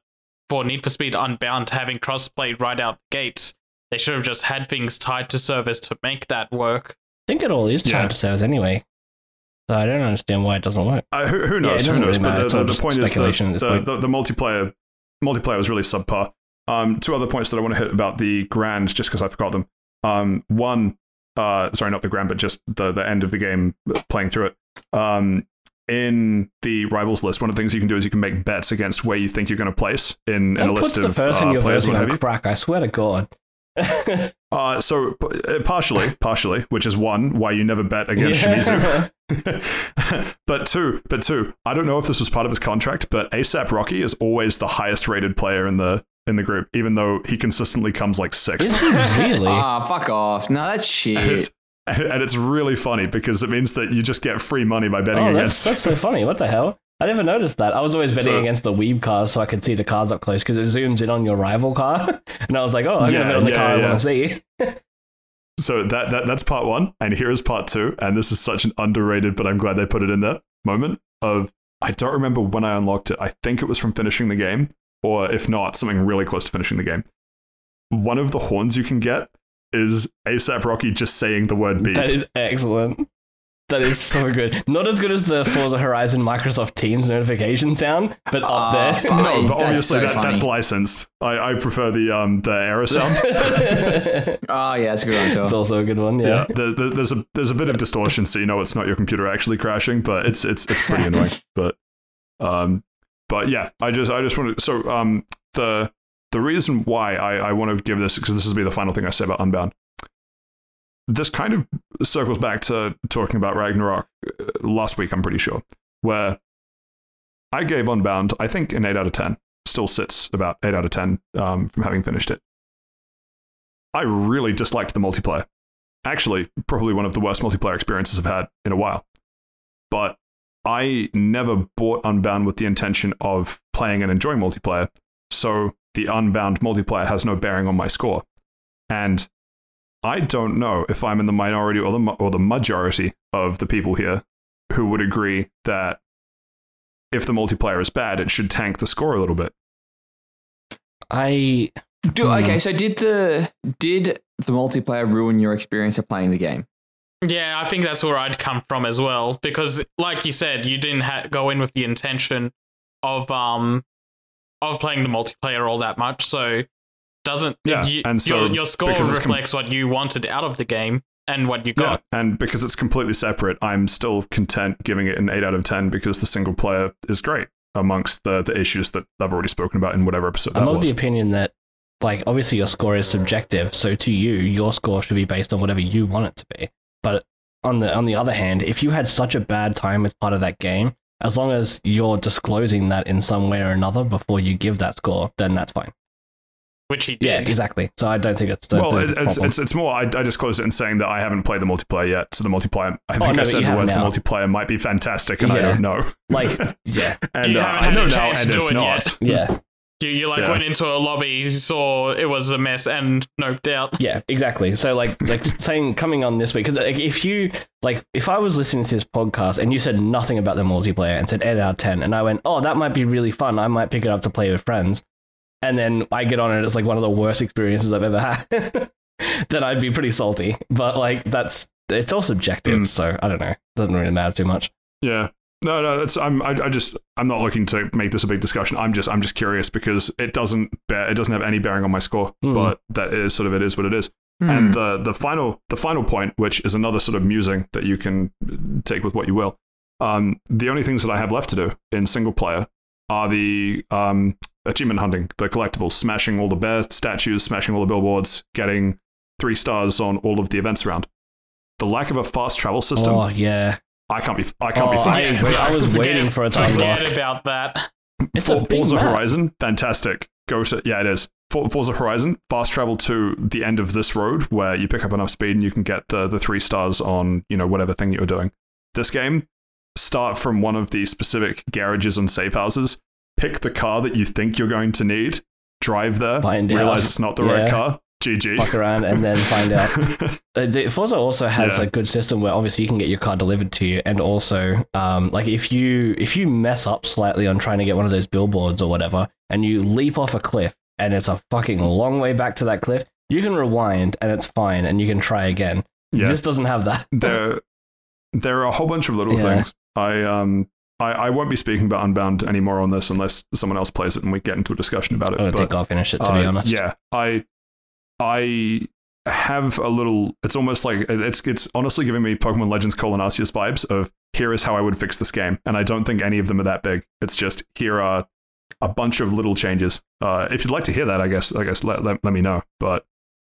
for Need for Speed Unbound, having crossplay right out the gates, they should have just had things tied to servers to make that work. I think it all is Yeah. tied to servers anyway. So I don't understand why it doesn't work. Uh, who, who Yeah, knows? who knows? really but the, the, the point is speculation at that the, point. the, the multiplayer multiplayer was really subpar. Um, two other points that I want to hit about the grand, just because I forgot them. Um, one, uh, sorry, not the grand, but just the the end of the game, playing through it. Um, in the rivals list, one of the things you can do is you can make bets against where you think you're going to place in, in a list the of person uh, you're players. what have you. crack. I swear to God. Uh, so p- uh, partially, partially, which is one why you never bet against Shimizu. but two, but two, I don't know if this was part of his contract, but ASAP Rocky is always the highest rated player in the in the group, even though he consistently comes like Is sixth. really? Ah, fuck off. No, that's And shit. it's, and it's really funny because it means that you just get free money by betting oh, that's, against. that's so funny. What the hell? I never noticed that. I was always betting So- against the Weeb cars so I could see the cars up close because it zooms in on your rival car. And I was like, oh, I'm Yeah, going to bet on the yeah, car I want to see. So that, that that's part one, and here is part two, and this is such an underrated, but I'm glad they put it in there. Moment of I don't remember when I unlocked it. I think it was from finishing the game, or if not, something really close to finishing the game. One of the horns you can get is ASAP Rocky just saying the word beep. That is excellent. That is so good. Not as good as the Forza Horizon Microsoft Teams notification sound, but up Ah, there. fuck. no, That's but obviously so that, that's licensed. I, I prefer the um the error sound. it's Oh, yeah, that's a good one, too. It's also a good one, yeah. yeah, there, there- there's a there's a bit of distortion, so you know it's not your computer actually crashing, but it's it's it's pretty annoying. But um, but yeah, I just I just want to so um the the reason why I I want to give this because this will be the final thing I say about Unbound. This kind of circles back to talking about Ragnarok uh, last week. I'm pretty sure where I gave Unbound I think an eight out of ten. Still sits about eight out of ten um, from having finished it. I really disliked the multiplayer actually probably one of the worst multiplayer experiences I've had in a while. But I never bought Unbound with the intention of playing and enjoying multiplayer, so the Unbound multiplayer has no bearing on my score. And I don't know if I'm in the minority or the or the majority of the people here who would agree that if the multiplayer is bad, it should tank the score a little bit. I Do, Hmm. okay, so did the did the multiplayer ruin your experience of playing the game? Yeah, I think that's where I'd come from as well because, like you said, you didn't ha- go in with the intention of um of playing the multiplayer all that much, so doesn't Yeah, you, and so your, your score because it's com- reflects what you wanted out of the game and what you Yeah, got. and because it's completely separate, I'm still content giving it an 8 out of 10 because the single player is great amongst the, the issues that I've already spoken about in whatever episode I'm that of was. the opinion that, like, obviously your score is subjective, so to you, your score should be based on whatever you want it to be. But on the on the other hand, if you had such a bad time as part of that game, as long as you're disclosing that in some way or another before you give that score, then that's fine. Which he Yeah, did. exactly. So I don't think it's the, well, the it's, problem. it's, it's more, I, I just closed it in saying that I haven't played the multiplayer yet. So the multiplayer, I think Oh, no, I said the words, now. the multiplayer might be fantastic, and I don't know. like, yeah, And You uh, haven't I know now, and it's it not. yet. yeah, You, you like Yeah. went into a lobby, saw it was a mess, and noped out. yeah, exactly. So like, like saying coming on this week because like, if you like, if I was listening to this podcast and you said nothing about the multiplayer and said eight out of ten, and I went, oh, that might be really fun. I might pick it up to play with friends, and then I get on it, it's like one of the worst experiences I've ever had. then I'd be pretty salty. But like, that's it's all subjective, Mm. so I don't know. Doesn't really matter too much. Yeah. No, no, that's I'm I, I just I'm not looking to make this a big discussion. I'm just I'm just curious because it doesn't bear, it doesn't have any bearing on my score, Hmm. but that is sort of it is what it is. Hmm. And the the final the final point, which is another sort of musing that you can take with what you will. Um, the only things that I have left to do in single player are the um, achievement hunting, the collectibles, smashing all the bear statues, smashing all the billboards, getting three stars on all of the events around. The lack of a fast travel system, Oh yeah. I can't be, I can't Oh, be I fucked. agree. I was waiting for it to Forget unlock. about that. It's a For- big Forza map. Horizon, fantastic. Go to yeah, it is. For- Forza Horizon, fast travel to the end of this road where you pick up enough speed and you can get the the three stars on you know whatever thing you're doing. This game, start from one of the specific garages and safe houses. Pick the car that you think you're going to need. Drive there. Find out. realize it's not the right car. GG. Fuck around and then find out. Uh, the Forza also has Yeah. a good system where obviously you can get your car delivered to you, and also, um, like if you if you mess up slightly on trying to get one of those billboards or whatever, and you leap off a cliff, and it's a fucking long way back to that cliff, you can rewind and it's fine, and you can try again. yeah. This doesn't have that. there there are a whole bunch of little Yeah. things. I um I, I won't be speaking about Unbound anymore on this unless someone else plays it and we get into a discussion about it. I don't but, think I'll finish it to be uh, honest. Yeah, I I have a little. It's almost like it's it's honestly giving me Pokemon Legends Colon Arceus vibes of here is how I would fix this game, and I don't think any of them are that big. It's just here are a bunch of little changes. Uh, if you'd like to hear that, I guess I guess let let, let me know. But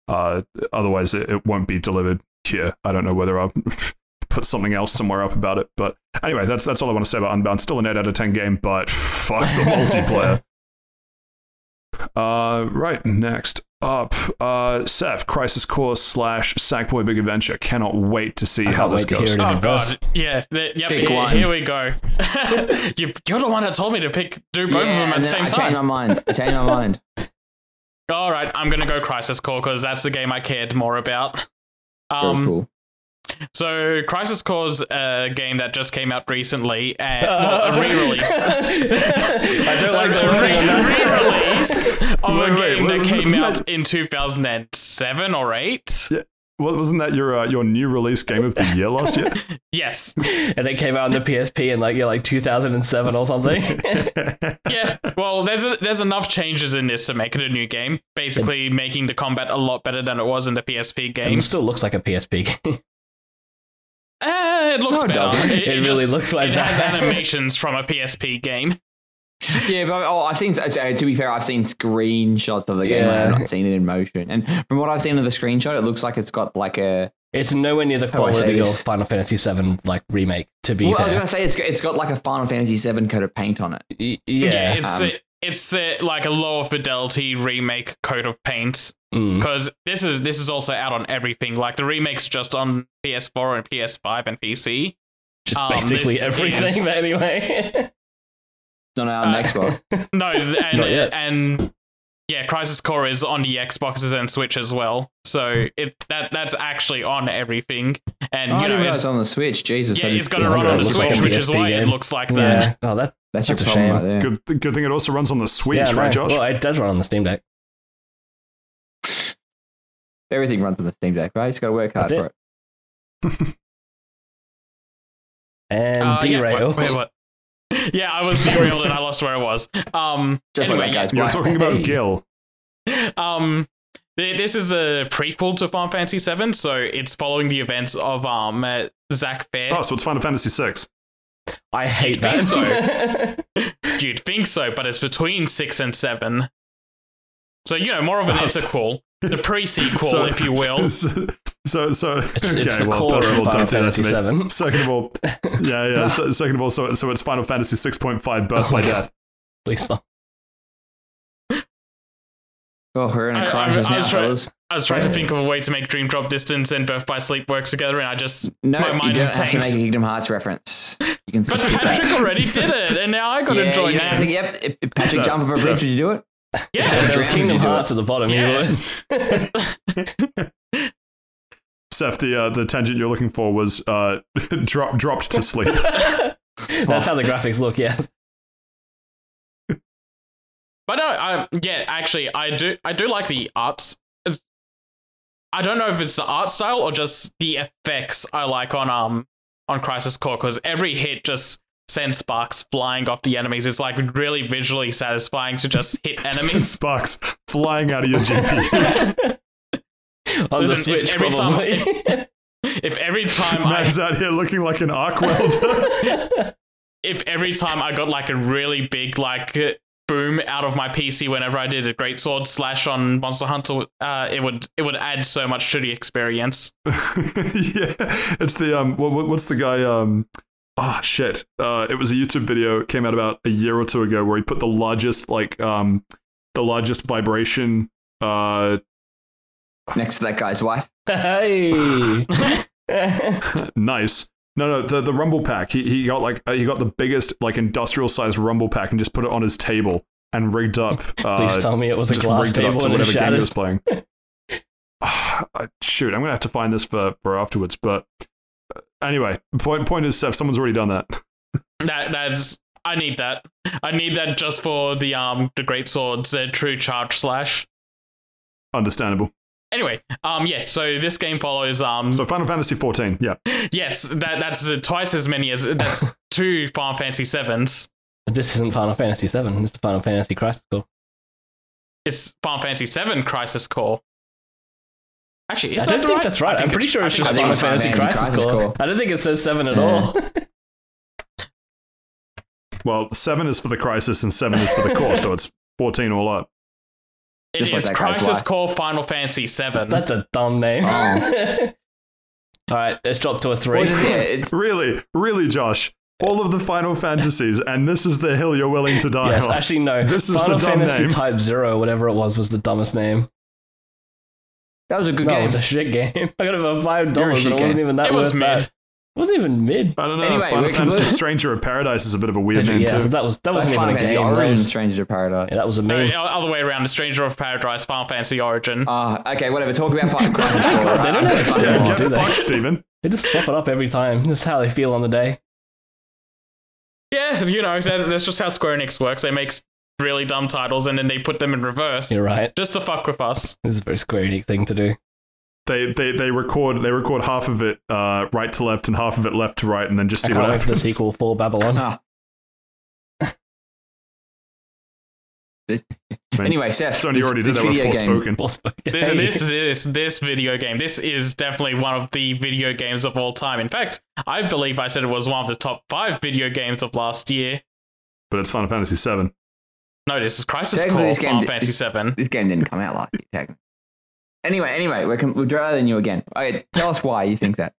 uh, otherwise, it, it won't be delivered here. I don't know whether I'll put something else somewhere up about it. But anyway, that's that's all I want to say about Unbound. Still an eight out of ten game, but fuck the multiplayer. Uh, right, next up, uh, Seth, Crisis Core slash Sackboy Big Adventure. Cannot wait to see how this goes. hear. Oh Reverse. god, yeah, th- yep. Pick here, one. here we go. you, you're the one that told me to pick do both of them and at the then same I time. changed my mind. I changed my mind. All right, I'm gonna go Crisis Core because that's the game I cared more about. Very Um, cool. So Crisis Core's a game that just came out recently, and well, a re-release. I don't like the a wording on that. re-release of Wait, a wait, game that was- came wasn't out that- in 2007 or eight. Yeah. Well, wasn't that your uh, your new release game of the year last year? Yes, and it came out on the PSP in like yeah, like 2007 or something. yeah. Well, there's a, there's enough changes in this to make it a new game. Basically, making the combat a lot better than it was in the PSP game. it still looks like a PSP game. Eh, it looks No, it better. doesn't. It really just- looks like it has that. animations from a PSP game. Yeah, but oh, I've seen. uh, To be fair, I've seen screenshots of the game. I've not seen it in motion. And from what I've seen of the screenshot, it looks like it's got like a. It's nowhere near the How do I say quality of? Final Fantasy VII like remake. To be Well, I was gonna say it's got, it's got like a Final Fantasy VII coat of paint on it. Y- yeah, it's um, uh, it's uh, like a lower fidelity remake coat of paint Mm. because this is this is also out on everything. Like the remake's just on PS4 and PS5 and PC. just um, basically everything. is- But anyway, Not out on Uh, Xbox. No, and Not yet. and yeah, Crisis Core is on the Xboxes and Switch as well. So it that that's actually on everything, and Oh, you didn't know it's, it's on the Switch. Jesus, yeah, it's going to run on the looks like Switch, which is PSP why it looks like that. Oh, that That's, That's a your problem shame. right there. good good thing it also runs on the Switch, yeah, right, no. Josh? Well, it does run on the Steam Deck. Everything runs on the Steam Deck, right? Just got to work hard That's for it. And Uh, yeah, derail. wait, wait, what? Yeah, I was derailed and I lost where I was. Um, Just anyway, like that, guys. You're Right. talking about Gil. um this is a prequel to Final Fantasy VII, so it's following the events of um uh, Zack Fair. Oh, so it's Final Fantasy VI. I hate think that. You'd think so, but it's between six and seven. So you know, more of an Oh, so- the pre-sequel, So- if you will. So, so, so It's, okay, it's the well, core of of all, Final don't do that to Fantasy me. VII. Second of all, yeah, yeah. so, second of all, so, so it's Final Fantasy 6.5 Birth Oh by my Death. Please stop. Oh, we're in a crisis I now, was trying- fellas. I was trying to think of a way to make Dream Drop Distance and Birth by Sleep work together, and I just No, my you mind don't have to tanks. make a Kingdom Hearts reference. You can But skip Patrick that. already did it, and now I got to yeah, join you don't have to, in. yep. If, if Patrick So- jump over a so- bridge, would you do it? Yeah, Yes. Drown, Kingdom do Hearts at the bottom. Yes. He Seth, the uh, the tangent you're looking for was uh, drop, dropped to sleep. would. That's how the graphics look. Yes. But no, I, yeah, actually, I do. I do like the arts. I don't know if it's the art style or just the effects I like on um on Crisis Core because every hit just sends sparks flying off the enemies. It's like really visually satisfying to just hit enemies. Sparks flying out of your GPU. On the Listen, if Switch, every time- probably. if every time I Man's out here looking like an arc welder. if every time I got like a really big like boom out of my PC whenever I did a great sword slash on Monster Hunter. Uh, it would it would add so much to the experience. yeah, it's the um. What, what- what's the guy um? Ah, shit. Uh, it was a YouTube video. It came out about a year or two ago where he put the largest like um, the largest vibration uh Next to that guy's wife. Hey. nice. No, no, the the rumble pack. He he got like uh, he got the biggest like industrial sized rumble pack and just put it on his table and rigged up. Uh, Please tell me it was a glass rigged up table to and it whatever game he was playing. Ah, shoot, I'm gonna have to find this for for afterwards. But uh, anyway, point point is, Seth, someone's already done that. That that's I need that. I need that just for the um the great swords true charge slash. Understandable. Anyway, um yeah, so this game follows um So Final Fantasy 14, yeah. yes, that that's uh, twice as many as that's two Final Fantasy sevens. But this isn't Final Fantasy seven. This is Final Fantasy Crisis Core. It's Final Fantasy seven Crisis Core. Actually, is I that don't think right? that's right. I I'm pretty sure it's just I Final think Fantasy, it's Final Crisis, Fantasy Core. Core. I don't think it says 7 at Yeah. all. Well, 7 is for the Crisis and 7 is for the core, so it's 14 all up. It Just is that guy's Crisis wife. Core Final Fantasy seven. That's a dumb name. Oh. all right, let's drop to a 3. What is it? Yeah, it's Really, really, Josh. All of the Final Fantasies, and this is the hill you're willing to die yes, on. actually, no. This is Final the dumb Fantasy name. Type 0, whatever it was, was the dumbest name. that was a good no, it was a shit game. I got it for $5 You're and shit it wasn't game. even that it was mid. that. It wasn't even mid. I don't know. Anyway, Final we can Fantasy move- Stranger of Paradise is a bit of a weird name yeah, too. that was that wasn't Final even a Fantasy game. That Origin was, Strangers of Paradise. yeah, that was a No, other way around. The Stranger of Paradise, Final Fantasy Origin. Ah, okay, whatever. Talk about Final Crisis Core. They don't I'm so have fucking to- yeah, Oh, get do they? fucked, Steven. They just swap it up every time. That's how they feel on the day. Yeah, you know, that, that's just how Square Enix works. They make really dumb titles and then they put them in reverse You're right. just to fuck with us. This is a very Square Enix thing to do. They, they they record they record half of it uh, right to left and half of it left to right, and then just I see can't what wait for the happens. sequel for Babylon. Ah. I mean, Anyway, Seth. Sony this- already did this that with video game. Forspoken. Forspoken. This, this, this, this video game, this is definitely one of the video games of all time. In fact, I believe I said it was one of the top five video games of last year. But it's Final Fantasy VII. No, this is Crisis Technically, Core this game Final Fantasy VII. This game didn't come out last year, technically. Anyway, anyway, we're, com- we're drier than you again. Okay, tell us why you think that.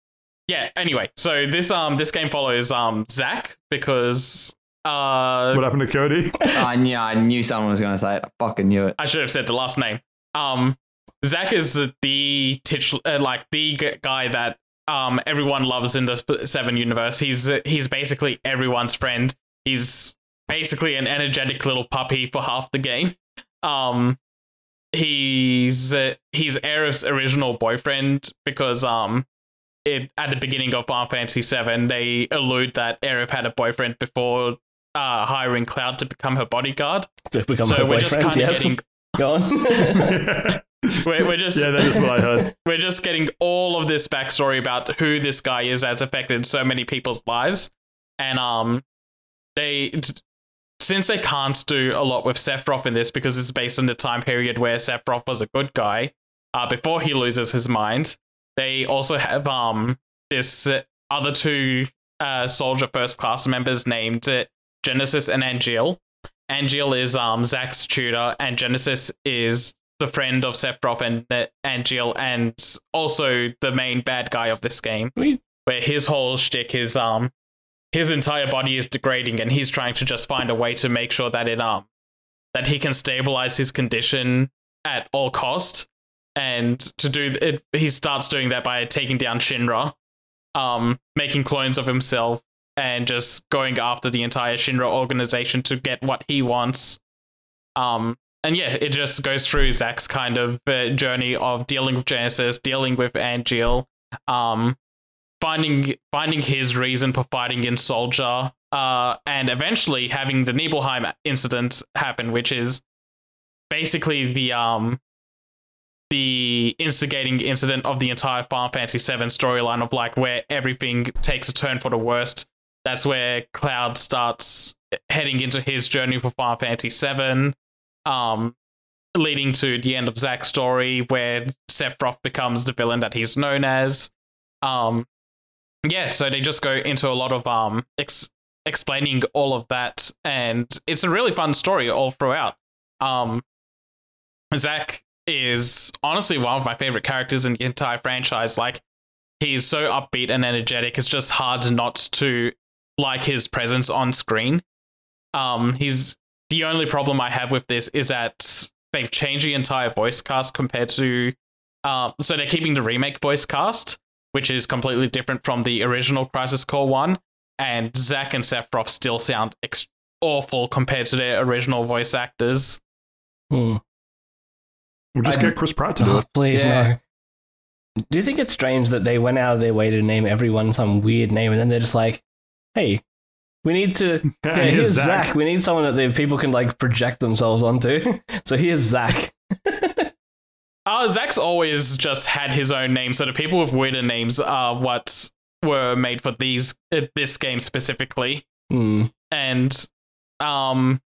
Yeah. Anyway, so this um this game follows um Zack because uh What happened to Cody? I knew, I knew someone was going to say it. I fucking knew it. I should have said the last name. Um, Zack is the titch, uh, like the g- guy that um everyone loves in the Seven universe. He's uh, he's basically everyone's friend. He's basically an energetic little puppy for half the game. Um, he's uh, he's Aerith's original boyfriend because um. It, at the beginning of Final Fantasy VII, they allude that Aerith had a boyfriend before uh, hiring Cloud to become her bodyguard. to become so her we're just boyfriend, kind of yes. getting Go on. we're, we're just yeah, that is what I heard. we're just getting all of this backstory about who this guy is that's affected so many people's lives and um they t- since they can't do a lot with Sephiroth in this because it's based on the time period where Sephiroth was a good guy uh, before he loses his mind they also have um this uh, other two uh, soldier first class members named uh, Genesis and Angeal. Angeal is um Zack's tutor and Genesis is the friend of Sephiroth and uh, Angeal, and also the main bad guy of this game, where his whole shtick is um his entire body is degrading, and he's trying to just find a way to make sure that it um that he can stabilize his condition at all cost, and to do it, he starts doing that by taking down Shinra, um, making clones of himself, and just going after the entire Shinra organization to get what he wants. Um, and yeah, it just goes through Zack's kind of uh, journey of dealing with Genesis, dealing with Angeal, um, finding finding his reason for fighting in Soldier, uh, and eventually having the Nibelheim incident happen, which is basically the um the instigating incident of the entire Final Fantasy VII storyline of like where everything takes a turn for the worst. That's where Cloud starts heading into his journey for Final Fantasy VII um, leading to the end of Zack's story, where Sephiroth becomes the villain that he's known as. Um, yeah, so they just go into a lot of um, ex- explaining all of that, and it's a really fun story all throughout. Um, Zack is honestly one of my favorite characters in the entire franchise. Like, he's so upbeat and energetic. It's just hard not to like his presence on screen. Um, he's the only problem I have with this is that they've changed the entire voice cast compared to. Um, so they're keeping the remake voice cast, which is completely different from the original Crisis Core one. And Zack and Sephiroth still sound ex- awful compared to their original voice actors. Hmm. We'll just I- get Chris Pratt to do Oh, it. please Yeah. no. Do you think it's strange that they went out of their way to name everyone some weird name, and then they're just like, "Hey, we need to." Yeah, Yeah, here's here's Zach. Zach. We need someone that the people can like project themselves onto. so here's Zach. Uh, Zack's always just had his own name, so the people with weirder names are what were made for these uh, this game specifically. Hmm. and um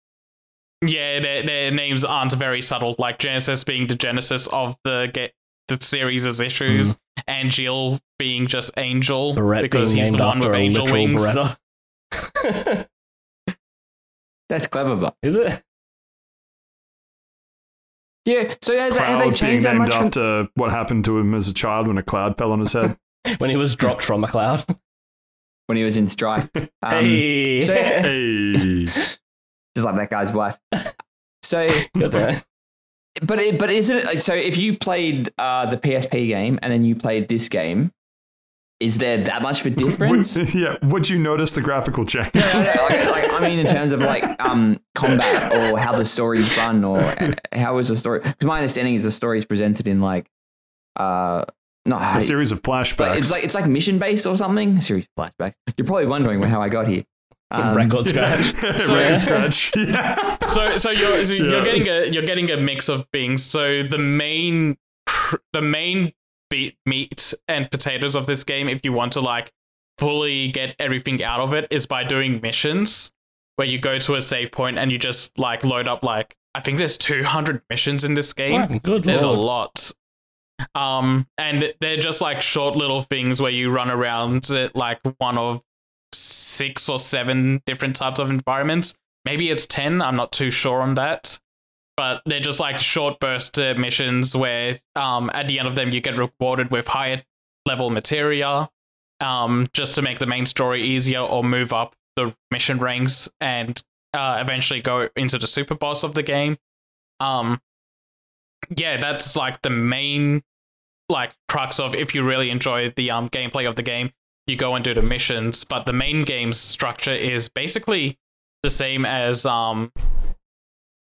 yeah their, their names aren't very subtle like genesis being the genesis of the get the series' issues Angeal being just angel Barrett because he's named the one after with a angel literal wings Beretta. That's clever, but Is it? Yeah. So has, have they Cloud being changed that named much? From, after what happened to him as a child when a cloud fell on his head. When he was dropped from a cloud. when he was in Strife. Um, hey. so- hey. just like that guy's wife. So, but it, but isn't it so? If you played uh, the PSP game and then you played this game, is there that much of a difference? Would, yeah, would you notice the graphical change? No, no, no, like, like, I mean, in terms of like um, combat or how the story's run or uh, how is the story? Because my understanding is the story is presented in like, uh, not A series of but flashbacks. it's like it's like mission based or something. A series of flashbacks. You're probably wondering how I got here. Um, record scratch. So- Record scratch. Yeah. so so you're so Yeah. you're getting a you're getting a mix of things so the main the main beat meat and potatoes of this game if you want to like fully get everything out of it is by doing missions where you go to a save point and you just like load up like i think there's 200 missions in this game? Good there's lord. a lot um and they're just like short little things where you run around uh, like one of six or seven different types of environments maybe it's 10 i'm not too sure on that but they're just like short burst missions where um at the end of them you get rewarded with higher level materia um just to make the main story easier or move up the mission ranks and uh, eventually go into the super boss of the game. Um yeah that's like the main like crux of if you really enjoy the um gameplay of the game you go and do the missions but the main game's structure is basically the same as um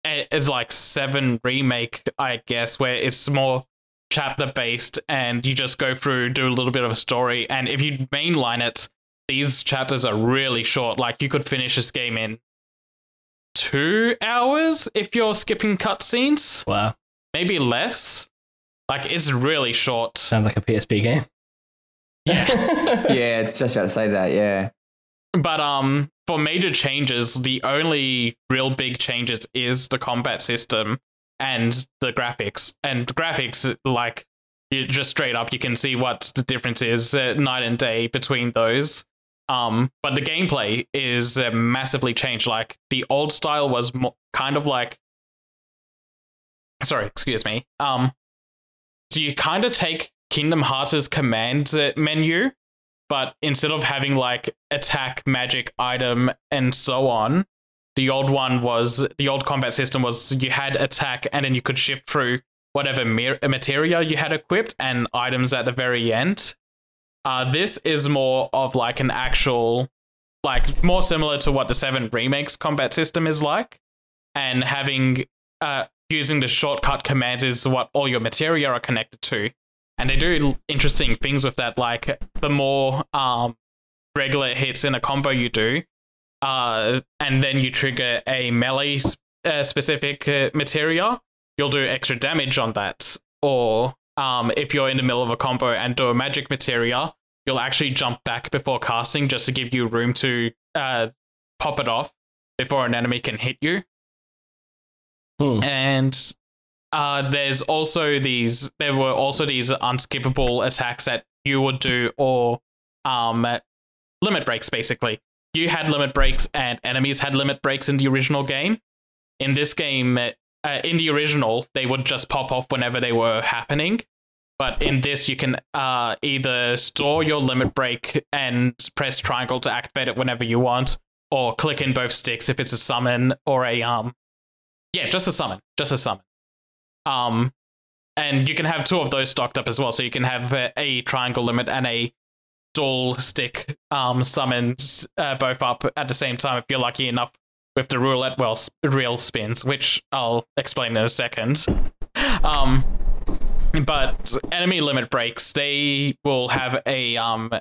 it's like seven remake i guess where it's more chapter based and you just go through do a little bit of a story and if you mainline it these chapters are really short like you could finish this game in two hours if you're skipping cutscenes Wow. maybe less like it's really short Sounds like a PSP game. yeah Yeah, it's just about to say that. Yeah. But um, for major changes, the only real big changes is the combat system and the graphics. And graphics, like you just straight up, you can see what the difference is uh, night and day between those. Um, but the gameplay is uh, massively changed. Like the old style was mo- kind of like, sorry, excuse me. Um, so you kind of take Kingdom Hearts' command uh, menu but instead of having like attack, magic, item, and so on, the old one was the old combat system was you had attack and then you could shift through whatever mir- materia you had equipped and items at the very end. Uh, this is more of like an actual, like more similar to what the Seven Remakes combat system is like, and having uh, using the shortcut commands is what all your materia are connected to and they do interesting things with that like the more um regular hits in a combo you do uh and then you trigger a melee s- uh, specific uh, materia you'll do extra damage on that or um if you're in the middle of a combo and do a magic materia you'll actually jump back before casting just to give you room to uh pop it off before an enemy can hit you Hmm. and uh, there's also these there were also these unskippable attacks that you would do or um limit breaks basically you had limit breaks and enemies had limit breaks in the original game. In this game, uh, in the original, they would just pop off whenever they were happening. But in this, you can uh, either store your limit break and press triangle to activate it whenever you want, or click in both sticks if it's a summon or a um, yeah, just a summon, just a summon. Um, and you can have two of those stocked up as well. So you can have a, a triangle limit and a dual stick um summons uh, both up at the same time if you're lucky enough with the roulette well real spins, which I'll explain in a second. Um, but enemy limit breaks, they will have a um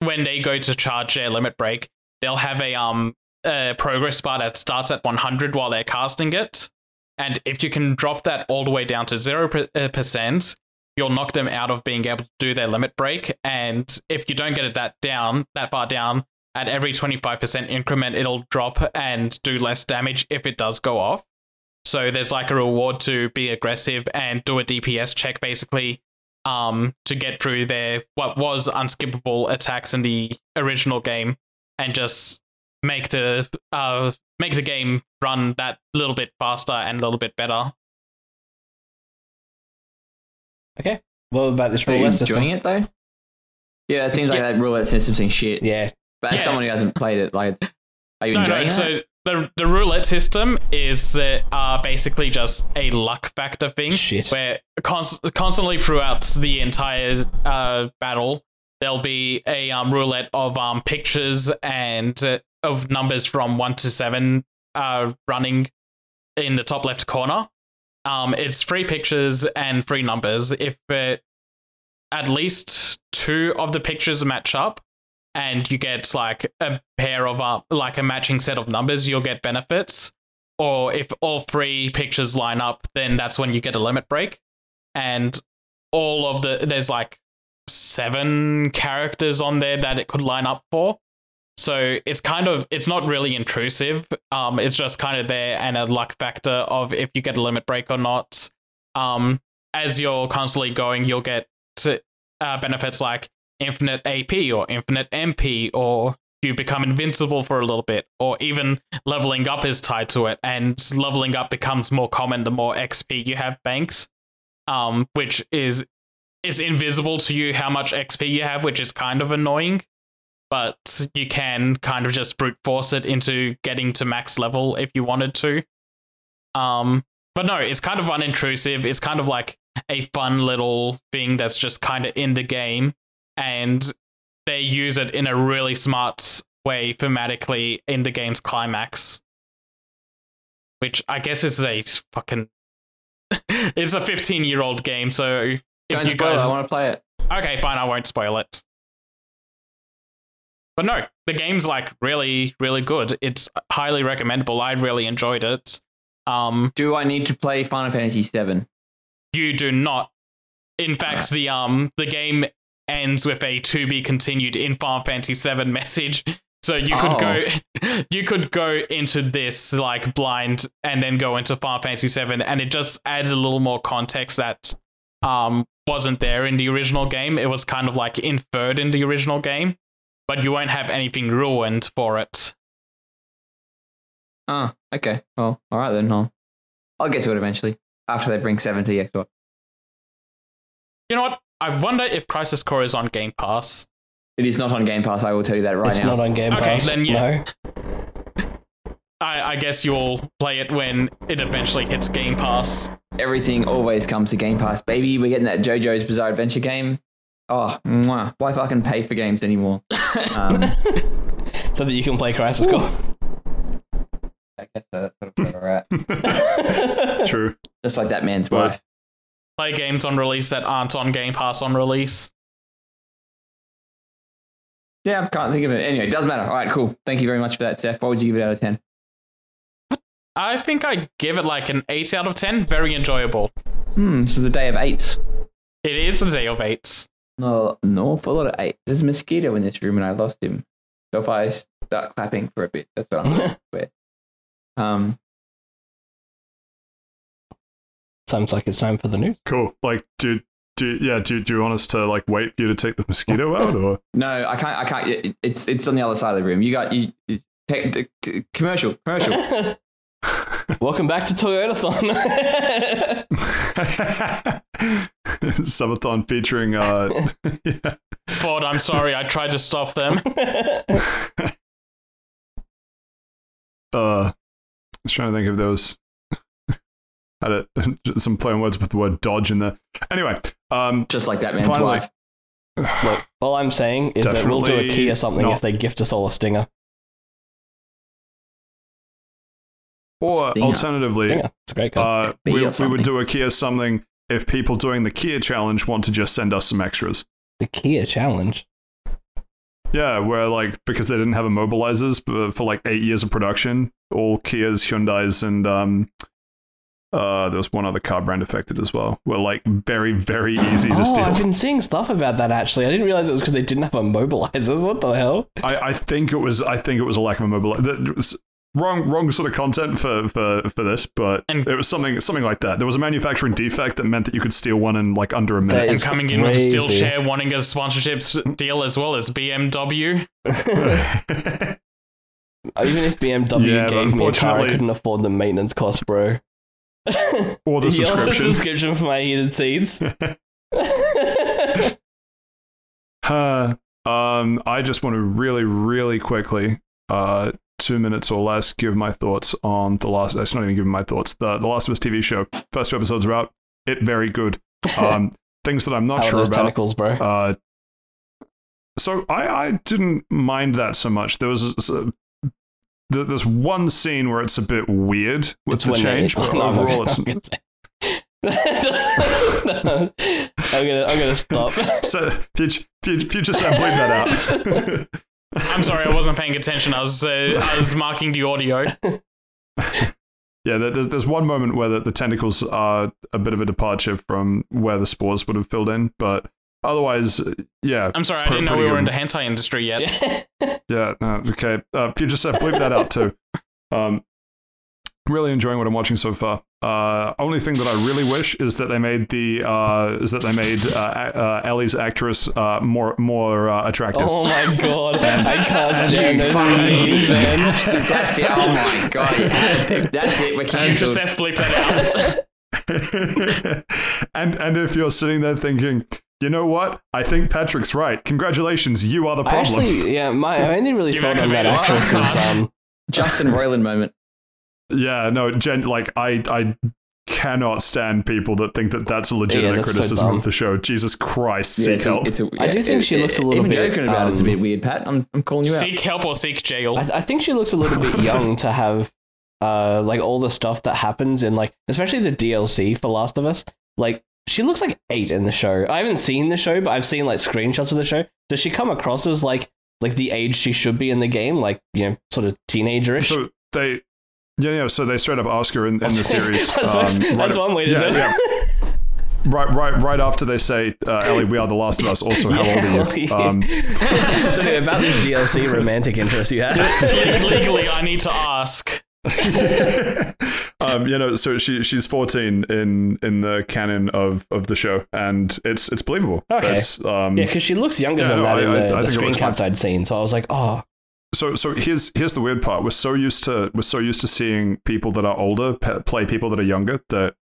when they go to charge their limit break, they'll have a um a progress bar that starts at 100 while they're casting it. And if you can drop that all the way down to 0%, you'll knock them out of being able to do their limit break. And if you don't get it that down, that far down, at every 25% increment, it'll drop and do less damage if it does go off. So there's like a reward to be aggressive and do a DPS check basically um, to get through their what was unskippable attacks in the original game and just make the uh, make the game run that little bit faster and a little bit better. Okay. What about this Are you roulette system? enjoying it though? Yeah, it seems like Yeah. that roulette system's been shit. Yeah. But as Yeah. someone who hasn't played it, like, are you No, enjoying no, it? so the the roulette system is uh, uh, basically just a luck factor thing Shit. where const- constantly throughout the entire uh, battle there'll be a um, roulette of um, pictures and uh, of numbers from one to seven uh, running in the top left corner. Um, it's three pictures and three numbers. If uh, at least two of the pictures match up, and you get like a pair of uh, like a matching set of numbers, you'll get benefits. Or if all three pictures line up, then that's when you get a limit break. And all of the there's like seven characters on there that it could line up for. So it's kind of it's not really intrusive. Um, it's just kind of there and a luck factor of if you get a limit break or not. Um, as you're constantly going, you'll get uh, benefits like infinite AP or infinite MP, or you become invincible for a little bit, or even leveling up is tied to it, and leveling up becomes more common the more XP you have banks, um, which is is invisible to you how much XP you have, which is kind of annoying. But you can kind of just brute force it into getting to max level if you wanted to. Um, but no, it's kind of unintrusive. It's kind of like a fun little thing that's just kind of in the game and they use it in a really smart way thematically in the game's climax which i guess is a fucking it's a 15 year old game so if Don't you spoil guys it. I want to play it. okay fine i won't spoil it but no the game's like really really good it's highly recommendable i really enjoyed it um Do I need to play Final Fantasy VII? you do not. In fact, the um the game ends with a to be continued in Final Fantasy VII message. So you could go you could go into this like blind and then go into Final Fantasy VII and it just adds a little more context that um wasn't there in the original game. It was kind of like inferred in the original game, but you won't have anything ruined for it. Oh, okay. Well, all right then. I'll, I'll get to it eventually after they bring seven to the Xbox. You know what? I wonder if Crisis Core is on Game Pass. It is not on Game Pass. I will tell you that right it's now. not on Game Okay, Pass. then yeah. No. I, I guess you'll play it when it eventually hits Game Pass. Everything always comes to Game Pass, baby. We're getting that JoJo's Bizarre Adventure game. Oh, mwah. why fucking pay for games anymore? Um, So that you can play Crisis Core. I guess that's sort of where we're at. True. Just like that man's Well, wife. Play games on release that aren't on Game Pass on release. Yeah, I can't think of it. Anyway, it doesn't matter. All right, cool. Thank you very much for that, Seth. What would you give it out of 10? I think I give it like an 8 out of 10. Very enjoyable. Hmm, this is a day of eights. It is a day of 8s. No, no, a lot of eight. There's a mosquito in this room and I lost him. So if I start clapping for a bit, that's what I'm going with. Um, Sounds like it's time for the news. Cool. Like, dude, do you, yeah, do, do you want us to like wait for you to take the mosquito out or? No, I can't. I can't. it- It's it's on the other side of the room. You got you. you take the commercial. Commercial. Welcome back to Toyotathon. Subathon featuring uh yeah. Ford, I'm sorry. I tried to stop them. uh I was trying to think if there was had a, some play on words with the word dodge in there. Anyway, um Just like that man's Finally. wife. Look, all I'm saying is that we'll do a key or something not. if they gift us all a stinger. Or Stinger. alternatively, Stinger. It's a great card. uh we, we would do a Kia something if people doing the Kia challenge want to just send us some extras. the Kia challenge. Yeah, where like because they didn't have immobilizers but for like eight years of production, all Kias, Hyundai's, and um, uh, there was one other car brand affected as well. Were like very, very easy to Oh, steal. I've been seeing stuff about that actually. I didn't realize it was because they didn't have immobilizers. What the hell? I, I think it was. I think it was a lack of immobilizer. Wrong, wrong sort of content for for for this, but And- it was something something like that. There was a manufacturing defect that meant that you could steal one in like under a That minute. And is coming in with crazy. Steelshare wanting a sponsorship deal as well as BMW. Even if BMW Yeah, gave me a car, I couldn't afford the maintenance cost, bro. or the Yeah, subscription. subscription for my heated seats. Uh, um, I just want to really, really quickly, uh, two minutes or less, give my thoughts on the last. It's not even giving my thoughts. The The Last of Us TV show. First two episodes are out. It very good. Um, things that I'm not How sure about. tentacles, bro? Uh, so I, I didn't mind that so much. There was a, there- there's one scene where it's a bit weird with It's the change, but overall it's I'm gonna No, I'm gonna I'm gonna stop. so future future, future Sam bleep that out. I'm sorry, I wasn't paying attention. I was uh, I was marking the audio. Yeah, there's there's one moment where the, the tentacles are a bit of a departure from where the spores would have filled in, but otherwise, uh, yeah, I'm sorry, I didn't know we pretty were in the good. hentai industry yet. Yeah. yeah, no, okay. Uh, future Seth, bleep that out too. Um, really enjoying what I'm watching so far. Uh, only thing that I really wish is that they made the uh, is that they made uh, uh, Ellie's actress uh, more more uh, attractive. Oh my god, I can't stand You fucking memes, man. That's it. Oh my god. That's it. We're And cancelled. Joseph bleep that out. and and if you're sitting there thinking, you know what, I think Patrick's right. Congratulations, you are the problem. actually, yeah, my I only really You've thought on that actress wild is um Justin Roiland moment. Yeah, no, gen- like I, I cannot stand people that think that that's a legitimate that's criticism dumb. of the show. Jesus Christ, Yeah, seek it's a, help. it's a, I do think she looks a little bit. even bit, joking about it's a um, bit weird, Pat. I'm, I'm calling you out. seek help or seek jail. I, I think she looks a little bit young to have uh like all the stuff that happens in like especially the DLC for Last of Us. Like she looks like eight in the show. I haven't seen the show, but I've seen like screenshots of the show. Does she come across as like like the age she should be in the game, like you know, sort of teenagerish? So they, yeah, yeah. So they straight up Oscar in, in the series. that's, um, that's right- one way to yeah, do it. yeah. Right, right, right after they say, uh, "Ellie, we are the Last of Us." Also, how old are you? Um, so anyway, about this DLC romantic interest you had. Legally, I need to ask. um, you know, so she she's 14 in in the canon of of the show, and it's it's believable. Okay. It's, um, Yeah, because she looks younger Yeah, than no, that I- in the, I the screen looks fine. caps I'd seen. So I was like, oh, So so here's here's the weird part. We're so used to we're so used to seeing people that are older pe- play people that are younger that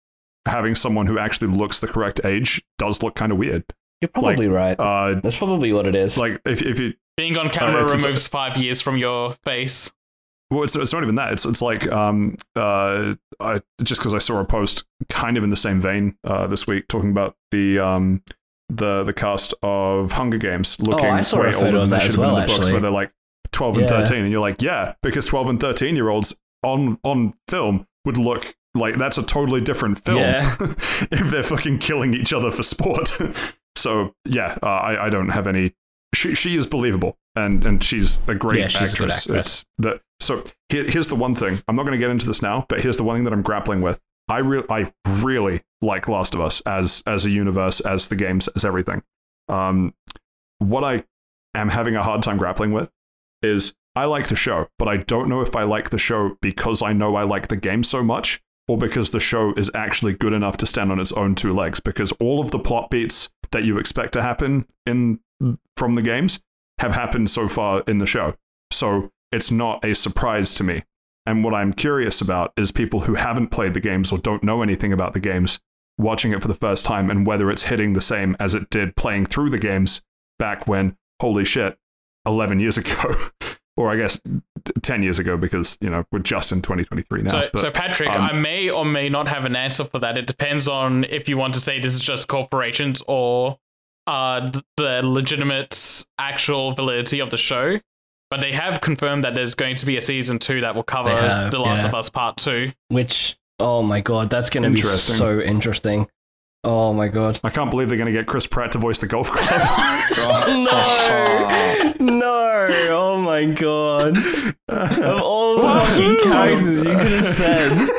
having someone who actually looks the correct age does look kind of weird. you're probably right. Uh, That's probably what it is. like if if you Being on camera it's- it's- removes five years from your face. well, it's, it's not even that. It's it's like um uh I just because I saw a post kind of in the same vein uh this week talking about the um the the cast of Hunger Games looking Oh, I saw a way photo older of than they should as have been in the books where they're like 12 and Yeah. 13 and you're like yeah because 12 and 13 year olds on on film would look like that's a totally different film Yeah. if they're fucking killing each other for sport so yeah uh, I I don't have any she she is believable and and she's a great Yeah, she's a actress. actress. It's the so here, here's the one thing. I'm not going to get into this now, but here's the one thing that I'm grappling with. I re- I really like Last of Us as as a universe, as the games, as everything. Um, what I am having a hard time grappling with is I like the show, but I don't know if I like the show because I know I like the game so much or because the show is actually good enough to stand on its own two legs. Because all of the plot beats that you expect to happen in from the games have happened so far in the show. So it's not a surprise to me. And what I'm curious about is people who haven't played the games or don't know anything about the games watching it for the first time and whether it's hitting the same as it did playing through the games back when, holy shit, 11 years ago. or I guess 10 years ago because, you know, we're just in 2023 now. So, But, so Patrick, um, I may or may not have an answer for that. It depends on if you want to say this is just corporations or uh, the legitimate actual validity of the show. But they have confirmed that there's going to be a season two that will cover have, The Last yeah. of Us Part Two. Which, oh my god, that's going to be so interesting. Oh my god. I can't believe they're going to get Chris Pratt to voice the golf club. no, no, oh my god. Of all the fucking characters you could have said.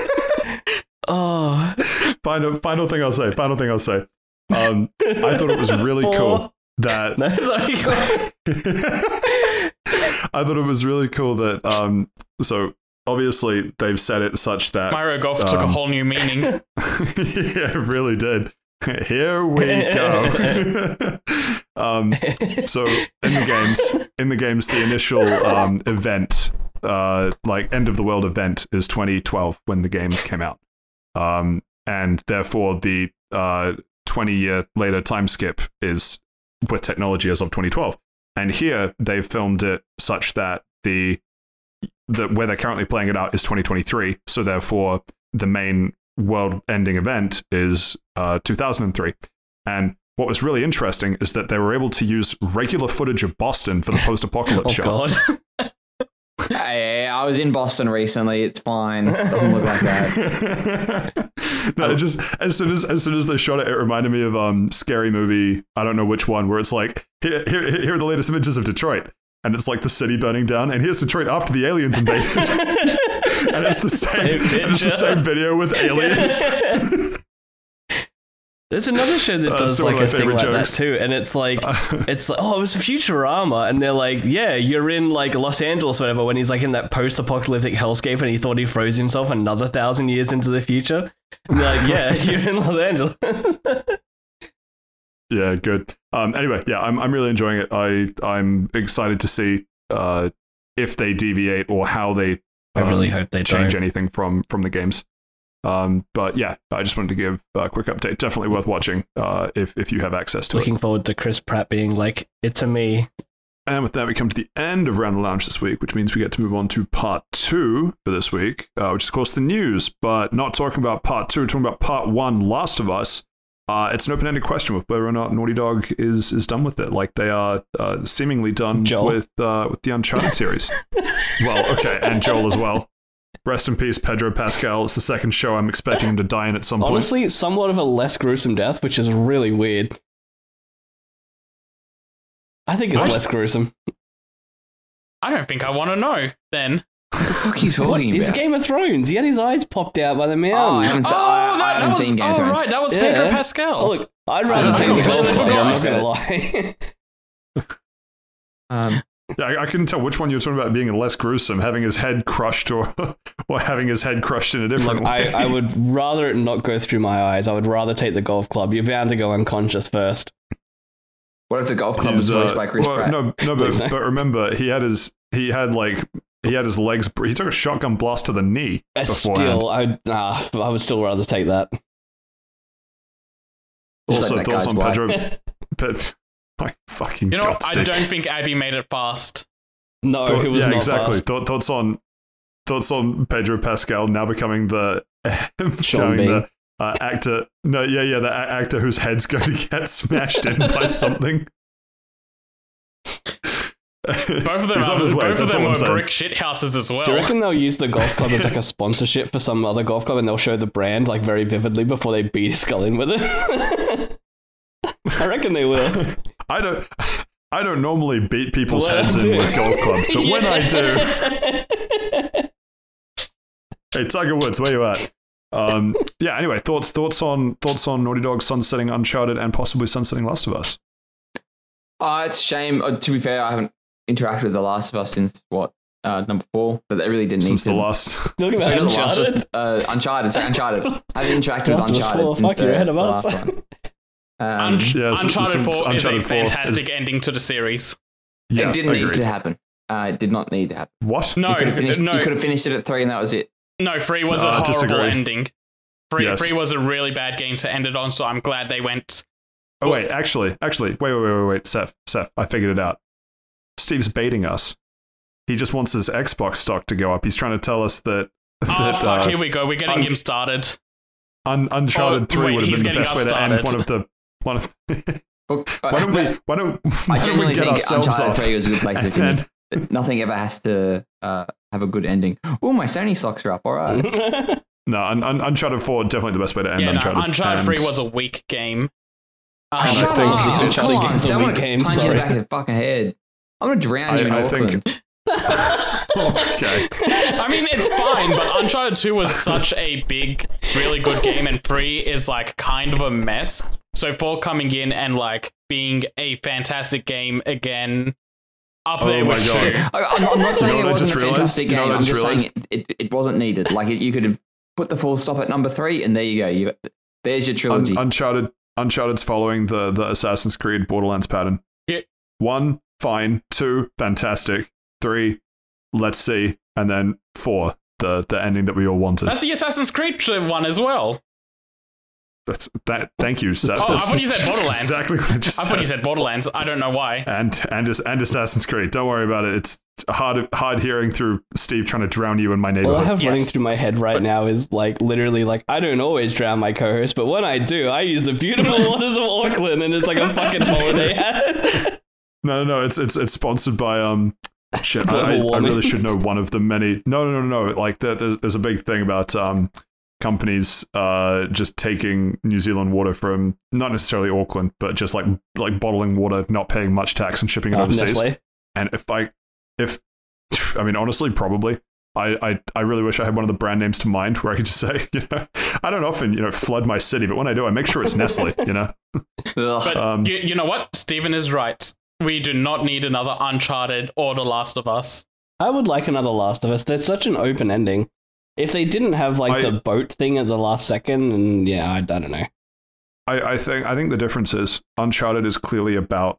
Oh, final, final thing I'll say. Final thing I'll say. Um, I thought it was really cool that No, sorry. I thought it was really cool that um so obviously they've said it such that Mario Golf took a Um, whole new meaning. yeah, it really did. Here we go. um so in the games in the games the initial um event uh like end of the world event is 2012 when the game came out. Um and therefore the uh 20 year later time skip is with technology as of 2012. And here they've filmed it such that the that where they're currently playing it out is 2023. So therefore, the main world-ending event is uh, 2003. And what was really interesting is that they were able to use regular footage of Boston for the post-apocalypse Oh show. god. Hey, I was in Boston recently. It's fine. It Doesn't look like that. no, it just as soon as as soon as they shot it, it reminded me of um scary movie. I don't know which one, where it's like here here, here are the latest images of Detroit, and it's like the city burning down, and here's Detroit after the aliens invaded, and it's the same, Same and it's the same video with aliens. There's another show that Uh, does one like a thing like jokes. that too, and it's like it's like oh, it was Futurama, and they're like, yeah, you're in like Los Angeles, whatever. When he's like in that post-apocalyptic hellscape, and he thought he froze himself another thousand years into the future. And they're like, yeah, you're in Los Angeles. Yeah, good. Um, anyway, yeah, I'm I'm really enjoying it. I I'm excited to see uh if they deviate or how they I really um, hope they change don't. anything from from the games. Um, but yeah, I just wanted to give a quick update. Definitely worth watching uh, if if you have access to it. Looking forward to Chris Pratt being like, it's a me. And with that, we come to the end of Round the Lounge this week, which means we get to move on to part two for this week, uh, which is, of course, the news. But not talking about part two, we're talking about part one, Last of Us. Uh, it's an open-ended question with whether or not Naughty Dog is is done with it, like they are uh, seemingly done Joel. with uh, with the Uncharted series. well, okay, and Joel as well. Rest in peace, Pedro Pascal. It's the second show I'm expecting him to die in at some point. Honestly, somewhat of a less gruesome death, which is really weird. I think it's What? less gruesome. I don't think I want to know. Then What the fuck are you What? talking It's about? Game of Thrones. He had his eyes popped out by the Oh, I haven't, se- oh, I, I haven't that was seen Game of Thrones. oh right, that was Yeah. Pedro Pascal. Oh, look, I'd rather take the completely golf club. I'm not gonna lie. Um, Yeah, I, I couldn't tell which one you were talking about being less gruesome, having his head crushed or or having his head crushed in a different Look, way. I would rather it not go through my eyes. I would rather take the golf club. You're bound to go unconscious first. what if the golf club He's, is voiced uh, by Chris well, Pratt? No, no, but, no. but remember, he had his he had like he had his legs. He took a shotgun blast to the knee beforehand. Still, I nah, I would still rather take that. Just also, like that thoughts on wife. Pedro. Pet, my fucking you know, god, what? I don't think Abby made it fast. No, Thought- it was yeah, not exactly. fast. Thought, thoughts on thoughts on Pedro Pascal now becoming the Sean becoming the uh, actor. No, yeah, yeah, the a- actor whose head's going to get smashed in by something. Both of them, are, on way, both of them were saying. brick shit houses as well. Do you reckon they'll use the golf club as like a sponsorship for some other golf club and they'll show the brand like very vividly before they beat his skull in with it? I reckon they will. I don't. I don't normally beat people's Well, heads in with golf clubs, but when I do, hey Tiger Woods, where you at? Um, yeah. Anyway, thoughts thoughts on thoughts on Naughty Dog sunsetting Uncharted and possibly sunsetting Last of Us. Oh, it's a shame. Uh, to be fair, I haven't interacted with The Last of Us since what uh, number four that they really didn't Since need the to. last. Talking about Sorry, not the last, Uncharted. just, uh, Uncharted. Sorry, Uncharted. I haven't interacted with Last of Us Uncharted 4, since fuck you, the, ahead of the us. last one. Um, Un- yeah, so- Uncharted since 4 is Uncharted a 4 fantastic is- ending to the series. Yeah, it didn't need agreed. to happen. Uh, it did not need to happen. What? No, you could have finished, no, you could have finished it at three, and that was it. no. Free was No, a I horrible disagree. ending. Free, Yes. Free was a really bad game to end it on, so I'm glad they went. Oh wait, actually, actually, wait, wait, wait, wait, wait, Seth, Seth, I figured it out. Steve's baiting us. He just wants his Xbox stock to go up. He's trying to tell us that, Oh fuck! uh, here we go. We're getting un- him started. Un- Uncharted Oh, Three wait, would have been the best us way to end one of the one of. Why don't we? Why don't? Why I don't we get think ourselves Uncharted off? 3 was a good place to finish. Nothing ever has to uh, have a good ending. Oh, my Sony socks are up. All right. no, Un- Un- Uncharted Four definitely the best way to end yeah, Uncharted. no, Uncharted And- Free was a weak game. Um, And I Shut think up! the Uncharted Come on, game's a someone weak game, punch you in sorry. the back of the fucking head. I'm gonna drown you I- in I think- okay. I mean, it's fine, but Uncharted 2 was such a big, really good game, and 3 is like kind of a mess. So 4 coming in and like being a fantastic game again, up Oh there my with 2. I, I'm, I'm not saying what it wasn't a realized? fantastic You know game. I I'm just just saying it, it, it wasn't needed. Like it, you could have put the full stop at number three, and there you go. You there's your Un- trilogy. Uncharted Uncharted's following the the Assassin's Creed Borderlands pattern. Yeah. One, fine. Two, fantastic. Three, let's see, and then four, the the ending that we all wanted. That's the Assassin's Creed one as well. That's that. Thank you, Seth. Oh, I That's thought you said Borderlands. Exactly what I just I said. thought you said Borderlands. I don't know why. and and and Assassin's Creed. Don't worry about it. It's hard hard hearing through Steve trying to drown you in my neighborhood. All I neighborhood. have running through my head right now is like literally like I don't always drown my co-host, but when I do, I use the beautiful waters of Auckland, and it's like a fucking holiday hat. No, no, no. It's it's it's sponsored by um. Shit, I, I, I really should know one of the many. No, no, no, no. Like there, there's, there's a big thing about um companies uh just taking New Zealand water from not necessarily Auckland, but just like like bottling water, not paying much tax and shipping it Oh, overseas. Nestle. And if I, if, I mean, honestly, probably. I, I, I really wish I had one of the brand names to mind where I could just say, you know, I don't often, you know, flood my city, but when I do, I make sure it's Nestle, you know? But Um, you, you know what? Stephen is right. We do not need another Uncharted or The Last of Us. I would like another Last of Us. There's such an open ending. If they didn't have like I- the boat thing at the last second, and yeah, I, I don't know. I, I think I think the difference is Uncharted is clearly about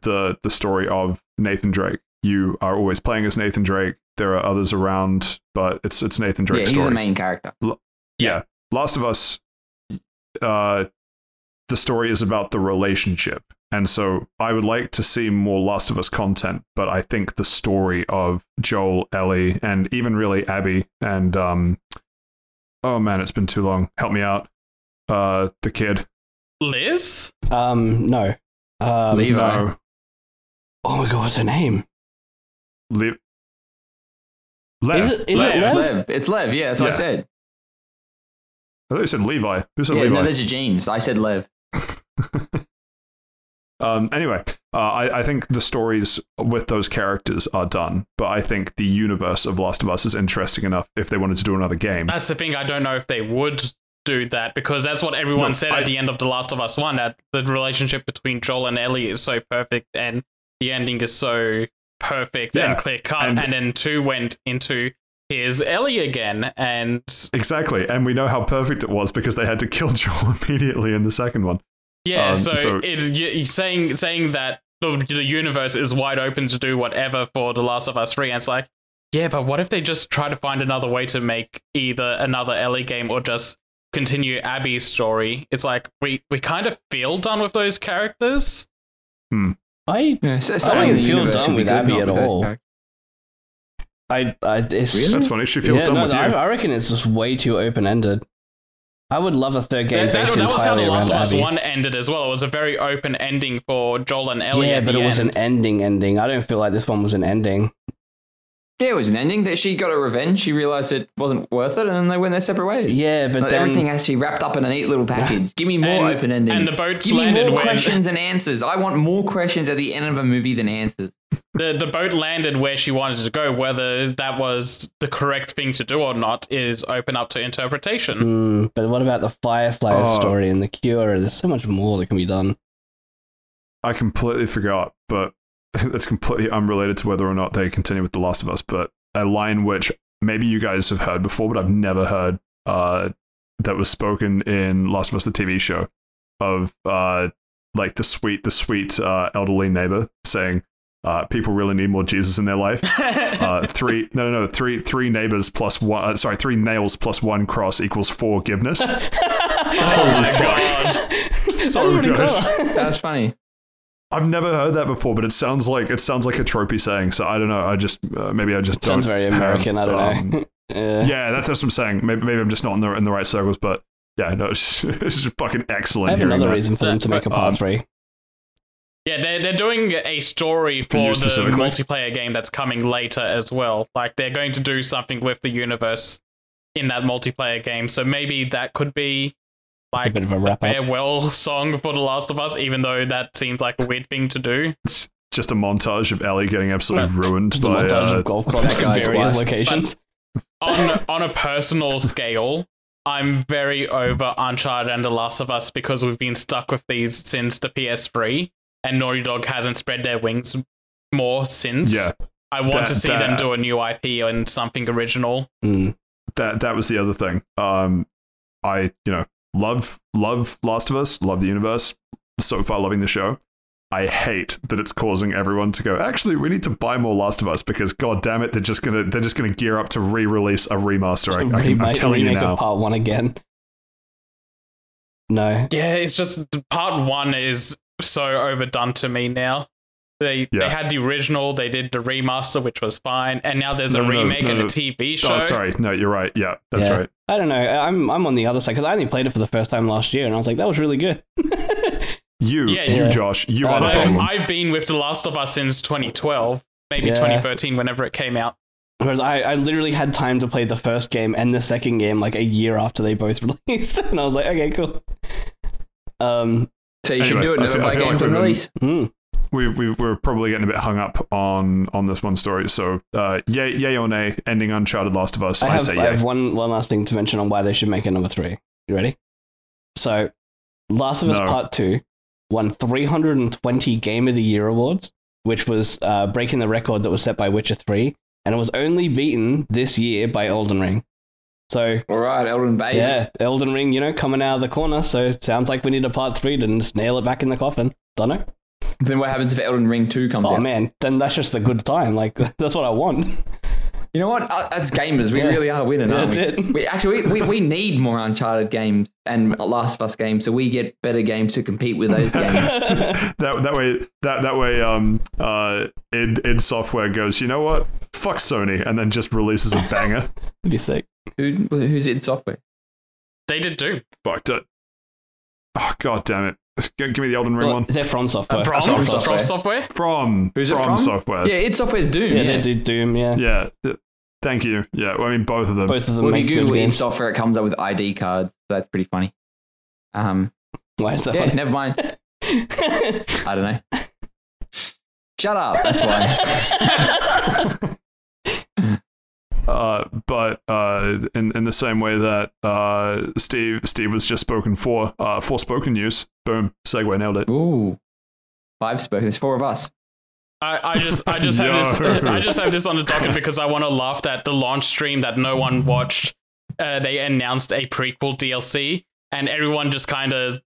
the the story of Nathan Drake. You are always playing as Nathan Drake. There are others around, but it's it's Nathan yeah, Drake's he's story. the main character. yeah. Last of Us, uh, the story is about the relationship. And so I would like to see more Last of Us content, but I think the story of Joel, Ellie, and even really Abby and, um, oh man, it's been too long. Help me out. Uh, the kid. Liz? Um, no. Um, Levi. No. Oh my god, what's her name? Le- Lev. Is it- is Lev. it Lev? Lev. It's Lev. Yeah, that's what I said. I thought you said Levi. Who said Yeah, Levi? no, there's your genes. I said Lev. Um, anyway, uh, I, I think the stories with those characters are done, but I think the universe of Last of Us is interesting enough if they wanted to do another game. That's the thing. I don't know if they would do that because that's what everyone No, said I- at the end of The Last of Us 1 that the relationship between Joel and Ellie is so perfect and the ending is so perfect Yeah, and clear cut. and- And, then 2 went into here's Ellie again. And Exactly, and we know how perfect it was because they had to kill Joel immediately in the second one. Yeah, Um, so, so- it, you, saying, saying that the, the universe is wide open to do whatever for The Last of Us 3, and it's like, yeah, but what if they just try to find another way to make either another Ellie game or just continue Abby's story? It's like we we kind of feel done with those characters. I, Yeah, so, I something don't in the feel done with Abby at with all. characters. I, I, it's Really? That's funny. She feels yeah, done no, with you. I, I reckon it's just way too open ended. I would love a third game That, that- based that was how The Last of Us One ended as well. It was a very open ending for Joel and Ellie. yeah, but it was an ending. Ending. I don't feel like this one was an ending. Yeah, it was an ending that she got her revenge. She realized it wasn't worth it, and then they went their separate ways. Yeah, but Like, then everything actually wrapped up in a neat little package. Give me more And- open endings. and the boats Give me more when- questions and answers. I want more questions at the end of a movie than answers. the the boat landed where she wanted to go. Whether that was the correct thing to do or not is open up to interpretation. Hmm, but what about the Firefly Oh. story and the Cure? There's so much more that can be done. I completely forgot, but it's completely unrelated to whether or not they continue with The Last of Us, but a line which maybe you guys have heard before, but I've never heard uh, that was spoken in Last of Us, the TV show, of uh, like the sweet, the sweet uh, elderly neighbor saying, uh, "People really need more Jesus in their life." Uh, three, no, no, no, three, three neighbors plus one. Uh, sorry, three nails plus one cross equals forgiveness. oh my god. so pretty good. cool. That's funny. I've never heard that before, but it sounds like it sounds like a tropey saying. So I don't know. I just uh, maybe I just Sounds don't very have, American. I don't um, know. yeah. yeah, that's, that's what I'm saying. Maybe, maybe I'm just not in the in the right circles, but yeah, no, it's, it's just fucking excellent. I have another that. reason for them to make a part Um, three. Yeah, they're, they're doing a story For for you the multiplayer game that's coming later as well. Like, they're going to do something with the universe in that multiplayer game. So maybe that could be A like bit of a wrap farewell song for The Last of Us, even though that seems like a weird thing to do. It's just a montage of Ellie getting absolutely ruined Just a by montage uh, of golf clubs in various wife. locations. on on a personal scale, I'm very over Uncharted and The Last of Us because we've been stuck with these since the PS3, and Naughty Dog hasn't spread their wings more since. yeah. I want That- to see them do a new IP and something original. Mm. That that was the other thing. Um, I you know love love Last of Us, love the universe. So far, loving the show. I hate that it's causing everyone to go. Actually, we need to buy more Last of Us because, god damn it, they're just gonna they're just gonna gear up to re-release a remaster. I, I can, I'm remake, telling you now. of part one again. No. Yeah, it's just part one is so overdone to me now. They Yeah. they had the original, they did the remaster, which was fine, and now there's No, a no, no, remake no, and a TV show. Oh, sorry. No, you're right. Yeah, that's Yeah. right. I don't know. I'm I'm on the other side because I only played it for the first time last year, and I was like, that was really good. You, Yeah, you, yeah. Josh, you I are the know. problem. I've been with The Last of Us since 2012, maybe Yeah. 2013, whenever it came out. Whereas I, I literally had time to play the first game and the second game like a year after they both released, and I was like, okay, cool. Um, So you should do it I never feel- I buy feel games like on we've been- release. mm, We've, we've, we're probably getting a bit hung up on on this one story. So, uh, yay, yay or nay, ending Uncharted Last of Us. I I, have say I yay. have one one last thing to mention on why they should make a number three. You ready? So, Last of Us No. Part Two won 320 Game of the Year awards, which was uh, breaking the record that was set by Witcher Three, and it was only beaten this year by Elden Ring. So All right, Elden Base. Yeah, Elden Ring, you know, coming out of the corner. So sounds like we need a part three to just nail it back in the coffin. Don't know. Then what happens if Elden Ring 2 comes Oh out? man, then that's just a good time. Like that's what I want. You know what? Uh, As gamers, we Yeah. really are winning. aren't That's we? it. We actually we, we, we need more Uncharted games and Last of Us games, so we get better games to compete with those games. that that way that that way um uh id id software goes you know what fuck Sony and then just releases a banger That'd be sick. Who, who's id Software? They did too. fucked it oh god damn it G- give me the Elden Ring Well, one they're from software. From, From from Software. software. from Who's it from from? software Yeah, it's Software's Doom. yeah, Yeah, they do Doom. Yeah, yeah th- thank you yeah well, I mean both of them both of them Well, if you make good Google id. Software, it comes up with ID cards. So that's pretty funny. Um, Why is that yeah, funny? never mind. I don't know. Shut up. That's why. uh but uh in in the same way that uh Steve Steve was just spoken for uh for spoken news boom segue nailed it Ooh, five spoken. There's four of us. I, I just I just have this I just have this on the docket because I want to laugh that the launch stream that no one watched. Uh, they announced a prequel DLC, and everyone just kind of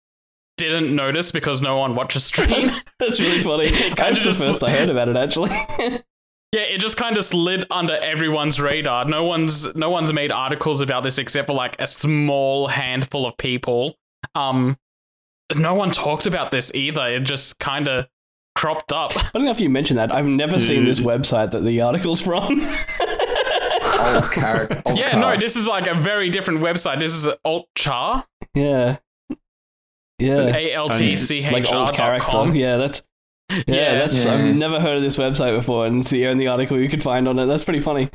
didn't notice because no one watched the stream. That's really funny. Kinda That's the just- first I heard about it actually. Yeah, it just kind of slid under everyone's radar. No one's no one's made articles about this except for like a small handful of people. Um, no one talked about this either. It just kind of cropped up. I don't know if you mentioned that. I've never seen this website that the article's from. Old character. Old Yeah, car. no, this is like a very different website. This is Alt Char, yeah, yeah, A L T C H like R old character. com. Yeah, that's yeah, Yeah. that's Yeah. I've never heard of this website before, and it's the only article you could find on it. That's pretty funny.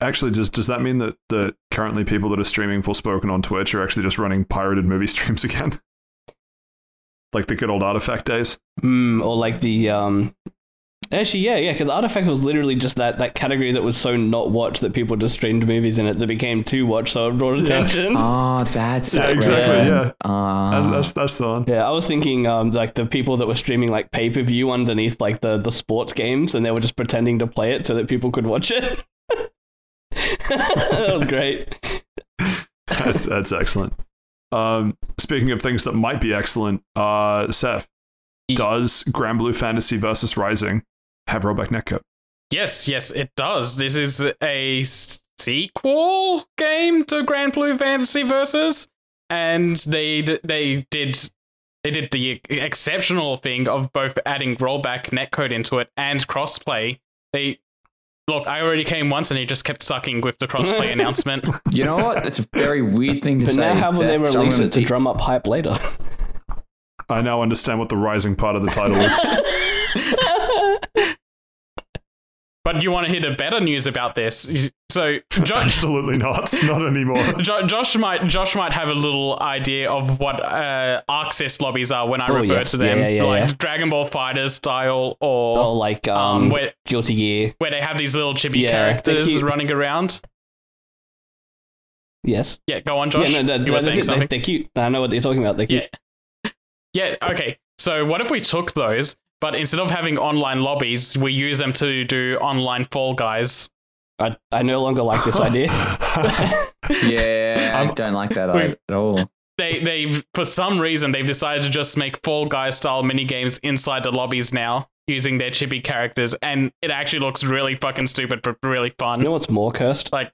Actually, does does that mean that that currently people that are streaming Forspoken on Twitch are actually just running pirated movie streams again? Like the good old artifact days? Mm, or like the um, Actually, yeah, yeah, because Artifact was literally just that, that category that was so not watched that people just streamed movies in it that became too watched, so it brought attention. Oh, that's Yeah, it, exactly, right? yeah. Ah. That's, that's that's the one. Yeah, I was thinking um, like the people that were streaming like pay per view underneath like the, the sports games, and they were just pretending to play it so that people could watch it. that was great. That's that's excellent. Um, speaking of things that might be excellent, uh, Seth, does Granblue Fantasy versus Rising have rollback netcode? Yes, yes, it does. This is a sequel game to Granblue Fantasy Versus, and they d- they did they did the exceptional thing of both adding rollback netcode into it and crossplay. They look, I already came once, and he just kept sucking with the crossplay announcement. You know what? That's a very weird thing to But say. now, how will they Seth, so release gonna it to te- drum up hype later? I now understand what the Rising part of the title is. But you want to hear the better news about this? So, Josh, Absolutely not. Not anymore. Jo- Josh might Josh might have a little idea of what uh, ArcSys lobbies are when I Oh, refer yes. to them, Yeah, yeah, yeah, like yeah. Dragon Ball FighterZ style, or oh, like um, um, where Guilty Gear. where they have these little chibi Yeah, characters running around. Yes. Yeah, go on, Josh. yeah, no, that, you were that's saying it. They, something. they're cute. I know what you're talking about. They're cute. Yeah. Yeah, okay. So what if we took those, but instead of having online lobbies, we use them to do online Fall Guys? I, I no longer like this idea. Yeah, I I'm- don't like that at all. They they've for some reason they've decided to just make Fall Guys style mini games inside the lobbies now using their chibi characters, and it actually looks really fucking stupid but really fun. You know what's more cursed? Like-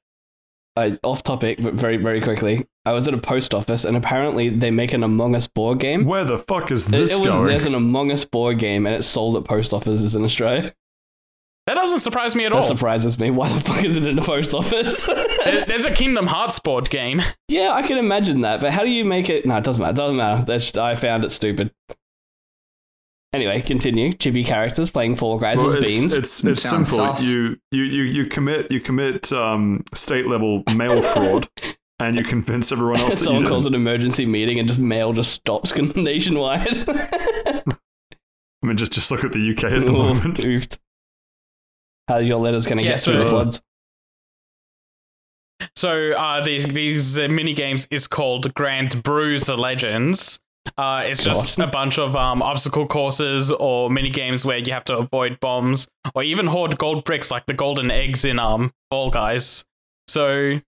I, off topic, but very, very quickly. I was at a post office, and apparently they make an Among Us board game. Where the fuck is this it was, going? there's an Among Us board game, and it's sold at post offices in Australia. That doesn't surprise me at That all. surprises me. Why the fuck is it in a post office? There's a Kingdom Hearts board game. yeah, I can imagine that, but how do you make it? No, it doesn't matter. It doesn't matter. That's I found it stupid. Anyway, continue. Chibi characters playing Fall Guys Well, as it's, beans. it's it's Sounds simple. sus. You, you you you commit you commit um, state level mail fraud, and you convince everyone else that you Someone did. calls an emergency meeting, and just mail just stops nationwide. I mean, just just look at the UK at the Oh, moment. oofed. How your letters going to Yeah, get through the so- floods? So uh, these these uh, mini games is called Grand Blues Legends. Uh, it's just a bunch of um, obstacle courses or mini games where you have to avoid bombs or even hoard gold bricks like the golden eggs in um Fall Guys. So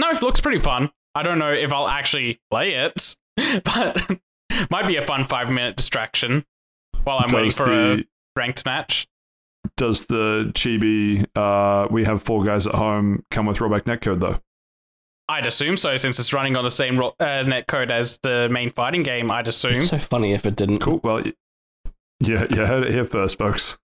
no, it looks pretty fun. I don't know if I'll actually play it, but might be a fun five minute distraction while I'm waiting Does for a ranked match. does the chibi uh, we have four guys at home come with rollback netcode though? I'd assume so, since it's running on the same ro- uh, netcode as the main fighting game. I'd assume. It's so funny if it didn't. Cool. Well, y- yeah, you heard it here first, folks.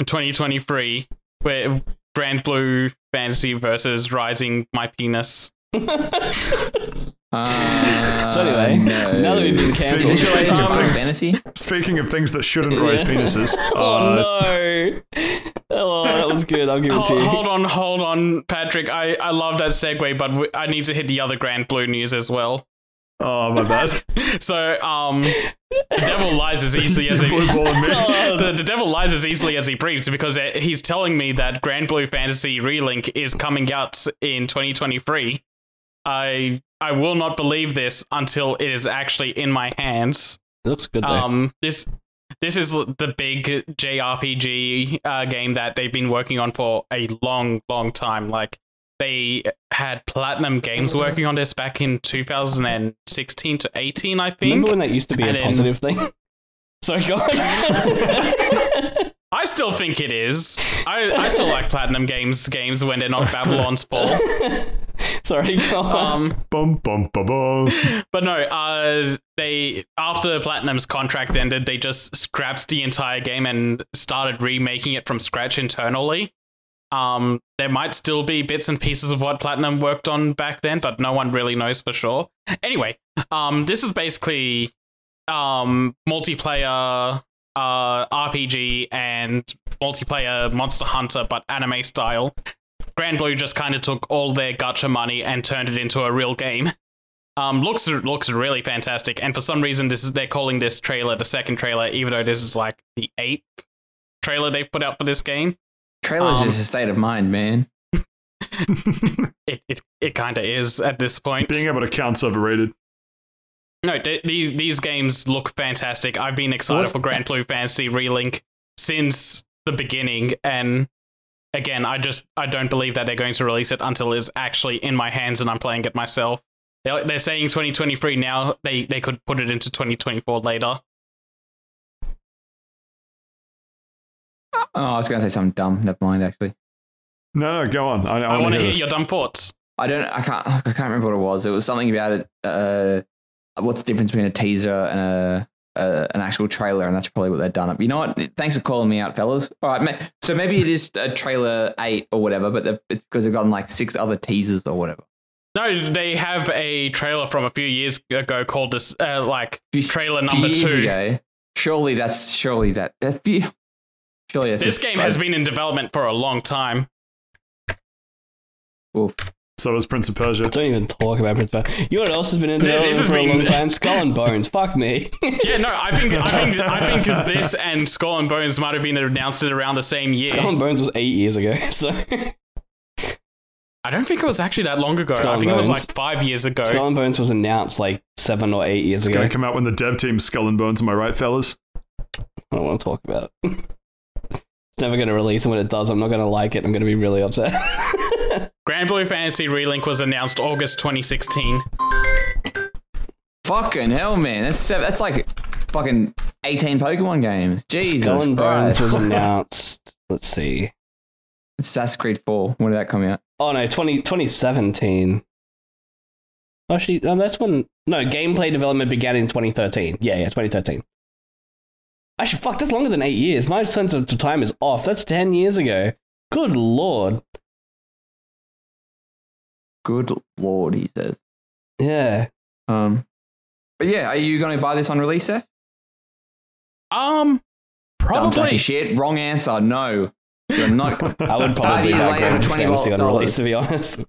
2023, where Granblue Fantasy versus Rising My Penis. Uh, So anyway, no. now that we've been cancelled- this related to Um, Fantasy? Speaking of things that shouldn't raise Yeah. penises, uh, oh no! Oh, that was good. I'll give it to you. hold on, hold on, Patrick. I, I love that segue, but w- I need to hit the other Granblue news as well. oh my bad. So, um, the devil lies as easily as he. Blue me. Oh, the, the devil lies as easily as he breathes because uh, he's telling me that Granblue Fantasy Relink is coming out in 2023. I I will not believe this until it is actually in my hands. it looks good though. Um, this this is the big JRPG uh, game that they've been working on for a long, long time. Like they had Platinum Games working on this back in 2016 to 18, I think. Remember when that used to be and a then- positive thing? Sorry, go. I still think it is. I, I still like Platinum Games games when they're not Babylon's Fall. Sorry. Um, Bum bum bum bum. but no, uh, they after Platinum's contract ended, they just scrapped the entire game and started remaking it from scratch internally. Um, there might still be bits and pieces of what Platinum worked on back then, but no one really knows for sure. Anyway, um, this is basically um multiplayer uh RPG and multiplayer Monster Hunter, but anime style. Granblue just kind of took all their gacha money and turned it into a real game. Um, looks looks really fantastic, and for some reason, this is they're calling this trailer the second trailer, even though this is like the eighth trailer they've put out for this game. Trailer's Um, just a state of mind, man. It it, it kind of is at this point. Being able to count's overrated. No, th- these these games look fantastic. I've been excited What's for Granblue Fantasy Relink since the beginning, and again, I just I don't believe that they're going to release it until it's actually in my hands and I'm playing it myself. They're, they're saying 2023 now. They they could put it into 2024 later. Oh, I was going to say something dumb. Never mind, actually. No, no, go on. I, I, I want want to to hear hear your dumb thoughts. I don't. I can't. I can't remember what it was. It was something about it. Uh, what's the difference between a teaser and a, a an actual trailer? And that's probably what they've done. Up. You know what? Thanks for calling me out, fellas. All right. So maybe it is a trailer eight or whatever, but it's because they've gotten like six other teasers or whatever. No, they have a trailer from a few years ago called this, uh, like trailer number two. ago. Surely that's surely that. a few- Surely that's This game has been in development for a long time. Oof. So was Prince of Persia. Don't even talk about Prince of Persia. You know what else has been in This development has for a long time? Skull and Bones. Fuck me. Yeah, no, I think I think I think this and Skull and Bones might have been announced at around the same year. Skull and Bones was eight years ago, so I don't think it was actually that long ago. Skull I and think it was like five years ago. Skull and Bones was announced like seven or eight years It's ago. It's going to come out when the dev team Skull and Bones. Am I right, fellas? I don't want to talk about it. it's never going to release, and when it does, I'm not going to like it. I'm going to be really upset. Granblue Fantasy Relink was announced August 2016. Fucking hell, man. That's seven, that's like fucking eighteen Pokemon games. Jesus Skull and Bones Christ. was announced. Let's see. Assassin's Creed Four. When did that come out? Oh no, 20, 2017. Actually, no, that's when. No, gameplay development began in 2013. Yeah, yeah, 2013. Actually, fuck, that's longer than eight years. My sense of time is off. That's 10 years ago. Good lord. Good lord, he says. Yeah. Um, but yeah, are you going to buy this on release, Seth? Um, Dumb probably. shit. Wrong answer. No, you're not. I would probably years buy later, Granblue 20 Fantasy on dollars. release, to be honest.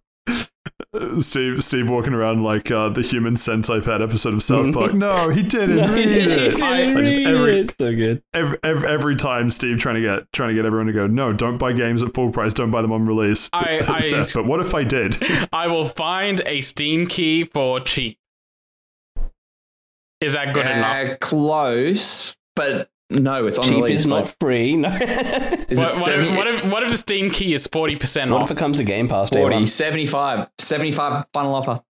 Steve, Steve walking around like uh, the human Centipad episode of South Park. no, he didn't No, read he it. didn't I- I just- read every- it. So good. Every, every, every time Steve trying to get trying to get everyone to go, no, don't buy games at full price, don't buy them on release. I- I- Seth, but what if I did? I will find a Steam key for cheap. Is that good enough? Uh, close, but no, it's on Cheap release. is not like, free. No. is What, it what, if, what, if, what if the Steam key is 40% what off? if it comes to Game Pass day 40, one? 75, 75 final offer.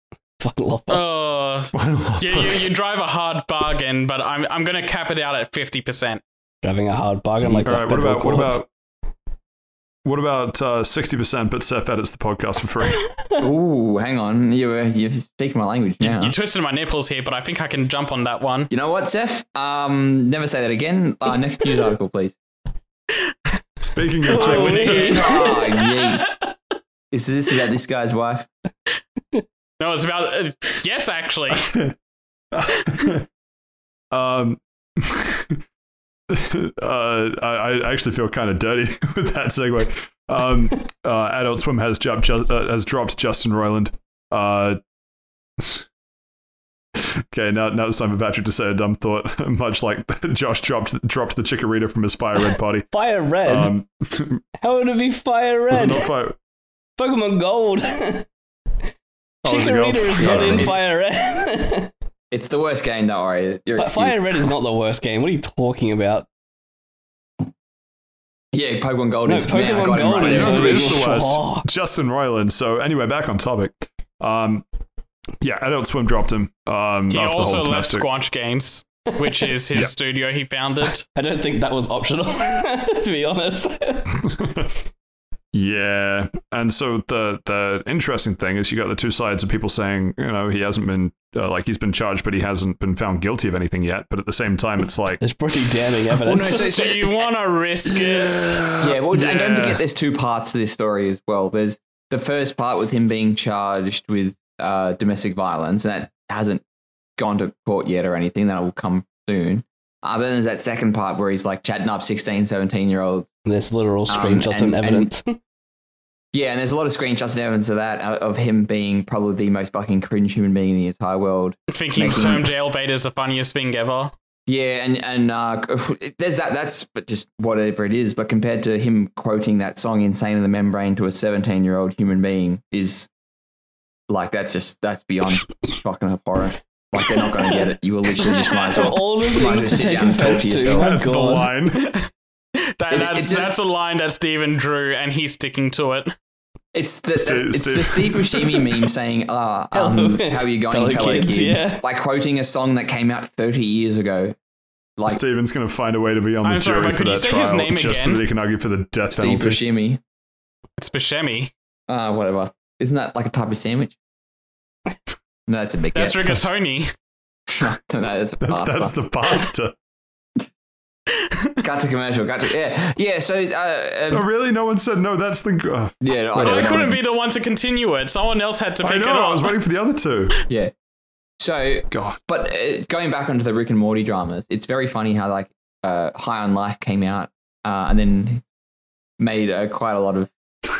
Fuck love. Oh, you, you, you drive a hard bargain, but I'm, I'm going to cap it out at 50%. Driving a hard bargain like All the right, what about what about what about uh, sixty percent? But Seth edits the podcast for free. Ooh, hang on. You, uh, you're speaking my language now. You twisted my nipples here, but I think I can jump on that one. You know what, Seth? Um, never say that again. Uh, next news article, please. Speaking of Oh, twisted, wait. oh, yeet. Is this about this guy's wife? No, it's about. Uh, yes, actually. um, uh, I, I actually feel kind of dirty with that segue. Um, uh, Adult Swim has dropped ju- uh, has dropped Justin Roiland. Uh, okay, now now it's time for Patrick to say a dumb thought, much like Josh dropped dropped the Chikorita from his Fire Red party. Fire Red? Um, How would it be Fire was it Red? not Fire? Pokemon Gold. Oh, is it Gold? Chikorita is not in Fire Red. It's the worst game, don't worry. You're but excused. Fire Red is not the worst game. What are you talking about? Yeah, Pokemon Gold No, is man, I Pokemon got him Gold right. you is know Yeah. who is the Oh. worst? Justin Roiland. So anyway, back on topic. Um, yeah, Adult Swim dropped him. Um, He after also left. Squanch Games, which is his Yeah. studio he founded. I don't think that was optional, to be honest. yeah, and so the the interesting thing is you got the two sides of people saying you know he hasn't been uh, like he's been charged, but he hasn't been found guilty of anything yet. But at the same time, it's like it's pretty damning Well, no, evidence. so, so, you want to risk it? yeah, well, and don't forget there's two parts to this story as well. There's the first part with him being charged with uh, domestic violence, and that hasn't gone to court yet or anything. That will come soon. Uh, but then there's that second part where he's like chatting up 16, 17 year olds. There's literal Um, screenshots and- and, evidence. Yeah, and there's a lot of screenshots and evidence of that, uh, of him being probably the most fucking cringe human being in the entire world. Thinking Making- term jailbait is the funniest thing ever. Yeah, and and uh, there's that. That's but just whatever it is. But compared to him quoting that song "Insane in the Membrane" to a 17 year old human being is like that's just that's beyond fucking horror. Like they're not going to get it. You will literally just might as well. All the might as to sit down and talk to to. yourself. My That's the line. That, It's- that's it's a- that's a line that Steven drew, and he's sticking to it. It's the Steve- it's Steve. the Steve Buscemi meme saying, "Ah, um, how are you going, Fellow fellow kids, kids?" yeah. Like quoting a song that came out 30 years ago. Like Steven's going to find a way to be on the I'm sorry, jury but for that say his trial name just so again? that he can argue for the death Steve penalty. Buscemi. It's Buscemi. Uh, whatever. Isn't that like a type of sandwich? No, that's a big. That's rigatoni. no, that's a That- that's the pasta. Got to commercial. Got to yeah, yeah. So uh, Oh, um, really? No one said no. That's the. Uh, yeah, no, I whatever, no couldn't be the one to continue it. Someone else had to I pick know. it up. I was waiting for the other two. Yeah. So, God. but uh, going back onto the Rick and Morty dramas, it's very funny how like uh, High on Life came out uh, and then made uh, quite a lot of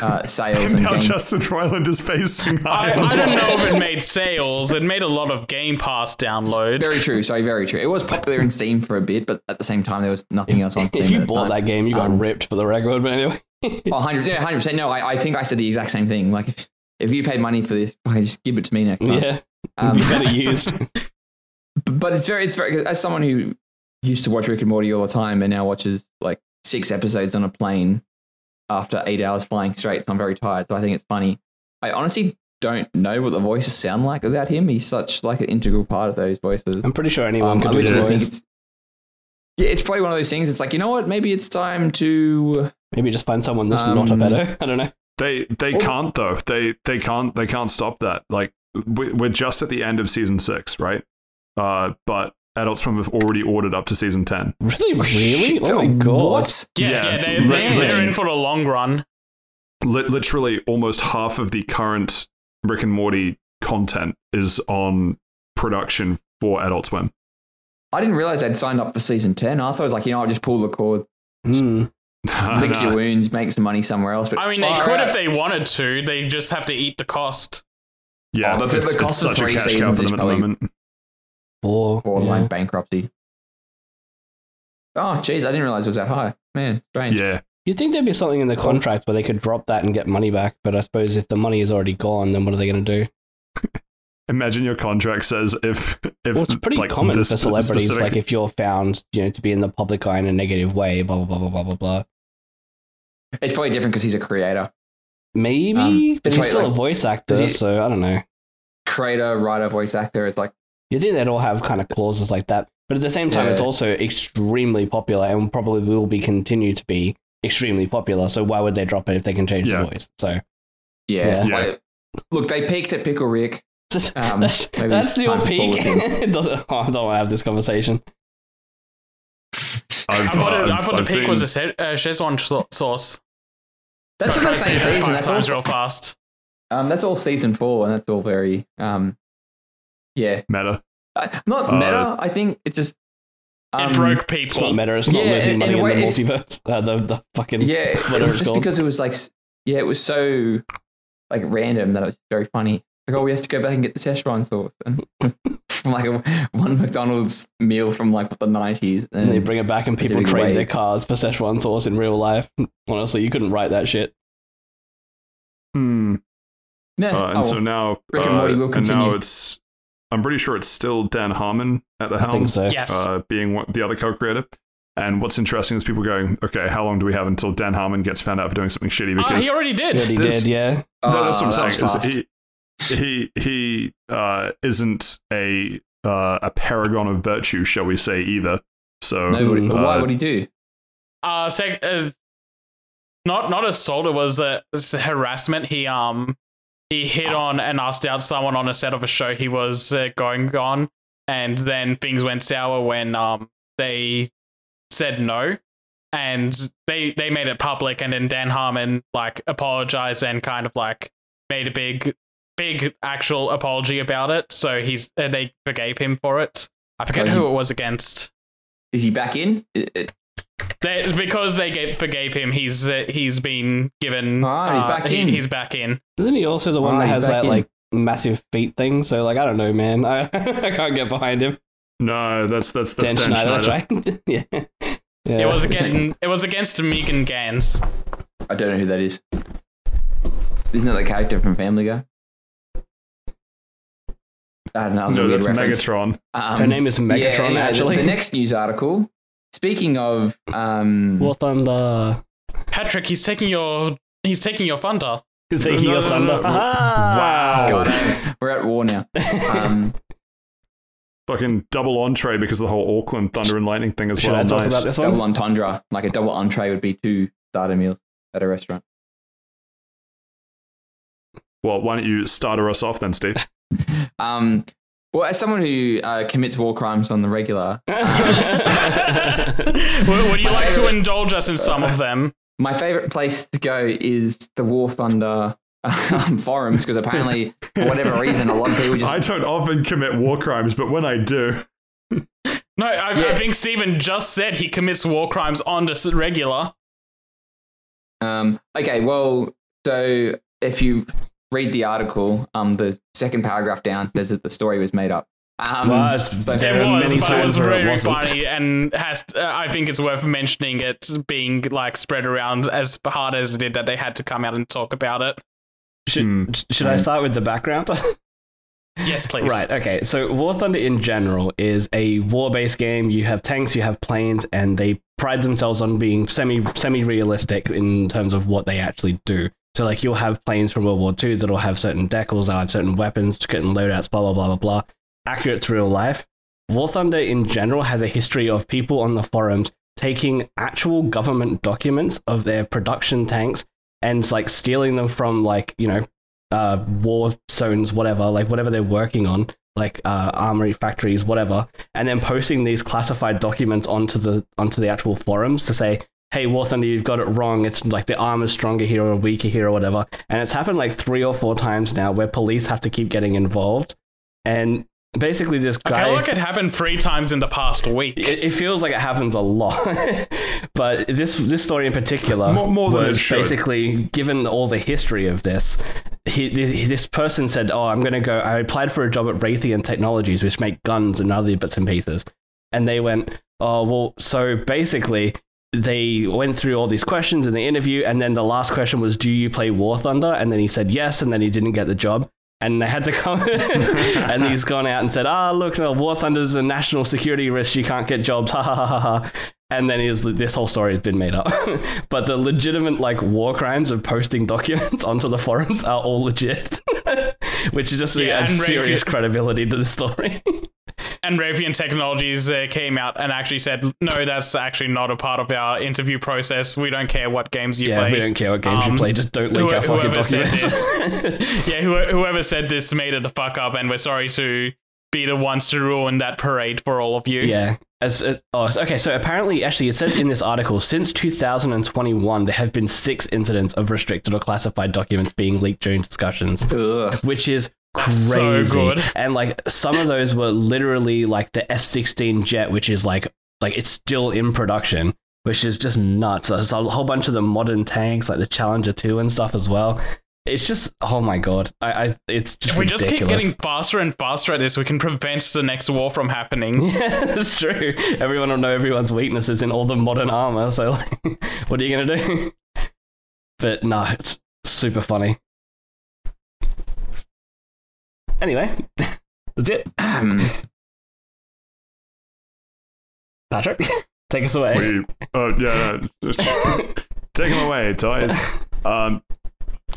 uh, sales And and now game. Justin Roiland is facing. I, I don't know if it made sales. It made a lot of Game Pass downloads. Very true. Sorry, very true. It was popular in Steam for a bit, but at the same time, there was nothing else on Steam. If you bought time. that game, you got Um, ripped for the record. But anyway, Oh, 100, yeah, 100%. No, I, I think I said the exact same thing. Like, if, if you paid money for this, fucking just give it to me next month. yeah, Um, be better used. but it's very, it's very, as someone who used to watch Rick and Morty all the time and now watches like six episodes on a plane after eight hours flying straight, so I'm very tired. So I think it's funny. I honestly don't know what the voices sound like without him. He's such like an integral part of those voices. I'm pretty sure anyone Um, could I do the literally think voice. it's, yeah, it's probably one of those things. It's like, you know what? Maybe it's time to. Maybe just find someone that's not a Um, better. I don't know. They they Oh. can't though. They they can't they can't stop that. Like we- we're just at the end of season six, right? Uh, but Adult Swim have already ordered up to season ten. Really, really? Shit, Oh my god! What? Yeah, Yeah, yeah, they, li- they, they're in for the long run. Literally, almost half of the current Rick and Morty content is on production for Adult Swim. I didn't realize they'd signed up for season 10. I thought it was like, you know, I'll just pull the cord, Hmm. lick Nah. your wounds, make some money somewhere else. But I mean, they Far could out. if they wanted to. They just have to eat the cost. yeah, Oh, but it's, the it's cost of such a three cash cow seasons, for them at the probably- moment. Four. borderline yeah. bankruptcy. Oh, jeez, I didn't realize it was that high. Man, strange. Yeah, You'd think there'd be something in the contract where they could drop that and get money back, but I suppose if the money is already gone, then what are they going to do? imagine your contract says if if Well, it's pretty like, common this for celebrities, specific- like if you're found, you know, to be in the public eye in a negative way, blah blah blah blah blah blah blah. It's probably different because he's a creator. Maybe, Um, but he's why, still a voice actor, he- so I don't know. Creator, writer, voice actor. It's like, You think they'd all have kind of clauses like that, but at the same time, it's also extremely popular and probably will be continue to be extremely popular. So why would they drop it if they can change Yeah. the voice? So yeah. Yeah. like- look, they peaked at Pickle Rick. Um, that's, that's it's the old to peak. it doesn't. Oh, I don't want to have this conversation. I've, I thought, uh, it, I I've- the I've peak was a seen- se- uh, Szechuan sau- sauce. That's in the Gotta same season. That's all, real fast. um, that's all season four, and that's all very, um, yeah. meta. Uh, not Uh, meta. I think it's just. Um, it broke It's not meta. It's not yeah, losing in- money in a in, the multiverse. Uh, the the fucking Yeah, it was it's just called. because it was like, yeah, it was so like random that it was very funny. Like, oh, we have to go back and get the Szechuan sauce, and from like a, one McDonald's meal from like the nineties, and they bring it back, and people big trade wave. their cars for Szechuan sauce in real life. Honestly, you couldn't write that shit. Hmm. yeah, Uh, and oh, so now, and uh, and now it's. I'm pretty sure it's still Dan Harmon at the I helm, think so. Yes. uh, being one, the other co-creator. And what's interesting is people going, okay, how long do we have until Dan Harmon gets found out for doing something shitty? Ah, Because he already did. He already this- did, yeah. No, that's what I'm was saying. fast. He he he uh, isn't a uh, a paragon of virtue, shall we say, either. So Nobody, Mm, why uh, would he do? uh, sec- uh not not assault. It was uh, s- harassment. He um he hit on and asked out someone on a set of a show he was uh, going on, and then things went sour when um they said no, and they they made it public, and then Dan Harmon like apologized and kind of like made a big big actual apology about it. So he's uh, they forgave him for it. I forget So who he- it was against. Is he back in? It- it- They, because they gave, forgave him, he's uh, he's been given. Ah, he's uh, back he- in. he's back in. Isn't he also the one Oh, that he's has back that in. like massive feet thing? So like, I don't know, man. I, I can't get behind him. No, that's that's that's Dan Dan, Schneider, Schneider. that's right. yeah. yeah. It was against it was against Megan Ganz. I don't know who that is. Isn't that the character from Family Guy? I don't know. That was a No, weird that's reference. Megatron. Um, Her name is Megatron, yeah, anyway, the- actually. The, next news article. Speaking of, um, War Thunder. Patrick, he's taking your he's taking your thunder. Is taking No, your no, thunder. no, no. Ah! Wow. God, we're at war now. Um, Fucking double entree because of the whole Auckland Thunder and Lightning thing as Should well. I talk nice. about this double one? entendre, like a double entree would be two starter meals at a restaurant. Well, why don't you starter us off then, Steve? Um, well, as someone who uh, commits war crimes on the regular, Would, would you My like to indulge us in some of them? my favorite place to go is the War Thunder um, forums because apparently, for whatever reason, a lot of people just I don't often commit war crimes, but when I do, No, I, Yeah. I think Stephen just said he commits war crimes on the regular. Um, okay, well, so if you read the article, um, the second paragraph down says that the story was made up. Um, Was. but There it are was, many but it was times where it wasn't. funny, and has. Uh, I think it's worth mentioning it being like spread around as hard as it did that they had to come out and talk about it. Should, Hmm. should I start with the background? Yes, please. Right, okay. So War Thunder in general is a war-based game. You have tanks, you have planes, and they pride themselves on being semi semi-realistic in terms of what they actually do. So like you'll have planes from World War II that'll have certain decals, they'll have certain weapons, certain loadouts, blah blah blah blah blah. Accurate to real life. War Thunder in general has a history of people on the forums taking actual government documents of their production tanks and like stealing them from like, you know, uh, war zones, whatever, like whatever they're working on, like uh, armory factories, whatever, and then posting these classified documents onto the onto the actual forums to say, "Hey, War Thunder, you've got it wrong. It's like the arm is stronger here or weaker here or whatever." And it's happened like three or four times now, where police have to keep getting involved, and basically this guy. I guy. feel like it happened three times in the past week. It, it feels like it happens a lot, but this this story in particular More- more than it was basically given all the history of this. He, he- this person said, "Oh, I'm going to go. I applied for a job at Raytheon Technologies, which make guns and other bits and pieces." And they went, "Oh, well, so basically." They went through all these questions in the interview, and then the last question was, "Do you play War Thunder?" And then he said yes, and then he didn't get the job. And they had to come and he's gone out and said ah look no, war thunder's a national security risk. You can't get jobs. Ha ha ha ha and then he's this whole story has been made up. But the legitimate like war crimes of posting documents onto the forums are all legit. Which is just Yeah, adds serious credibility to the story. And Raytheon Technologies uh, came out and actually said, "No, that's actually not a part of our interview process. We don't care what games you yeah play." we don't care what games Um, you play. Just don't leak who- our fucking documents. yeah, who, whoever said this made it a fuck up, and we're sorry to be the ones to ruin that parade for all of you. Yeah. As, uh, oh, okay. So apparently, actually, it says in this article, since 2021, there have been six incidents of restricted or classified documents being leaked during discussions, ugh. which is crazy. so good. And like some of those were literally like the F-16 jet, which is like like it's still in production, which is just nuts. There's a whole bunch of the modern tanks, like the Challenger 2 and stuff as well. It's just oh my god, I, I it's just If we just keep getting faster and faster at this, we can prevent the next war from happening. Yeah, that's true. Everyone will know everyone's weaknesses in all the modern armor. So, like, what are you gonna do? But no, it's super funny. Anyway, that's it. Um, Patrick, take us away. we, uh, yeah, no, take him away, toys. Um,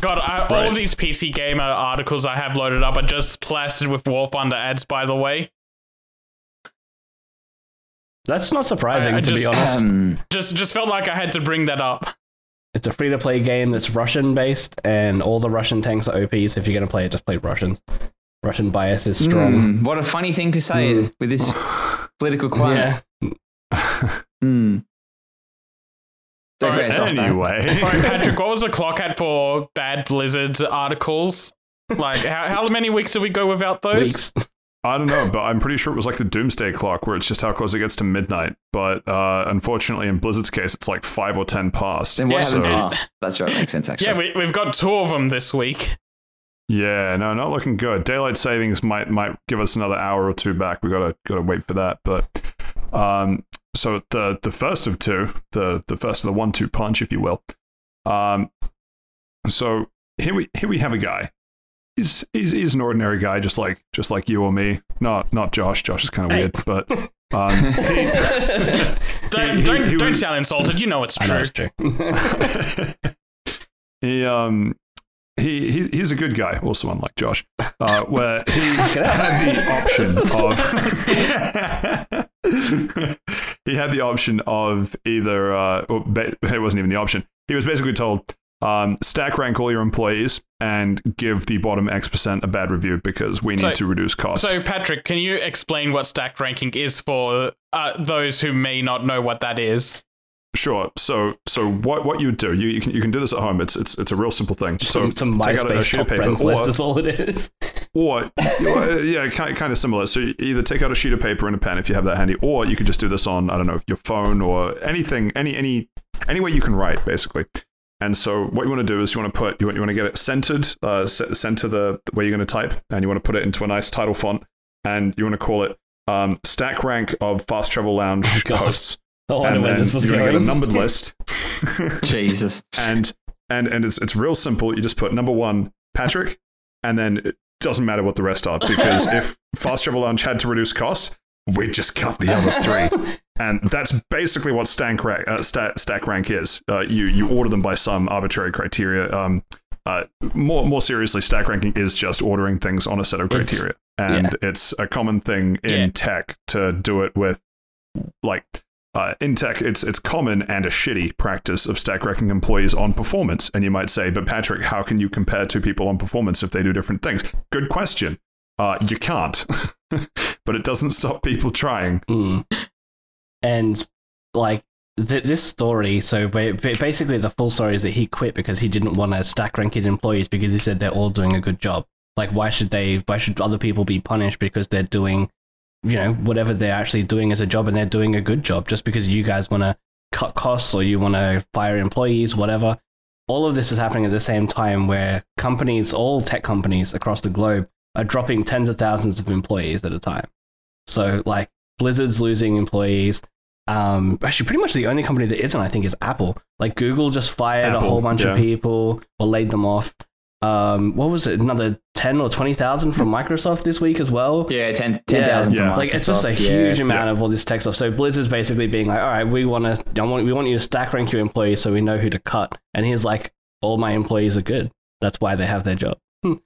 God, I, all Right. of these PC Gamer articles I have loaded up are just plastered with War Thunder ads, by the way. That's not surprising, I- I to just- be honest. um, Just just felt like I had to bring that up. it's a free to play game that's Russian based, and all the Russian tanks are OPs. If you're gonna play it, just play Russians. Russian bias is strong. mm, what a funny thing to say Mm. with this political climate. Yeah. Mm. Don't Alright, get us off that. anyway, All right, Patrick, what was the clock at for bad Blizzard articles? Like, how, how many weeks did we go without those? Weeks. I don't know, but I'm pretty sure it was like the doomsday clock, where it's just how close it gets to midnight. But uh, unfortunately, in Blizzard's case, it's like five or ten past. Then what Yeah, happens? so- Oh, that's right. Makes sense, actually. Yeah, we, we've got two of them this week. Yeah, no, not looking good. Daylight savings might might give us another hour or two back. We gotta gotta wait for that. But um, so the the first of two, the the first of the one two punch, if you will. Um, so here we here we have a guy. He's, he's he's an ordinary guy, just like just like you or me. Not not Josh. Josh is kind of weird, but um, he, Don't he- don't he don't was- sound insulted. You know it's I know true. it's true. he um he, he he's a good guy, also unlike Josh. Uh, where he had the option of he had the option of either uh, ba- it wasn't even the option. He was basically told um, stack rank all your employees and give the bottom X percent a bad review because we need So- to reduce costs. So Patrick, can you explain what stack ranking is for uh, those who may not know what that is? Sure. So, so what what you would do? You, you can you can do this at home. It's it's it's a real simple thing. So some some take out a MySpace sheet of top paper, friends or- list is all it is. Or yeah, kind kind of similar. So you either take out a sheet of paper and a pen if you have that handy, or you could just do this on I don't know your phone or anything, any any any way you can write basically. And so what you want to do is you want to put you want, you want to get it centered, uh, center the where you're going to type, and you want to put it into a nice title font, and you want to call it um, stack rank of fast travel lounge Oh, God. Hosts, I wonder and where then this was you're going to get a numbered list. Jesus. and and and it's it's real simple. You just put number one Patrick, and then it doesn't matter what the rest are because if Fast Travel Lounge had to reduce cost, we just cut the other three, and that's basically what stack rank, uh, stack, stack rank is. Uh, you you order them by some arbitrary criteria. Um, uh, more more seriously, stack ranking is just ordering things on a set of It's- criteria, and it's a common thing in Yeah. tech to do it with like uh, in tech, it's it's common and a shitty practice of stack ranking employees on performance. And you might say, but Patrick, how can you compare two people on performance if they do different things? Good question. Uh, you can't, but it doesn't stop people trying. Mm. And like th- this story, so ba- ba- basically the full story is that he quit because he didn't want to stack rank his employees because he said they're all doing a good job. Like why should they? Why should other people be punished because they're doing, you know, whatever they're actually doing as a job and they're doing a good job just because you guys want to cut costs or you want to fire employees, whatever. All of this is happening at the same time where companies, all tech companies across the globe, are dropping tens of thousands of employees at a time. So like Blizzard's losing employees. Um, actually, pretty much the only company that isn't, I think, is Apple. Like Google just fired a whole bunch yeah. of people or laid them off. Um, what was it? Another ten or twenty thousand from Microsoft this week as well. Yeah, 10 10,000 Yeah. Like it's just a huge Yeah. amount of all this tech stuff. So Blizzard's basically being like, all right, we want to, want, we want you to stack rank your employees so we know who to cut. And he's like, all my employees are good. That's why they have their job. and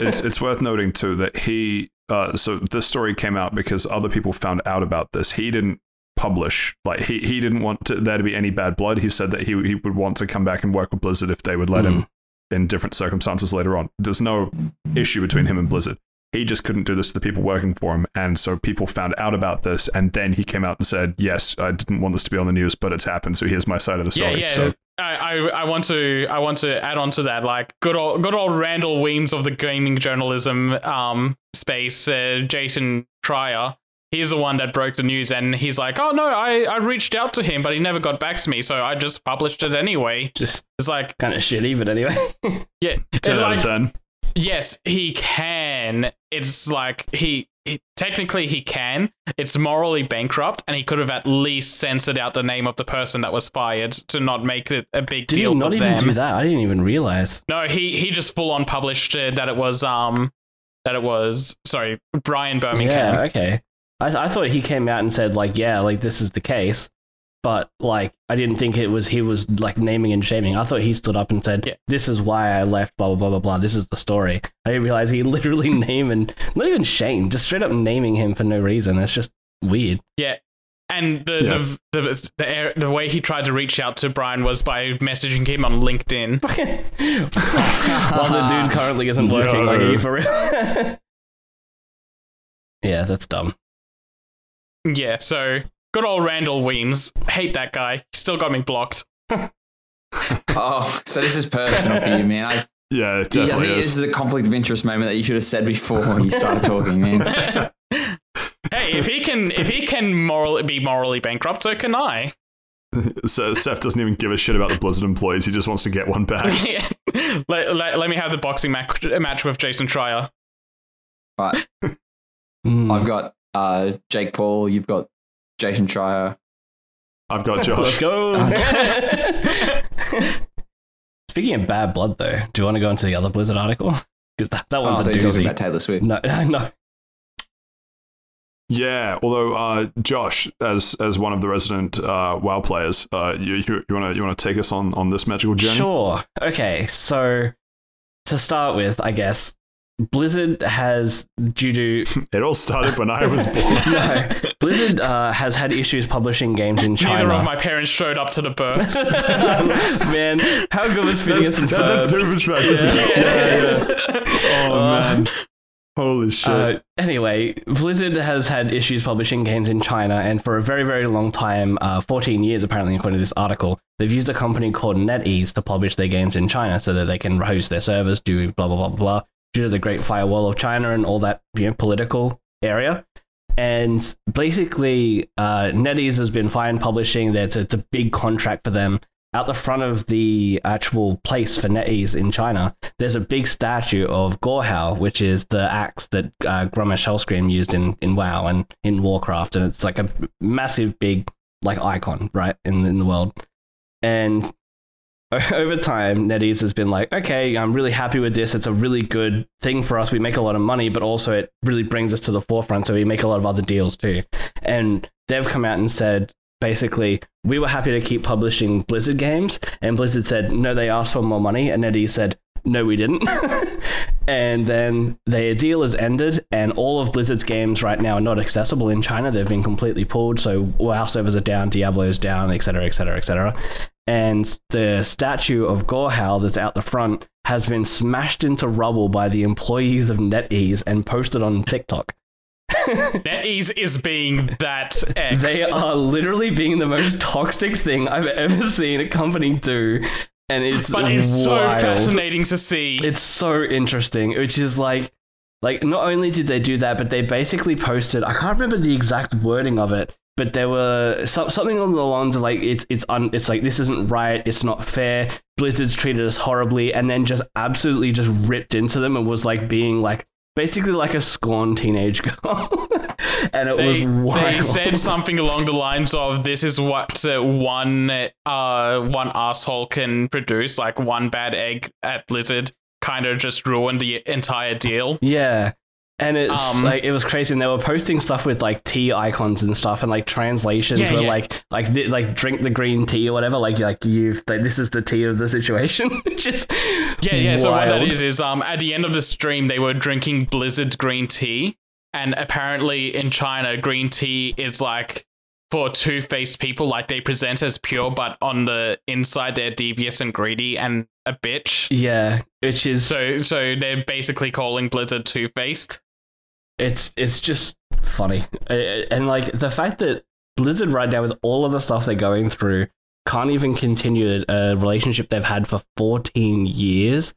it's it's worth noting too that he uh, so this story came out because other people found out about this. He didn't publish like he, he didn't want to, there to be any bad blood. He said that he he would want to come back and work with Blizzard if they would let him in different circumstances later on. There's no issue between him and Blizzard. He just couldn't do this to the people working for him, and so people found out about this, and then he came out and said, "Yes, I didn't want this to be on the news, but it's happened. So here's my side of the Yeah, story." yeah. So I, I, I want to I want to add on to that. Like good old good old Randall Weems of the gaming journalism um space, uh, Jason Schreier. He's the one that broke the news, and he's like, "Oh no, I, I reached out to him, but he never got back to me, so I just published it anyway." Just It's like, kind of shitty, but anyway. yeah, it's ten out of ten. yes, he can. It's like he, he technically he can. It's morally bankrupt, and he could have at least censored out the name of the person that was fired to not make it a big Did deal he not even them. do that? I didn't even realize. No, he he just full on published uh, that it was um that it was sorry Brian Birmingham. Yeah, okay. I, I thought he came out and said like, yeah, like this is the case, but like I didn't think it was he was like naming and shaming. I thought he stood up and said, Yeah. "This is why I left." Blah blah blah blah blah. This is the story. I didn't realize he literally named and not even shame, just straight up naming him for no reason. That's just weird. Yeah. And the, Yeah. the, the the air- the way he tried to reach out to Brian was by messaging him on LinkedIn. While the dude currently isn't working, like, are you for real? yeah, that's dumb. Yeah, so good old Randall Weems. Hate that guy. He still got me blocked. Oh, so this is personal for you, man. I, Yeah, it I think definitely this is. is a conflict of interest moment that you should have said before you started talking, man. hey, if he can if he can morally be morally bankrupt, so can I. So Seth doesn't even give a shit about the Blizzard employees. He just wants to get one back. let, let, let me have the boxing match, match with Jason Schreier. Right. Mm. I've got uh, Jake Paul. You've got Jason Schreier. I've got Josh. Let's go. Speaking of bad blood, though, do you want to go into the other Blizzard article? Because that, that one's oh, a they're talking about Taylor Swift. No, no. Yeah, although uh, Josh, as as one of the resident uh, WoW players, uh, you you want to you want to take us on on this magical journey? Sure. Okay, so to start with, I guess Blizzard has, due to It all started when I was born. no, Blizzard uh, has had issues publishing games in China. Neither of my parents showed up to the birth. Man, how good was Phineas That's, and that, that's Ferb? Doofenshmirtz, isn't it? Yes. Oh man, holy shit! Uh, anyway, Blizzard has had issues publishing games in China, and for a very, very long time, uh, 14 years apparently, according to this article, they've used a company called NetEase to publish their games in China so that they can host their servers, do blah, blah, blah, blah, due to the Great Firewall of China and all that you know, political area. And basically, uh, NetEase has been fine publishing. that it's a big contract for them. Out the front of the actual place for NetEase in China, there's a big statue of Gorehowl, which is the axe that uh, Grommash Hellscream used in, in WoW and in Warcraft, and it's like a massive, big like icon, right, in in the world. And over time, NetEase has been like, okay, I'm really happy with this. It's a really good thing for us. We make a lot of money, but also it really brings us to the forefront. So we make a lot of other deals too. And they've come out and said, basically, we were happy to keep publishing Blizzard games. And Blizzard said, no, they asked for more money. And NetEase said, no, we didn't. and then their deal has ended, and all of Blizzard's games right now are not accessible in China. They've been completely pulled. So WoW servers are down, Diablo's down, etc., etc., etc. And the statue of Gorehowl that's out the front has been smashed into rubble by the employees of NetEase and posted on TikTok. NetEase is being that X. They are literally being the most toxic thing I've ever seen a company do. And it's but it's so fascinating to see. It's so interesting, which is like, like not only did they do that, but they basically posted. I can't remember the exact wording of it, but there were some, something along the lines of like, it's it's un, it's like this isn't right, it's not fair. Blizzard's treated us horribly, and then just absolutely just ripped into them and was like being like basically like a scorned teenage girl, and it they, was wild. they said something along the lines of this is what uh, one uh one asshole can produce like one bad egg at blizzard kind of just ruined the entire deal Yeah. And it's Um, like it was crazy, and they were posting stuff with like tea icons and stuff, and like translations Yeah, were yeah. like like th- like drink the green tea or whatever. Like like you've like, this is the tea of the situation. Just yeah yeah so what that wild. is is um at the end of the stream they were drinking blizzard green tea and apparently in china green tea is like for two-faced people like they present as pure but on the inside they're devious and greedy and a bitch Yeah, which is so so they're basically calling blizzard two-faced it's it's just funny, and like the fact that Blizzard right now with all of the stuff they're going through can't even continue a relationship they've had for 14 years.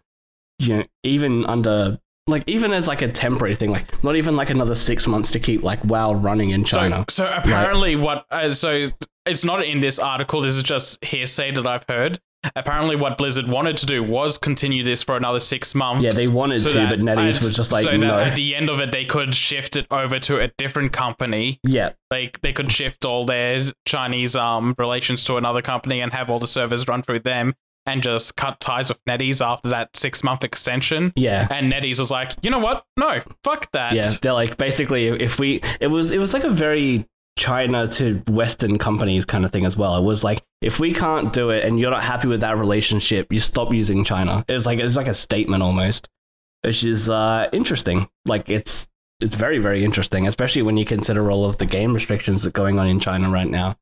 You know, even under like even as like a temporary thing, like not even like another six months to keep like WoW running in China. So, so apparently, what? Uh, so it's not in this article. This is just hearsay that I've heard. Apparently, what Blizzard wanted to do was continue this for another six months. Yeah, they wanted to, but NetEase was just like, so that no. at the end of it, they could shift it over to a different company. yeah, Like they could shift all their Chinese um relations to another company and have all the servers run through them, and just cut ties with NetEase after that six month extension. yeah. And NetEase was like, you know what? No, fuck that. Yeah, they're like basically if we it was it was like a very China to Western companies kind of thing as well. It was like if we can't do it and you're not happy with that relationship, you stop using China. It was like it's like a statement almost, which is uh, interesting. Like it's it's very very interesting, especially when you consider all of the game restrictions that are going on in China right now.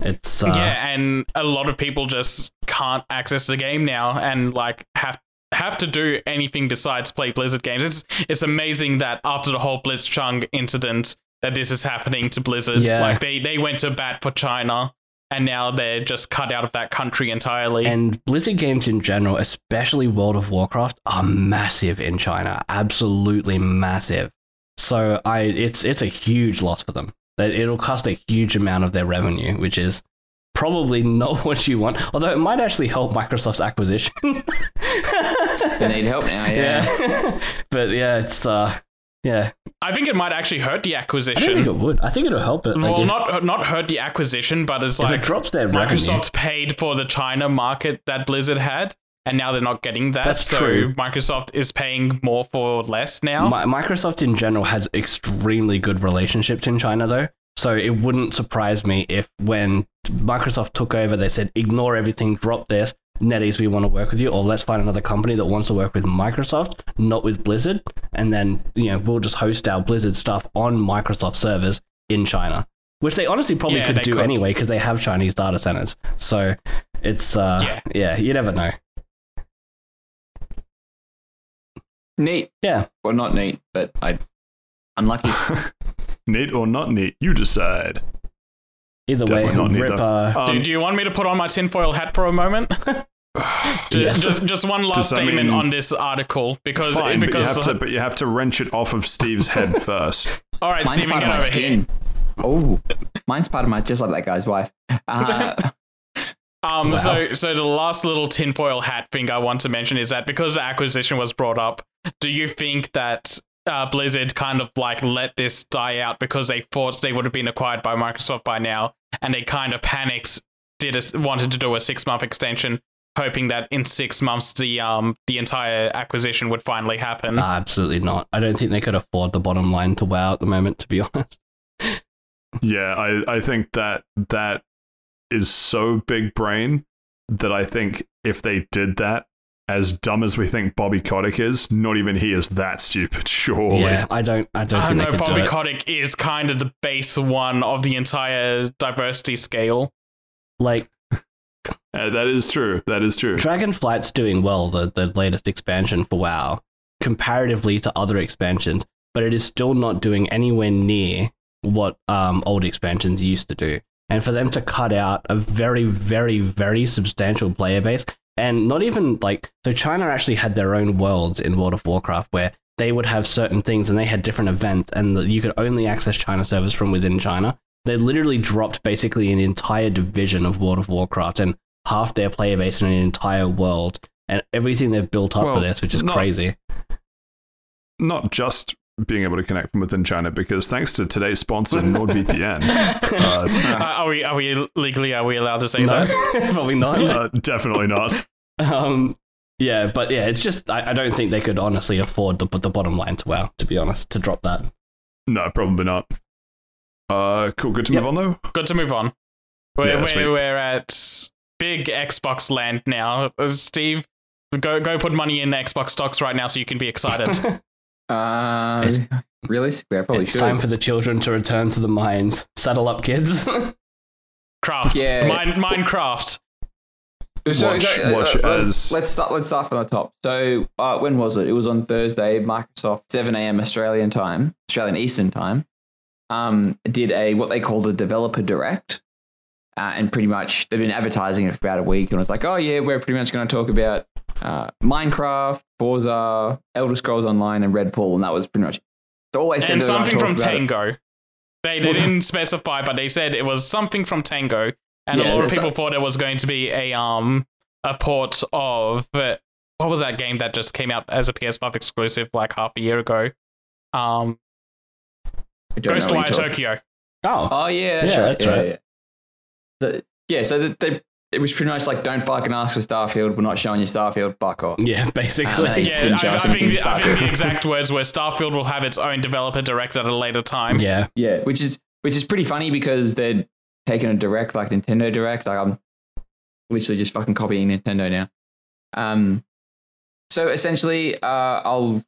It's uh, yeah, and a lot of people just can't access the game now and like have have to do anything besides play Blizzard games. It's it's amazing that after the whole Blitzchung incident that this is happening to Blizzard. Yeah. Like they they went to bat for China and now they're just cut out of that country entirely. And Blizzard games in general, especially World of Warcraft, are massive in China. Absolutely massive. So I it's it's a huge loss for them. It'll cost a huge amount of their revenue, which is probably not what you want. Although it might actually help Microsoft's acquisition. They need help now. Yeah. yeah, but yeah, it's uh, yeah. I think it might actually hurt the acquisition. I think it would. I think it'll help it. Like well, if, not not hurt the acquisition, but it's like it drops their revenue. Microsoft paid for the China market that Blizzard had, and now they're not getting that. That's so true. Microsoft is paying more for less now. Mi- Microsoft in general has extremely good relationships in China, though. So it wouldn't surprise me if when Microsoft took over, they said, ignore everything, drop this. NetEase, we want to work with you, or let's find another company that wants to work with Microsoft, not with Blizzard. And then, you know, we'll just host our Blizzard stuff on Microsoft servers in China, which they honestly probably Yeah, could do could. anyway because they have Chinese data centers. So it's, uh, Yeah. yeah, you never know. Neat. Yeah. Well, not neat, but I unlucky. neat or not neat, you decide. Either way, Definitely not neat, rip, uh, do, Um, do you want me to put on my tinfoil hat for a moment? Ju- Yes. Just, just one last Does statement mean- on this article because Fine, but you have to, but you have to wrench it off of Steve's head first. all right, Mine's Stephen, part get of my over here. skin. Oh, mine's part of my just like that guy's wife. Uh, Um, Wow. so so the last little tinfoil hat thing I want to mention is that because the acquisition was brought up, do you think that uh, Blizzard kind of like let this die out because they thought they would have been acquired by Microsoft by now, and they kind of panicked, did a, wanted to do a six month extension, hoping that in six months the um the entire acquisition would finally happen. Nah, absolutely not. I don't think they could afford the bottom line to WoW at the moment, to be honest. Yeah, I, I think that that is so big brain that I think if they did that, as dumb as we think Bobby Kotick is, not even he is that stupid, surely. Yeah, I don't. I don't I think know they could Bobby do. Kotick is kind of the base one of the entire diversity scale. like Uh, that is true. That is true. Dragonflight's doing well, the the latest expansion for WoW, comparatively to other expansions, but it is still not doing anywhere near what um old expansions used to do. And for them to cut out a very, very, very substantial player base, and not even like so, China actually had their own worlds in World of Warcraft where they would have certain things and they had different events, and you could only access China servers from within China. They literally dropped basically an entire division of World of Warcraft and half their player base in an entire world and everything they've built up Well, for this, which is not- crazy. Not just being able to connect from within China, because thanks to today's sponsor, NordVPN, uh, Uh, are we are we legally are we allowed to say no, that? probably not. uh, definitely not. Um, yeah, but yeah, it's just I, I don't think they could honestly afford to put the bottom line to WoW, to be honest, to drop that. No, probably not. Uh, cool. Good to Yep. move on though. Good to move on. We're Yeah, we're, we're at big Xbox land now. Uh, Steve, go go put money in Xbox stocks right now so you can be excited. uh, It's- realistically, I probably should. it's should. time for the children to return to the mines. Saddle up, kids. Craft, Yeah. Mine, Minecraft. So- Watch- so, uh, watch uh, as- let's start. Let's start from the top. So, uh, when was it? It was on Thursday. Microsoft, seven a.m. Australian time, Australian Eastern time, um, did a what they called a developer direct, uh, and pretty much they've been advertising it for about a week, and it's like, oh yeah, we're pretty much going to talk about uh, Minecraft, Forza, Elder Scrolls Online, and Redfall, and that was pretty much all they and they were gonna something from about it. Tango. They, they didn't specify, but they said it was something from Tango, and Yeah, a lot of people a- thought it was going to be a um a port of uh, what was that game that just came out as a PS5 exclusive like half a year ago? Um, I don't know what Ghostwire Tokyo. oh, Oh yeah, that's Yeah, right. that's yeah, right. Yeah. The- yeah, so the, they, it was pretty much like, don't fucking ask for Starfield. We're not showing you Starfield. Fuck off. yeah, basically. Uh, Yeah, didn't I, show I, us anything think the, I think the exact words were Starfield will have its own developer direct at a later time. yeah, Yeah, which is which is pretty funny because they're taking a direct like Nintendo Direct. Like I'm literally just fucking copying Nintendo now. Um, so essentially, uh, I'll.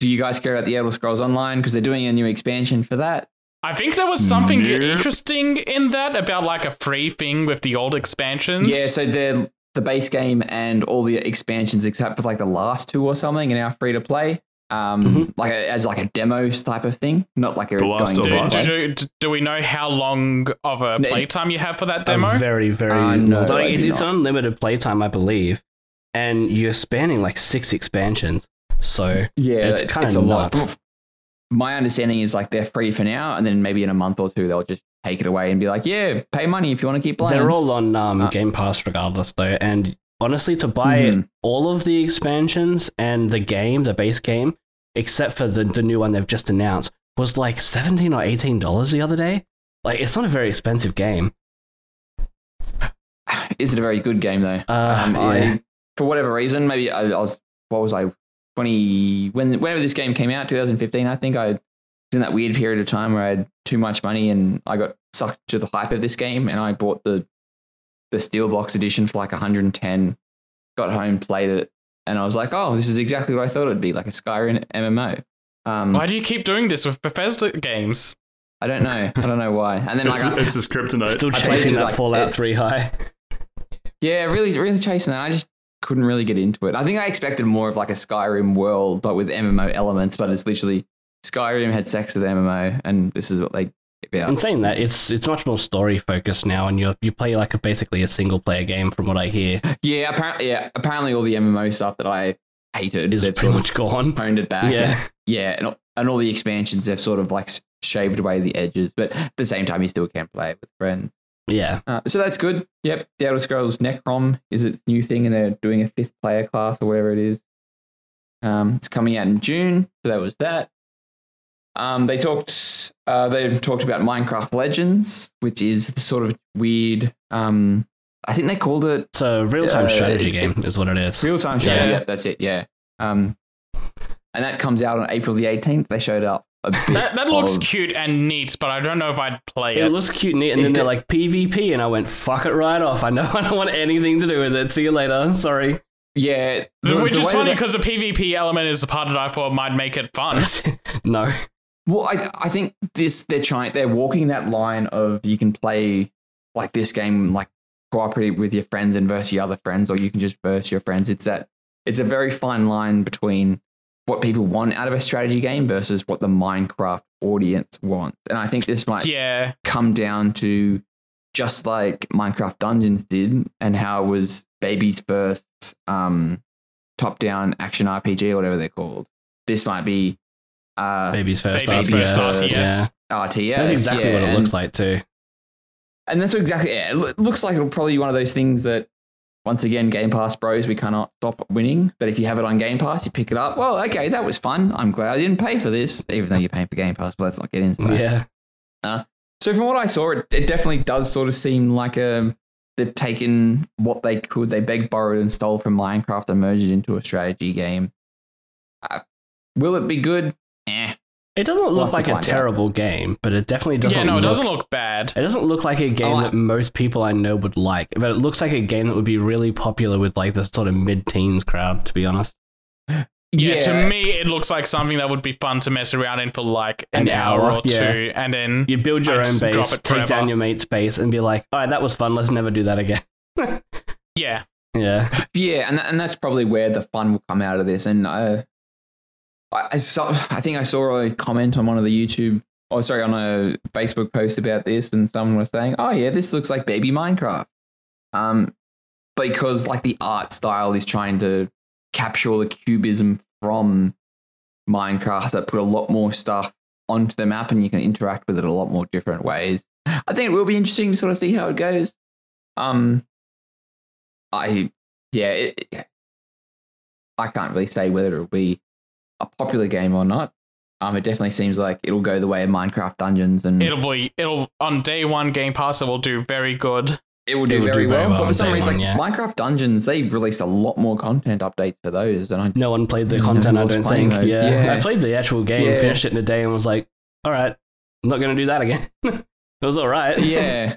Do you guys care about the Elder Scrolls Online because they're doing a new expansion for that? I think there was something Nope. interesting in that about like a free thing with the old expansions. Yeah, so they're the base game and all the expansions except for like the last two or something are now free to play. Um, Mhm. like a, as like a demo type of thing, not like a The Last going of do, do, do we know how long of a playtime you have for that demo? a very, very. Uh, no, like, it's, it's unlimited playtime, I believe, and you're spanning like six expansions. So Yeah, It's kinda a lot. My understanding is like they're free for now, and then maybe in a month or two they'll just take it away and be like, yeah, pay money if you want to keep playing. They're all on um, Uh, Game Pass regardless, though. And honestly, to buy Mhm. all of the expansions and the game, the base game, except for the, the new one they've just announced, was like seventeen or eighteen dollars the other day. Like, it's not a very expensive game. Is it a very good game though? Uh, um, yeah. I, for whatever reason, maybe I, I was what was I twenty when whenever this game came out, 2015, I think I was in that weird period of time where I had too much money and I got sucked to the hype of this game, and I bought the the Steelbox edition for like 110. Got home, played it, and I was like, oh, this is exactly what I thought it'd be, like a Skyrim MMO. Um, Why do you keep doing this with Bethesda games? I don't know. I don't know why. And then like, It's, I- it's his kryptonite. Still chasing that like- Fallout it- 3 high. Yeah, really, really chasing that. I just couldn't really get into it. I think I expected more of like a Skyrim world, but with MMO elements. But it's literally Skyrim had sex with MMO, and this is what they about. In saying that, it's it's much more story focused now, and you you play like a, basically a single player game, from what I hear, Yeah, apparently, yeah, apparently all the MMO stuff that I hated is pretty much gone. honed it back. Yeah. yeah, and, and all the expansions have sort of like shaved away the edges, but at the same time, you still can play it with friends. Yeah, Uh, so that's good. Yep, the Elder Scrolls Necrom is its new thing, and they're doing a fifth player class or whatever it is. Um, it's coming out in June, so that was that. Um, they talked. Uh, they talked about Minecraft Legends, which is the sort of weird. Um, I think they called it it's a real time Uh, strategy game, is what it is. real time strategy. Yeah. Yeah, that's it. Yeah. Um, and that comes out on April the eighteenth. They showed up. That, that looks of- cute and neat, but I don't know if I'd play It it. looks cute and neat, and It then they're like PvP, and I went fuck it right off. I know I don't want anything to do with it. See you later. Sorry. Yeah, the- Which the is way funny that- because the PvP element is the part that I thought might make it fun. no. Well, I I think this they're trying they're walking that line of you can play like this game like cooperative with your friends and versus your other friends, or you can just verse your friends. It's that it's a very fine line between what people want out of a strategy game versus what the Minecraft audience wants. And I think this might yeah. come down to just like Minecraft Dungeons did and how it was baby's first um, top down action RPG whatever they're called. This might be uh, Baby's first Baby's RTS. first RTS. Yeah. RTS. That's exactly yeah, what it looks like too. And that's what exactly, yeah, it looks like it'll probably be one of those things that, once again, Game Pass bros, we cannot stop winning. But if you have it on Game Pass, you pick it up. Well, okay, that was fun. I'm glad I didn't pay for this, even though you're paying for Game Pass. But let's not get into that. Yeah. So from what I saw, it, it definitely does sort of seem like a they've taken what they could, they begged, borrowed, and stole from Minecraft and merged it into a strategy game. Uh, will it be good? Eh. It doesn't We'll look like a find out. terrible game, but it definitely doesn't. yeah, no, it look, doesn't look bad. It doesn't look like a game Oh, I- that most people I know would like, but it looks like a game that would be really popular with like the sort of mid-teens crowd. To be honest, Yeah, to me, it looks like something that would be fun to mess around in for like an, An hour, hour, or yeah. two, and then you build your own base, it take down your mate's base, and be like, "All right, that was fun. Let's never do that again." yeah, yeah, Yeah, and that, and that's probably where the fun will come out of this. And uh, I, I saw, I think I saw a comment on one of the YouTube, or sorry, on a Facebook post about this, and someone was saying, "Oh yeah, this looks like Baby Minecraft," um, because like the art style is trying to capture all the cubism from Minecraft that put a lot more stuff onto the map, and you can interact with it a lot more different ways. I think it will be interesting to sort of see how it goes. Um, I yeah, it- I can't really say whether it'll be a popular game or not. Um, it definitely seems like it'll go the way of Minecraft Dungeons, and it'll be it'll on day one Game Pass. It will do very good. it will do, it will very, do very well. well But on for some day reason, one, like yeah. Minecraft Dungeons, they released a lot more content updates for those, and I no one played the No content. I one don't playing think. those. Yeah. Yeah. I played the actual game, Yeah. finished it in a day, and was like, "All right, I'm not going to do that again." it was all right. yeah,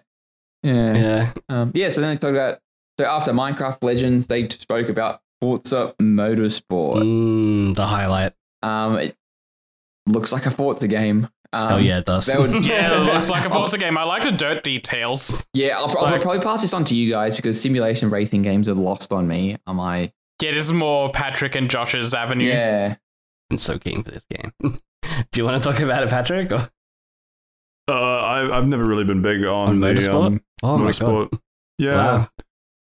yeah, yeah. um, yeah. So then they talked about so after Minecraft Legends, they spoke about Forza Motorsport. Mm, the highlight. Um, it looks like a Forza game. Um, oh yeah, it does. that would- Yeah, it looks like a Forza game. I like the dirt details. Yeah, I'll, I'll Like- probably pass this on to you guys because simulation racing games are lost on me. Am I? Yeah, this is more Patrick and Josh's avenue. Yeah. I'm so keen for this game. do you want to talk about it, Patrick? Or? Uh, I, I've never really been big on, On the motorsport? um, Oh my god! Yeah, Wow.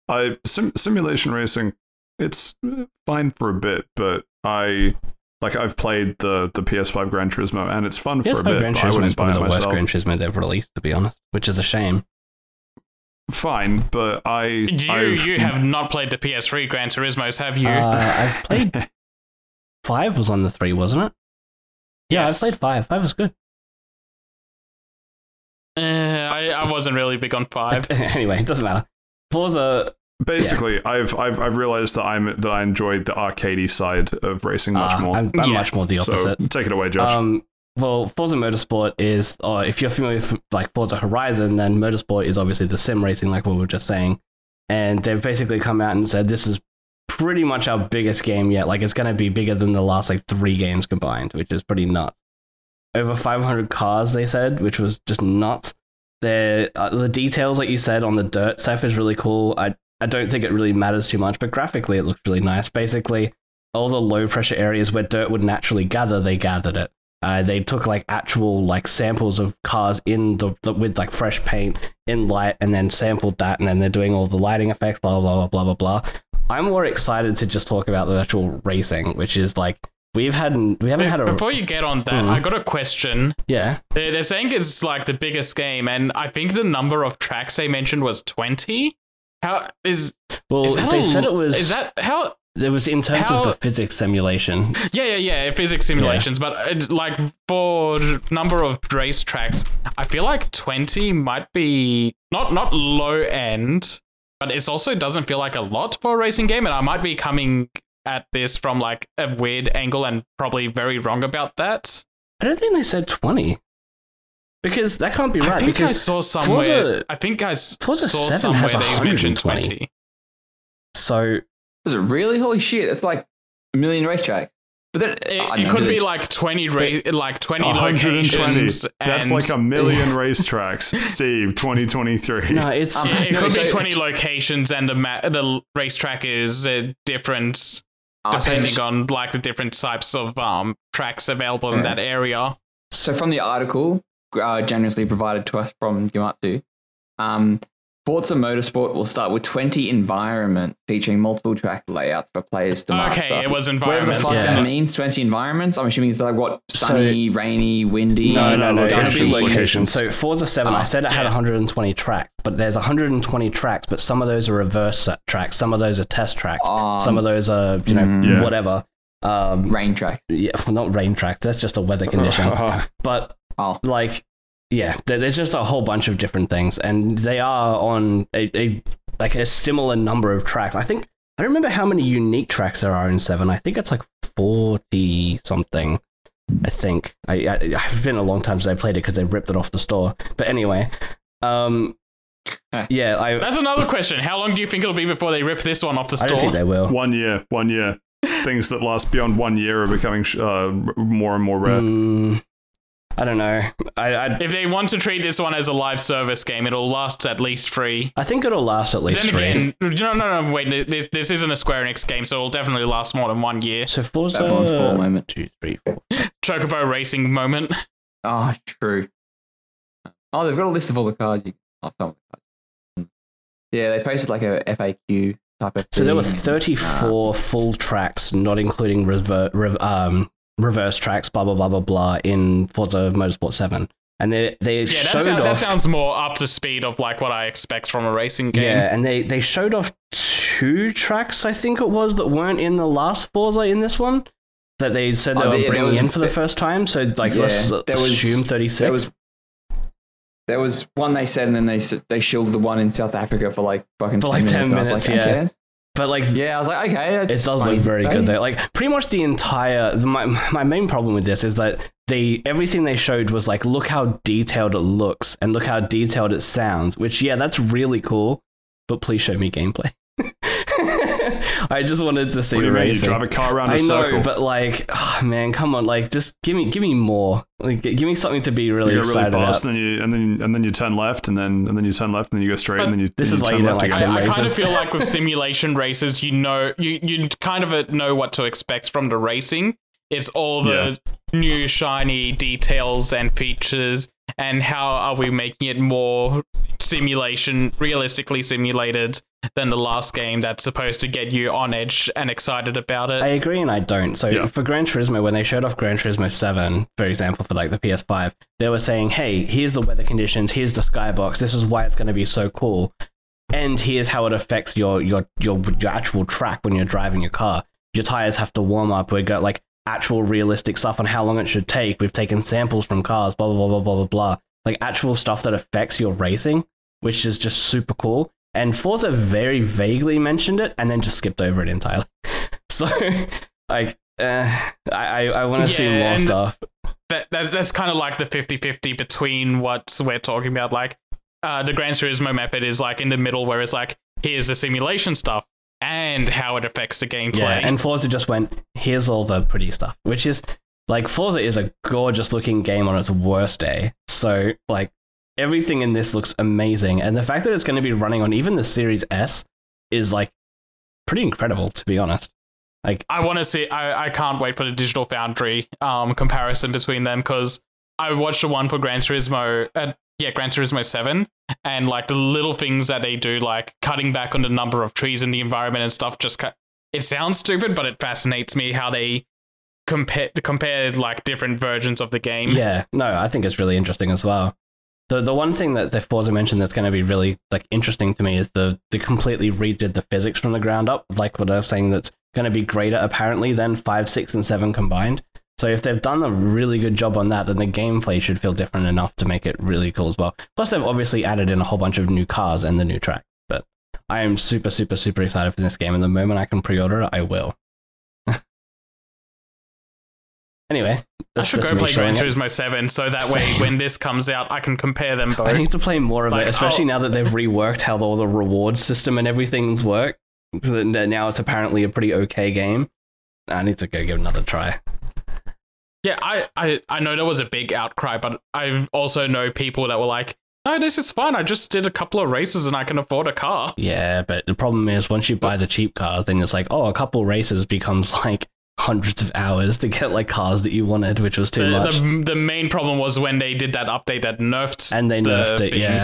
I sim- simulation racing. It's uh, fine for a bit, but I Like I've played the the PS5 Gran Turismo, and it's fun for PS5 a bit. Gran but I Turismo is wouldn't buy probably it the worst myself. Gran Turismo they've released, to be honest, which is a shame. Fine, but I You I've, you have not played the PS3 Gran Turismos, have you? Uh, I've played five was on the three, wasn't it? Yeah, Yes. I played five. Five was good. Uh, I, I wasn't really big on five. anyway, it doesn't matter. Forza, basically I've I've I've realized that I'm that I enjoyed the arcadey side of racing much uh, more. I'm, I'm Yeah. much more the so opposite. take it away, Josh. Um, well, Forza Motorsport is, or if you're familiar with like Forza Horizon, then Motorsport is obviously the sim racing, like we were just saying. And they've basically come out and said this is pretty much our biggest game yet. Like it's going to be bigger than the last like three games combined, which is pretty nuts. Over 500 cars, they said, which was just nuts. The uh, the details, like you said, on the dirt stuff is really cool. I I don't think it really matters too much, but graphically it looks really nice. Basically, all the low pressure areas where dirt would naturally gather, they gathered it. Uh, they took like actual like samples of cars in the, the with like fresh paint in light, and then sampled that, and then they're doing all the lighting effects, blah blah blah blah blah blah. I'm more excited to just talk about the actual racing, which is like we've had we haven't had a Before you get on that, Mhm. I got a question. yeah They're, they're saying it's like the biggest game, and I think the number of tracks they mentioned was twenty. How is well is they a- said it was is that how it was in terms of the physics simulation. Yeah, yeah, yeah, physics simulations, but it's like for number of race tracks, I feel like 20 might be not not low end, but it also doesn't feel like a lot for a racing game and I might be coming at this from like a weird angle and probably very wrong about that. I don't think they said twenty because that can't be right. I right think I saw somewhere Forza- I think I s- Forza saw somewhere they mentioned 20. so Was it really? Holy shit! That's like a million racetracks. But then It, it could be like 20 ra- like 20 120. locations That's and like a million racetracks. Steve, 2023. no, it's Um, it No, could so be 20 it's- locations and the ma- the racetrack is uh, different Ah, depending on like the different types of um tracks available in Yeah. that area. So from the article uh, generously provided to us from Gematsu, um, Forza Motorsport will start with 20 environments featuring multiple track layouts for players to master. Okay, it was Whatever the environments. fuck Yeah. that means, 20 environments. I'm assuming it's like what sunny, rainy, windy. No, no, no. It's locations, actually location. locations. So Forza 7, I Ah, said it had 120 tracks, but there's 120 tracks, but some of those are reverse set tracks, some of those are test tracks, Um, some of those are, you know, mm, Yeah. whatever. Um, rain track. yeah, well, not rain tracks, that's just a weather condition. but, Oh, like, yeah, there's just a whole bunch of different things, and they are on a, a like a similar number of tracks. I think, I don't remember how many unique tracks there are in 7. I think it's like 40 something. I think I, I it's been a long time since I played it because they ripped it off the store. But anyway, um, yeah, I That's another question. How long do you think it'll be before they rip this one off the I don't think store? they will. one year, one year. Things that last beyond one year are becoming uh, more and more rare. Mm, I don't know. I, I If they want to treat this one as a live service game, it'll last at least three. I think it'll last at least Then three. again, no, no, no, wait. This, this isn't a Square Enix game, so it'll definitely last more than one year. so Forza that one's ball moment. two, three, four. Chocobo racing moment. Oh, true. Oh, they've got a list of all the cards. You, oh, some of the cards. Yeah, they posted like a FAQ type of. So there were thing. 34 full tracks, not including rever- rev- um, reverse tracks, blah blah blah blah blah, in Forza Motorsport 7. And they they Yeah, showed that, sound, that sounds more up to speed of like what I expect from a racing game. Yeah, and they they showed off two tracks, I think it was, that weren't in the last Forza in this one. That they said they Oh, were there- there bringing was- in for the first time. So like, Yeah, let's there was- assume 36. There was. There was one they said, and then they they shielded the one in South Africa for like fucking For like 10 and I was minutes, like, yeah. But like, Yeah, I was like, okay, it does look very good though. Like pretty much the entire my my main problem with this is that they everything they showed was like look how detailed it looks and look how detailed it sounds. Which yeah, that's really cool. But please show me gameplay. I just wanted to see What do you mean? You racing. drive a car around a I know, circle. but like, oh, man, come on, like, just give me, give me more. Like, give me something to be really you go really excited fast, about. and then you and then and then you turn left, and then and then you turn left, and then you go straight, and then you. This then is why turn you don't left like again. sim I, I kind of races. feel like with simulation races, you know, you you kind of uh, know what to expect from the racing. It's all the new shiny details and features, and how are we making it more simulation, realistically simulated, than the last game that's supposed to get you on edge and excited about it. I agree and I don't. So Yeah. for Gran Turismo, when they showed off Gran Turismo 7, for example, for like the PS5, they were saying, hey, here's the weather conditions, here's the skybox, this is why it's going to be so cool. And here's how it affects your, your your your actual track when you're driving your car. Your tires have to warm up. We got like actual realistic stuff on how long it should take. We've taken samples from cars, blah blah blah blah blah blah blah. Like actual stuff that affects your racing, which is just super cool. And Forza very vaguely mentioned it and then just skipped over it entirely. So, like, uh, I I, want to see more stuff. that, that that's kind of like the 50-50 between what we're talking about like uh, the Gran Turismo method is like in the middle where it's like here's the simulation stuff and how it affects the gameplay Yeah, and Forza just went, here's all the pretty stuff, which is like Forza is a gorgeous looking game on its worst day. So, like, everything in this looks amazing. And the fact that it's going to be running on even the Series S is like pretty incredible, to be honest. Like, I want to see I, I can't wait for the Digital Foundry um comparison between them because I watched the one for Gran Turismo uh, yeah Gran Turismo 7 and like the little things that they do like cutting back on the number of trees in the environment and stuff just ca- it sounds stupid but it fascinates me how they compare compared like different versions of the game yeah, no, I think it's really interesting as well. The the one thing that the Forza mentioned that's going to be really like interesting to me is the they completely redid the physics from the ground up. Like what I was saying, that's going to be greater apparently than five, six, and seven combined. So if they've done a really good job on that, then the gameplay should feel different enough to make it really cool as well. Plus, they've obviously added in a whole bunch of new cars and the new track. But I am super, super, super excited for this game, and the moment I can pre-order it, I will. Anyway, I should go play Gran showing it. Turismo 7 so that way when this comes out I can compare them both I need to play more of Like, it, especially oh- now that they've reworked how all the reward system and everything's work. So now it's apparently a pretty okay game. I need to go give another try. Yeah, I, I, I know there was a big outcry, but I also know people that were like, no, this is fun. I just did a couple of races and I can afford a car. Yeah, but the problem is once you buy the cheap cars, then it's like, oh, a couple races becomes like hundreds of hours to get like cars that you wanted, which was too The, much. the, the main problem was when they did that update that nerfed and they the nerfed it, yeah.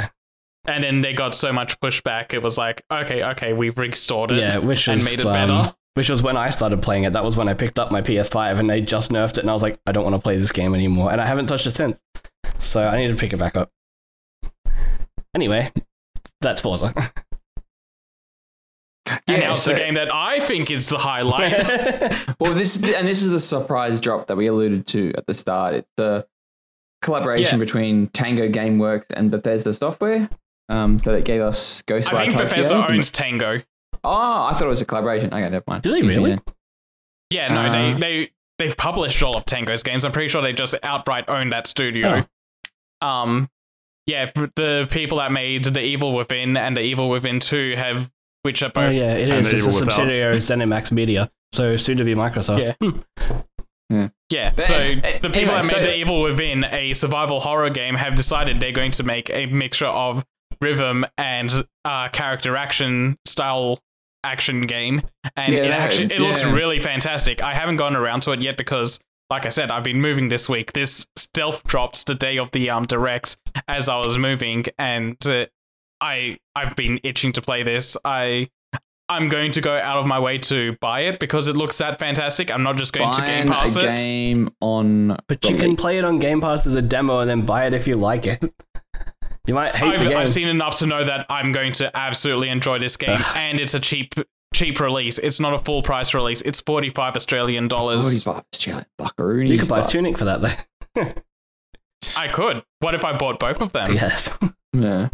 And then they got so much pushback. It was like, okay, okay, we've restored it Yeah, which and was made it um, better. Which was when I started playing it. That was when I picked up my PS5 and they just nerfed it, and I was like, I don't want to play this game anymore, and I haven't touched it since. So I need to pick it back up. Anyway, that's Forza. and Yeah, now it's so- the game that I think is the highlight. Well, this and this is the surprise drop that we alluded to at the start. It's the collaboration Yeah. between Tango GameWorks and Bethesda Software um, that it gave us Ghostwire I think Tokyo. Bethesda owns Tango. Oh, I thought it was a collaboration. Okay, never mind. Do they really? Yeah. Yeah, no, Uh, they, they, they've published all of Tango's games. I'm pretty sure they just outright own that studio. Um, yeah, the people that made The Evil Within and The Evil Within 2 have, which are oh yeah, it And is. they It's a subsidiary of ZeniMax Media, so soon to be Microsoft. Yeah. Hmm. Yeah, But so an- the people anyway, that made so- The Evil Within, a survival horror game, have decided they're going to make a mixture of rhythm and uh, character action style action game, and Yeah, it actually it looks really fantastic. I haven't gone around to it yet because, like I said, I've been moving this week. This stealth drops the day of the um directs as I was moving, and uh, I I've been itching to play this. I. I'm going to go out of my way to buy it because it looks that fantastic. I'm not just going to Game Buying Pass a it. game on. But you can play it on Game Pass as a demo and then buy it if you like it. You might hate the I've, game. I've seen enough to know that I'm going to absolutely enjoy this game, and it's a cheap cheap release. It's not a full price release. It's forty five Australian dollars. Forty-five Australian buckaroonies. you could buy but- Tunic for that though. I could. What if I bought both of them? yes. Yeah.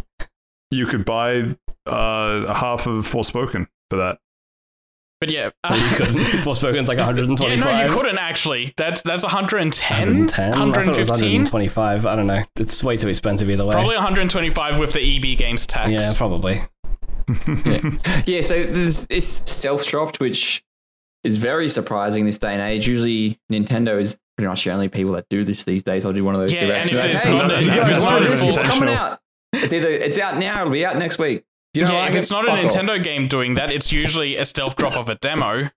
You could buy uh, half of Forspoken for that. But yeah, But you couldn't. Forspoken's like yeah, 125. no, you couldn't actually. That's that's 110, 110? I thought it was 115, 125. I don't know. It's way too expensive either way. probably 125 with the EB Games tax. Yeah, probably. Yeah, so there's this stealth dropped, which is very surprising this day and age. Usually, Nintendo is pretty much the only people that do this these days. I'll do one of those Yeah, directs. and if it's hey, not a- you if it's not a this? It's coming out. It's either it's out now. It'll be out next week. You know, yeah, like if it, it's not a fuck off. Nintendo game doing that, it's usually a stealth drop of a demo.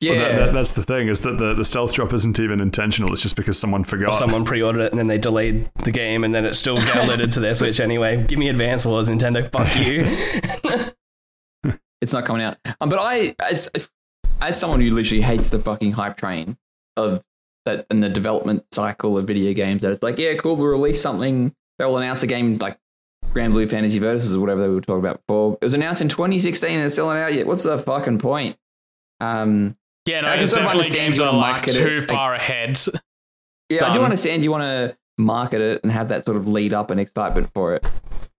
yeah, Well, that, that, that's the thing is that the, the stealth drop isn't even intentional. It's just because someone forgot. Someone pre-ordered it and then they delayed the game and then it's still downloaded to their Switch anyway. Give me Advance Wars, Nintendo. Fuck you. it's not coming out. Um, but I, as as someone who literally hates the fucking hype train of that and the development cycle of video games, that it's like, yeah, cool, we'll release something. They'll announce a game like Granblue Fantasy Versus or whatever they were talking about before. It was announced in 2016 and it's still not out yet. What's the fucking point? Um, Yeah, no, I can sort of understand games you that are wanna like market it, too like- far ahead. Yeah, I do understand you want to market it and have that sort of lead up and excitement for it,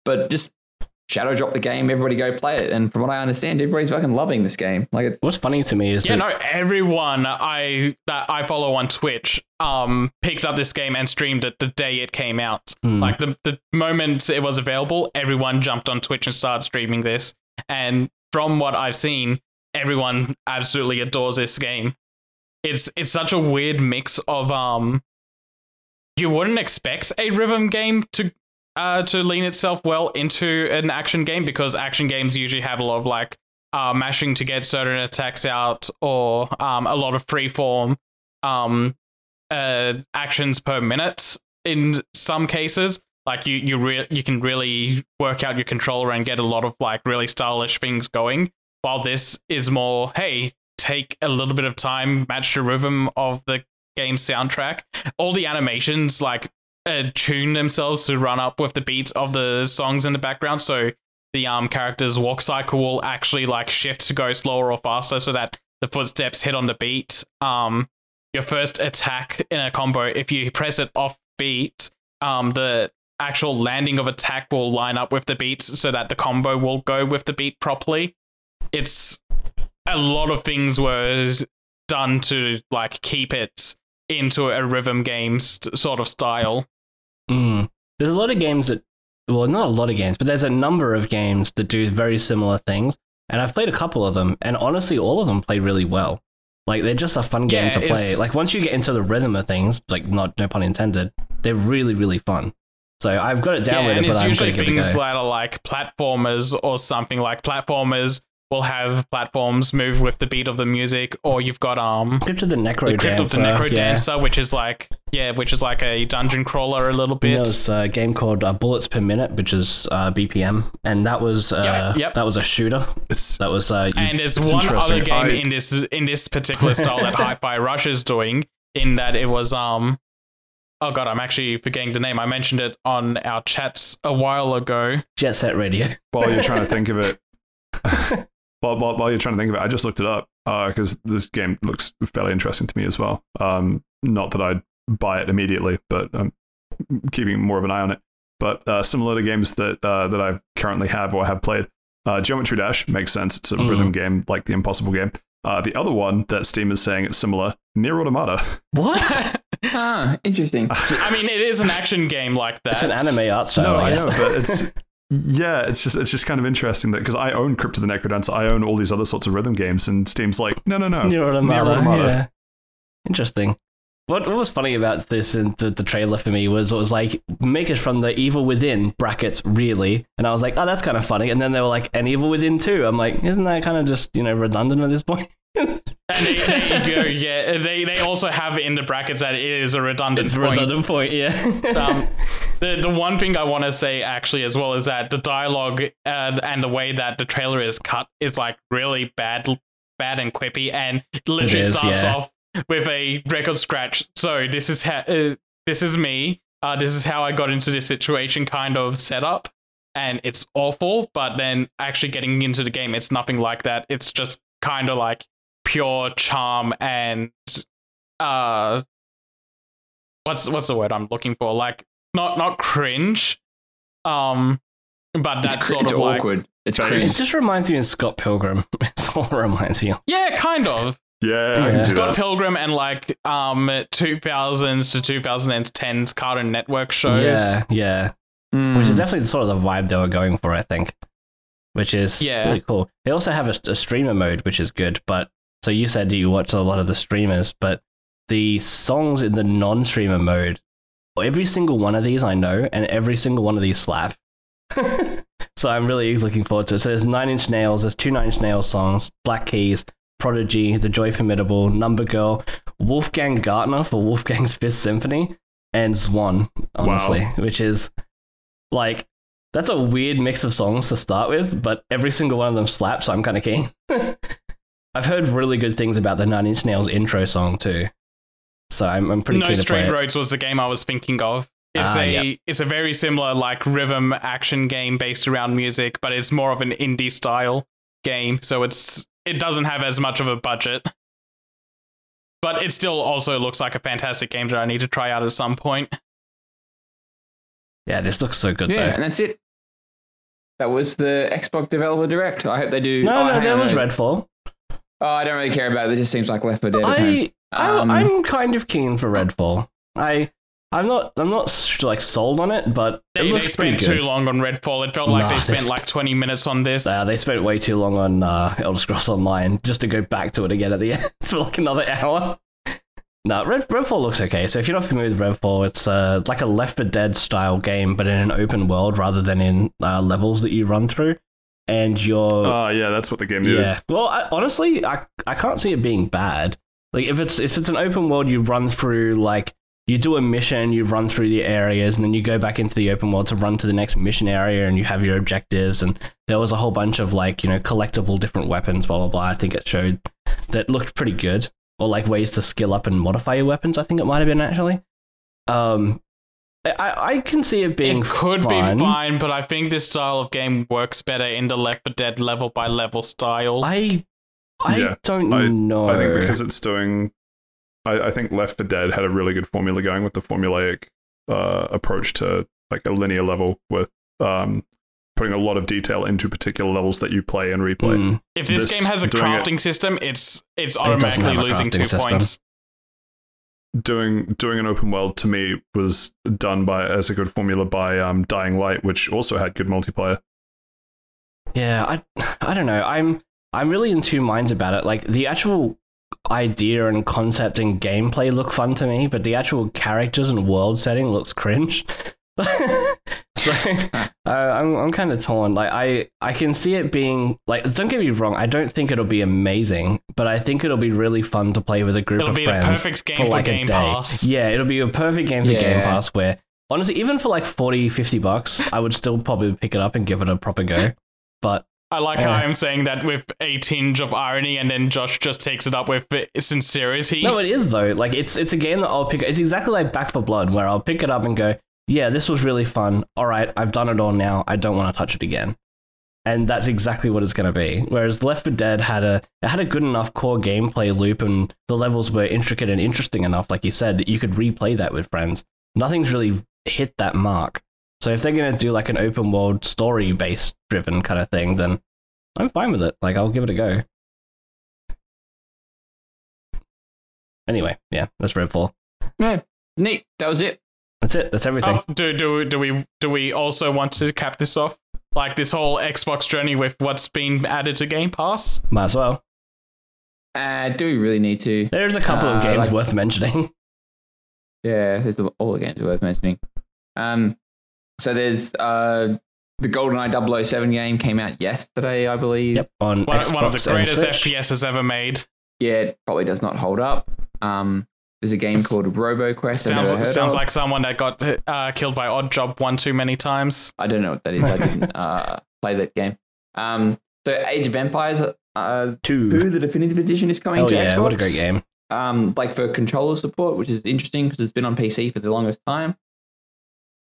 but just shadow drop the game, everybody go play it. And from what I understand, everybody's fucking loving this game. Like it's What's funny to me is Yeah, that no, everyone I that I follow on Twitch um picked up this game and streamed it the day it came out. Hmm. Like the the moment it was available, everyone jumped on Twitch and started streaming this. And from what I've seen, everyone absolutely adores this game. It's it's such a weird mix of um you wouldn't expect a rhythm game to uh to lean itself well into an action game because action games usually have a lot of like uh, mashing to get certain attacks out or um, a lot of freeform um, uh, actions per minute in some cases. Like you, you, re- you can really work out your controller and get a lot of like really stylish things going. While this is more, hey, take a little bit of time, match the rhythm of the game soundtrack. All the animations like uh, tune themselves to run up with the beats of the songs in the background. So the um character's walk cycle will actually like shift to go slower or faster so that the footsteps hit on the beat. Um, your first attack in a combo, if you press it off beat, um, the actual landing of attack will line up with the beat so that the combo will go with the beat properly. It's a lot of things were done to like keep it into a rhythm game st- sort of style. Mm. There's a lot of games that, well, not a lot of games, but there's a number of games that do very similar things. And I've played a couple of them, and honestly, all of them play really well. Like they're just a fun game Yeah, to play. it's- Like once you get into the rhythm of things, like not no pun intended, they're really really fun. So I've got it downloaded, Yeah, and but it's I'm usually it things that are like platformers or something. Like platformers will have platforms move with the beat of the music, or you've got um Crypt of the Necro the Crypt of the Necro yeah. Dancer, which is like yeah, which is like a dungeon crawler a little bit. There was a game called uh, Bullets Per Minute, which is uh, BPM, and that was uh, Yeah, yep. that was a shooter. It's That was uh, you- and there's one other game I- in this in this particular style that Hi-Fi Rush is doing. In that it was um, oh god, I'm actually forgetting the name. I mentioned it on our chats a while ago. Jet Set Radio. while you're trying to think of it, while, while, while you're trying to think of it, I just looked it up because this game looks fairly interesting to me as well. Um, not that I'd buy it immediately, but I'm keeping more of an eye on it. But uh, similar to games that uh, that I currently have or have played, uh, Geometry Dash makes sense. It's a Mm. rhythm game like the Impossible game. Uh, the other one that Steam is saying it's similar, Nier Automata. What? ah interesting. I mean, it is an action game like that. it's an anime art style. No, I I know, but it's yeah, it's just it's just kind of interesting that because I own Crypt of the Necrodancer, I own all these other sorts of rhythm games, and Steam's like, no, no, no, Nier Automata. Yeah. Interesting. What, what was funny about this in the, the trailer for me was it was like make it from the evil within brackets really and I was like oh that's kind of funny and then they were like an evil within too I'm like isn't that kind of just you know redundant at this point And they, there you go. Yeah, they they also have it in the brackets that it is a redundant it's point. redundant point yeah um, the the one thing I want to say actually as well is that the dialogue uh, and the way that the trailer is cut is like really bad, bad and quippy, and literally is, starts yeah. off with a record scratch. So this is how uh, this is me. Uh, this is how I got into this situation kind of setup, and it's awful. But then actually getting into the game, it's nothing like that. It's just kind of like pure charm and uh what's what's the word I'm looking for? Like not not cringe, um, but It's, that's cr- sort it's of like awkward. It's cringe. it just reminds me of Scott Pilgrim it's all it reminds me of yeah, kind of yeah, I Yeah. can Scott. Pilgrim and like um 2000s to 2010s Cartoon Network shows. yeah yeah Mm. which is definitely sort of the vibe they were going for I think which is Yeah. really cool they also have a, a streamer mode which is good but so you said you watch a lot of the streamers but the songs in the non-streamer mode every single one of these I know and every single one of these slap so I'm really looking forward to it so there's Nine Inch Nails there's two Nine Inch Nails songs Black Keys Prodigy The Joy Formidable Number Girl Wolfgang Gartner for Wolfgang's Fifth Symphony and Zwan honestly which is like that's a weird mix of songs to start with, but every single one of them slaps, so I'm kind of keen. I've heard really good things about the Nine Inch Nails intro song too, so I'm, I'm pretty no keen to play Straight. Roads was the game I was thinking of. It's Ah, a yeah. it's a very similar like rhythm action game based around music, but it's more of an indie style game, so it's it doesn't have as much of a budget. But it still also looks like a fantastic game that I need to try out at some point. Yeah, this looks so good Yeah, though. and that's it. That was the Xbox Developer Direct. I hope they do. No, oh, no, hang there on, was. Redfall. Oh, I don't really care about it. It just seems like Left 4 Dead. at home. I, Um, I I'm kind of keen for Redfall. I I'm not I'm not like sold on it, but it They, they looks pretty spent good. too long on Redfall. It felt like Nah, they they spent like 20 minutes on this. Uh, they spent way too long on uh, Elder Scrolls Online just to go back to it again at the end for like another hour. No, Red, Redfall looks okay. So if you're not familiar with Redfall, it's uh, like a Left 4 Dead style game, but in an open world rather than in uh, levels that you run through. And you're Oh yeah, that's what the game needed. yeah. Well, I, honestly, I I can't see it being bad. Like if it's if it's an open world, you run through like you do a mission, you run through the areas, and then you go back into the open world to run to the next mission area, and you have your objectives. And there was a whole bunch of like you know collectible different weapons, blah blah blah. I think it showed that looked pretty good, or like ways to skill up and modify your weapons. I think it might have been actually. Um, I I can see it being it could fun. be fine, but I think this style of game works better in the Left 4 Dead level by level style. I I Yeah, don't I- know. I think because it's doing, I, I think Left 4 Dead had a really good formula going with the formulaic uh, approach to like a linear level with um, putting a lot of detail into particular levels that you play and replay. Mm. If this, This- game has a doing it- crafting system, it's it's automatically have a losing two system. points. Doing doing an open world to me was done by as a good formula by um, Dying Light, which also had good multiplayer. Yeah, I I don't know. I'm I'm really in two minds about it. Like the actual idea and concept and gameplay look fun to me, but the actual characters and world setting looks cringe. so uh, I'm I'm kind of torn. Like I I can see it being like don't get me wrong. I don't think it'll be amazing, but I think it'll be really fun to play with a group It'll of be the friends perfect game for for, like Game a day. Pass. Yeah, it'll be a perfect game for Game Pass where honestly, even for like 40, 50 bucks, I would still probably pick it up and give it a proper go. But I like how I'm saying that with a tinge of irony, and then Josh just takes it up with sincerity. no, it is though. Like it's it's a game that I'll pick. It's exactly like Back for Blood, where I'll pick it up and go, "Yeah, this was really fun. All right, I've done it all now. I don't want to touch it again." And that's exactly what it's going to be. Whereas Left 4 Dead had a it had a good enough core gameplay loop, and the levels were intricate and interesting enough, like you said, that you could replay that with friends. Nothing's really hit that mark. So if they're going to do like an open world story based driven kind of thing, then I'm fine with it. Like I'll give it a go. Anyway, yeah, that's Redfall. Yeah, neat. That was it. That's it. That's everything. Oh, do do do we do we also want to cap this off? Like this whole Xbox journey with what's been added to Game Pass? Might as well. Uh, do we really need to? There's a couple of Uh, games like- worth mentioning. Yeah, there's all the games worth mentioning. Um, so there's uh the GoldenEye 007 game came out yesterday, I believe. Yep, on One, Xbox one of the greatest Switch. FPSs ever made. Yeah, it probably does not hold up. Um, there's a game S- called RoboQuest. I've Sounds never heard sounds of. like someone that got uh, killed by Oddjob one too many times. I don't know what that is. I didn't uh, play that game. Um, so Age of Empires uh, Two. 2, the definitive edition is coming Hell to yeah, Xbox. what a great game. um, like for controller support, which is interesting because it's been on PC for the longest time.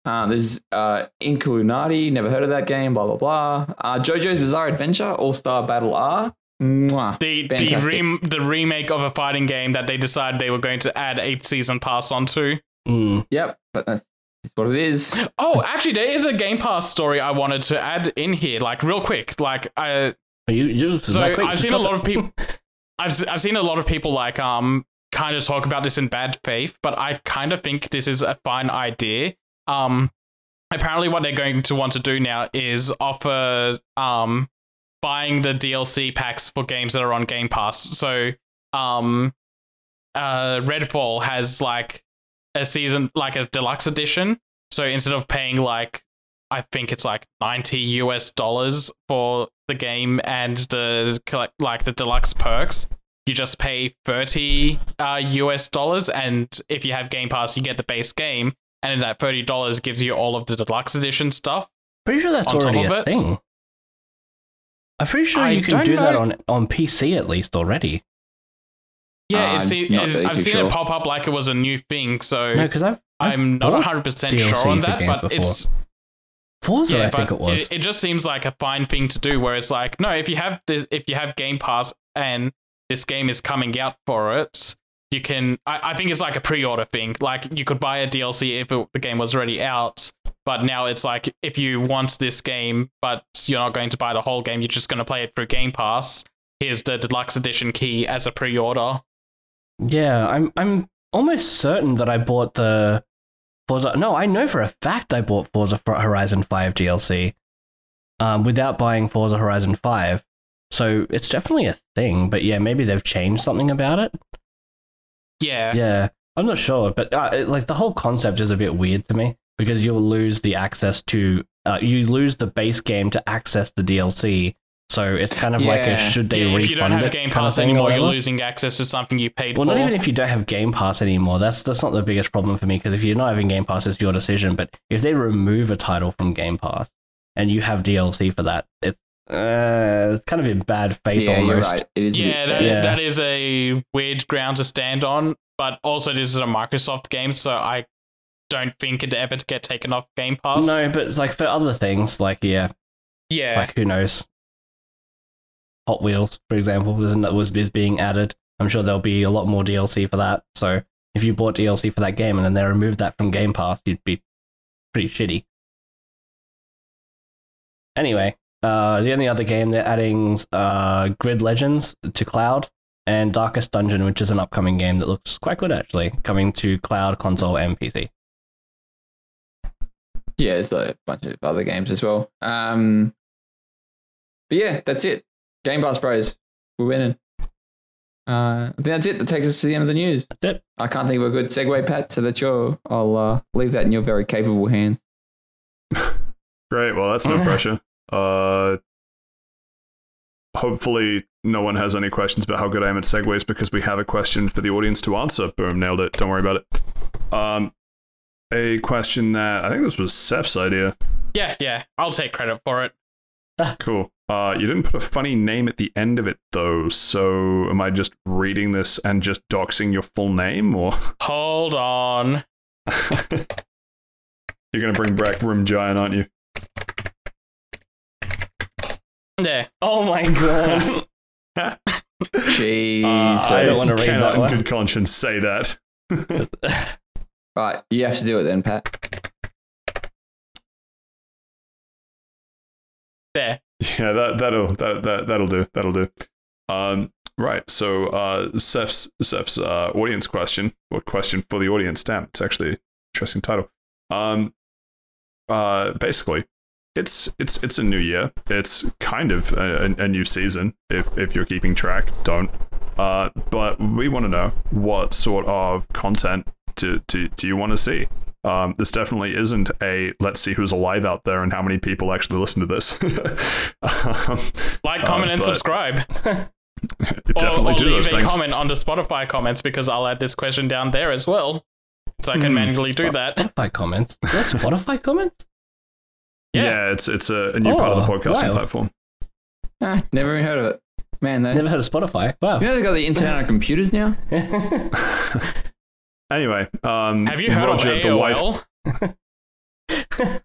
Uh, there's uh, Inkulinati, never heard of that game, blah, blah, blah. Uh, JoJo's Bizarre Adventure, All Star Battle R. Mwah. The the, Fantastic. rem- the remake of a fighting game that they decided they were going to add a season pass onto. Mm. Yep, but that's, that's what it is. Oh, actually, there is a Game Pass story I wanted to add in here, like real quick. Like, I You, you, so I've seen a lot of people. I've s- I've seen a lot of people like um kind of talk about this in bad faith, but I kind of think this is a fine idea. Um, apparently, what they're going to want to do now is offer um buying the DLC packs for games that are on Game Pass. So um, uh, Redfall has like a season like a deluxe edition. So instead of paying like I think it's like 90 US dollars for the game and the like the deluxe perks. You just pay 30 uh, US dollars, and if you have Game Pass, you get the base game, and that $30 gives you all of the deluxe edition stuff. Pretty sure that's on top already a it. thing. I'm pretty sure I you can don't do that on on PC at least already. Yeah, Uh, it's, I'm not it's, really I've seen sure. it pop up like it was a new thing, so No, because I've, I've I'm not 100 percent sure on that. But before. it's Forza, yeah, I think it was. It, it just seems like a fine thing to do. Where it's like, no, if you have this, if you have Game Pass and this game is coming out for it, you can. I, I think it's like a pre-order thing. Like you could buy a DLC if it, the game was already out, but now it's like if you want this game, but you're not going to buy the whole game, you're just going to play it through Game Pass. Here's the deluxe edition key as a pre-order. Yeah, I'm I'm almost certain that I bought the Forza. No, I know for a fact I bought Forza Horizon 5 DLC um, without buying Forza Horizon 5. So it's definitely a thing, but yeah, maybe they've changed something about it. Yeah, Yeah, I'm not sure, but uh, it- like the whole concept is a bit weird to me because you'll lose the access to uh, you lose the base game to access the DLC. So it's kind of like a should they Yeah, refund if you don't have it Game kind of Pass thing or anymore, you're losing access to something you paid Well, for. Well, not even if you don't have Game Pass anymore. That's that's not the biggest problem for me because if you're not having Game Pass, it's your decision. But if they remove a title from Game Pass and you have DLC for that, it's uh, it's kind of in bad faith Yeah, you're almost. right. It is. a Yeah, that. Yeah. that is a weird ground to stand on. But also, this is a Microsoft game, so I don't think it ever to get taken off Game Pass. No, but it's like for other things, like yeah, yeah, like who knows? Hot Wheels, for example, was was is being added. I'm sure there'll be a lot more DLC for that. So if you bought DLC for that game and then they removed that from Game Pass, you'd be pretty shitty. Anyway, uh, the only other game they're adding uh, Grid Legends to cloud and Darkest Dungeon, which is an upcoming game that looks quite good actually, coming to cloud, console, and PC. Yeah, there's a bunch of other games as well. Um, but yeah, that's it. Game Pass Bros, we're winning. Uh, I think that's it. That takes us to the end of the news. That's it. I can't think of a good segue, Pat. So that you're, I'll uh, leave that in your very capable hands. Great. Well, that's no pressure. Uh, hopefully, no one has any questions about how good I am at segues because we have a question for the audience to answer. Boom, nailed it. Don't worry about it. Um, a question that I think this was Seth's idea. yeah, yeah. I'll take credit for it. Cool. Uh, you didn't put a funny name at the end of it though, so am I just reading this and just doxing your full name, or Hold on. you're gonna bring back Room Giant, aren't you? There. Oh my god! Jeez. Uh, I don't wanna read cannot that in good conscience say that. right, you have to do it then, Pat. There. Yeah, that that'll that, that that'll do. That'll do. Um, right. So, uh, Seth's Seth's uh, audience question, or question for the audience. Damn, it's actually an interesting title. Um, uh, basically, it's it's it's a new year. It's kind of a, a, a new season. If if you're keeping track, don't. Uh, but we want to know what sort of content do do, do you want to see? Um, this definitely isn't a let's see who's alive out there and how many people actually listen to this. um, Like, Uh, comment, and subscribe. definitely or, or do leave those a things. comment on the Spotify comments because I'll add this question down there as well. So I can Hmm. manually do that. Spotify comments. There's Spotify comments. Yeah. Yeah. it's it's a, a new part of the Oh, podcasting wild. platform. Ah, never even heard of it. Man, they, Never heard of Spotify. Wow. you know they got the internet on computers now? Anyway, um, Have you heard Roger of the wife? AOL?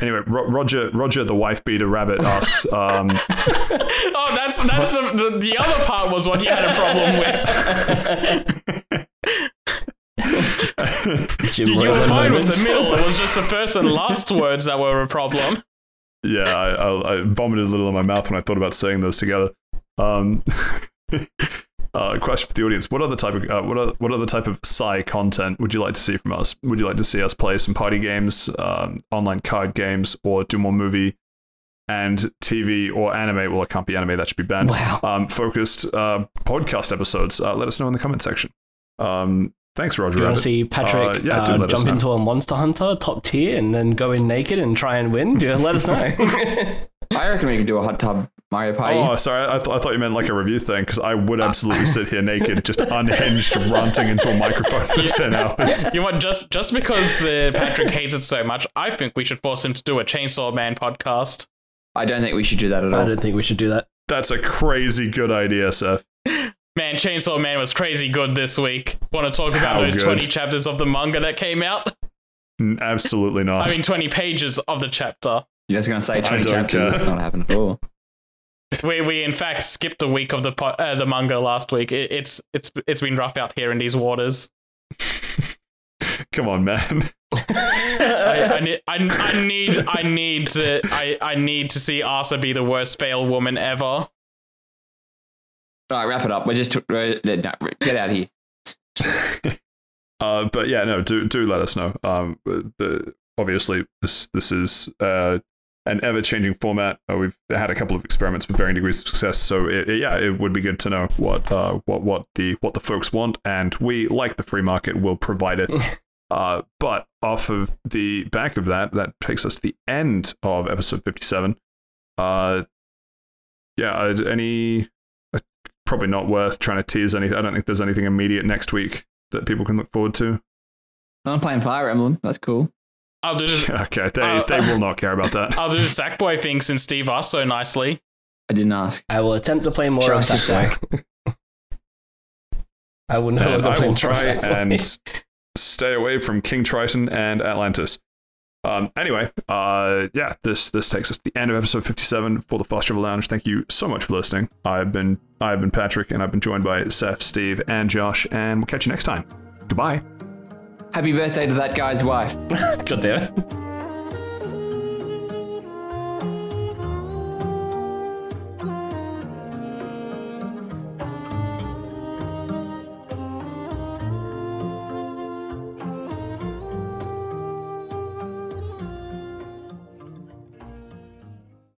Anyway, Ro- Roger Roger the wife beater rabbit asks. Um, oh, that's that's the, the the other part was what you had a problem with. Jim You, you were Rogan fine with the middle. It was just the first and last words that were a problem. yeah, I, I, I vomited a little in my mouth when I thought about saying those together. Um, uh, question for the audience: What other type of uh, what other, what other type of sci content would you like to see from us? Would you like to see us play some party games, um, online card games, or do more movie and TV or anime? Well, it can't be anime; that should be banned. Wow. Um, focused uh, podcast episodes. Uh, let us know in the comment section. Um, thanks, Roger. Do you want to see Patrick Uh, yeah, uh, jump into a Monster Hunter top tier and then go in naked and try and win? Yeah, let us know. I reckon we could do a hot tub Mario Party. Oh, sorry. I, th- I thought you meant like a review thing because I would absolutely sit here naked, just unhinged, ranting into a microphone for ten hours. You know what? Just just because uh, Patrick hates it so much, I think we should force him to do a Chainsaw Man podcast. I don't think we should do that at all. I don't think we should do that. That's a crazy good idea, Seth. Man, Chainsaw Man was crazy good this week. Want to talk about How those good? 20 chapters of the manga that came out? Absolutely not. I mean, 20 pages of the chapter. You're just going to say 20 chapters. That's not happening at all. We, we in fact skipped a week of the po- uh, the manga last week. It, it's it's it's been rough out here in these waters. Come on, man. I, I, need, I, I need I need to I, I need to see Asa be the worst fail woman ever. All right, wrap it up. We're just no, get out of here. Uh, but yeah, no, do do let us know. Um, the obviously this this is uh, an ever changing format. Uh, we've had a couple of experiments with varying degrees of success, so it, it- yeah, it would be good to know what uh, what what the what the folks want, and we like the free market will provide it. uh, but off of the back of that, that takes us to the end of episode fifty-seven. Uh, yeah, uh, any probably not worth trying to tease anything. I don't think there's anything immediate next week that people can look forward to. I'm playing Fire Emblem. That's cool. I'll do this, Okay, they, Uh, they will not care about that. I'll do the Sackboy thing since Steve asked so nicely. I didn't ask. I will attempt to play more Show of us Sackboy. I will no longer I play will more try Sackboy. and stay away from King Triton and Atlantis. Um, anyway, uh, yeah, this this takes us to the end of episode 57 for the Fast Travel Lounge. Thank you so much for listening. I've been I've been Patrick, and I've been joined by Seth, Steve, and Josh, and we'll catch you next time. Goodbye. Happy birthday to that guy's wife. God damn it.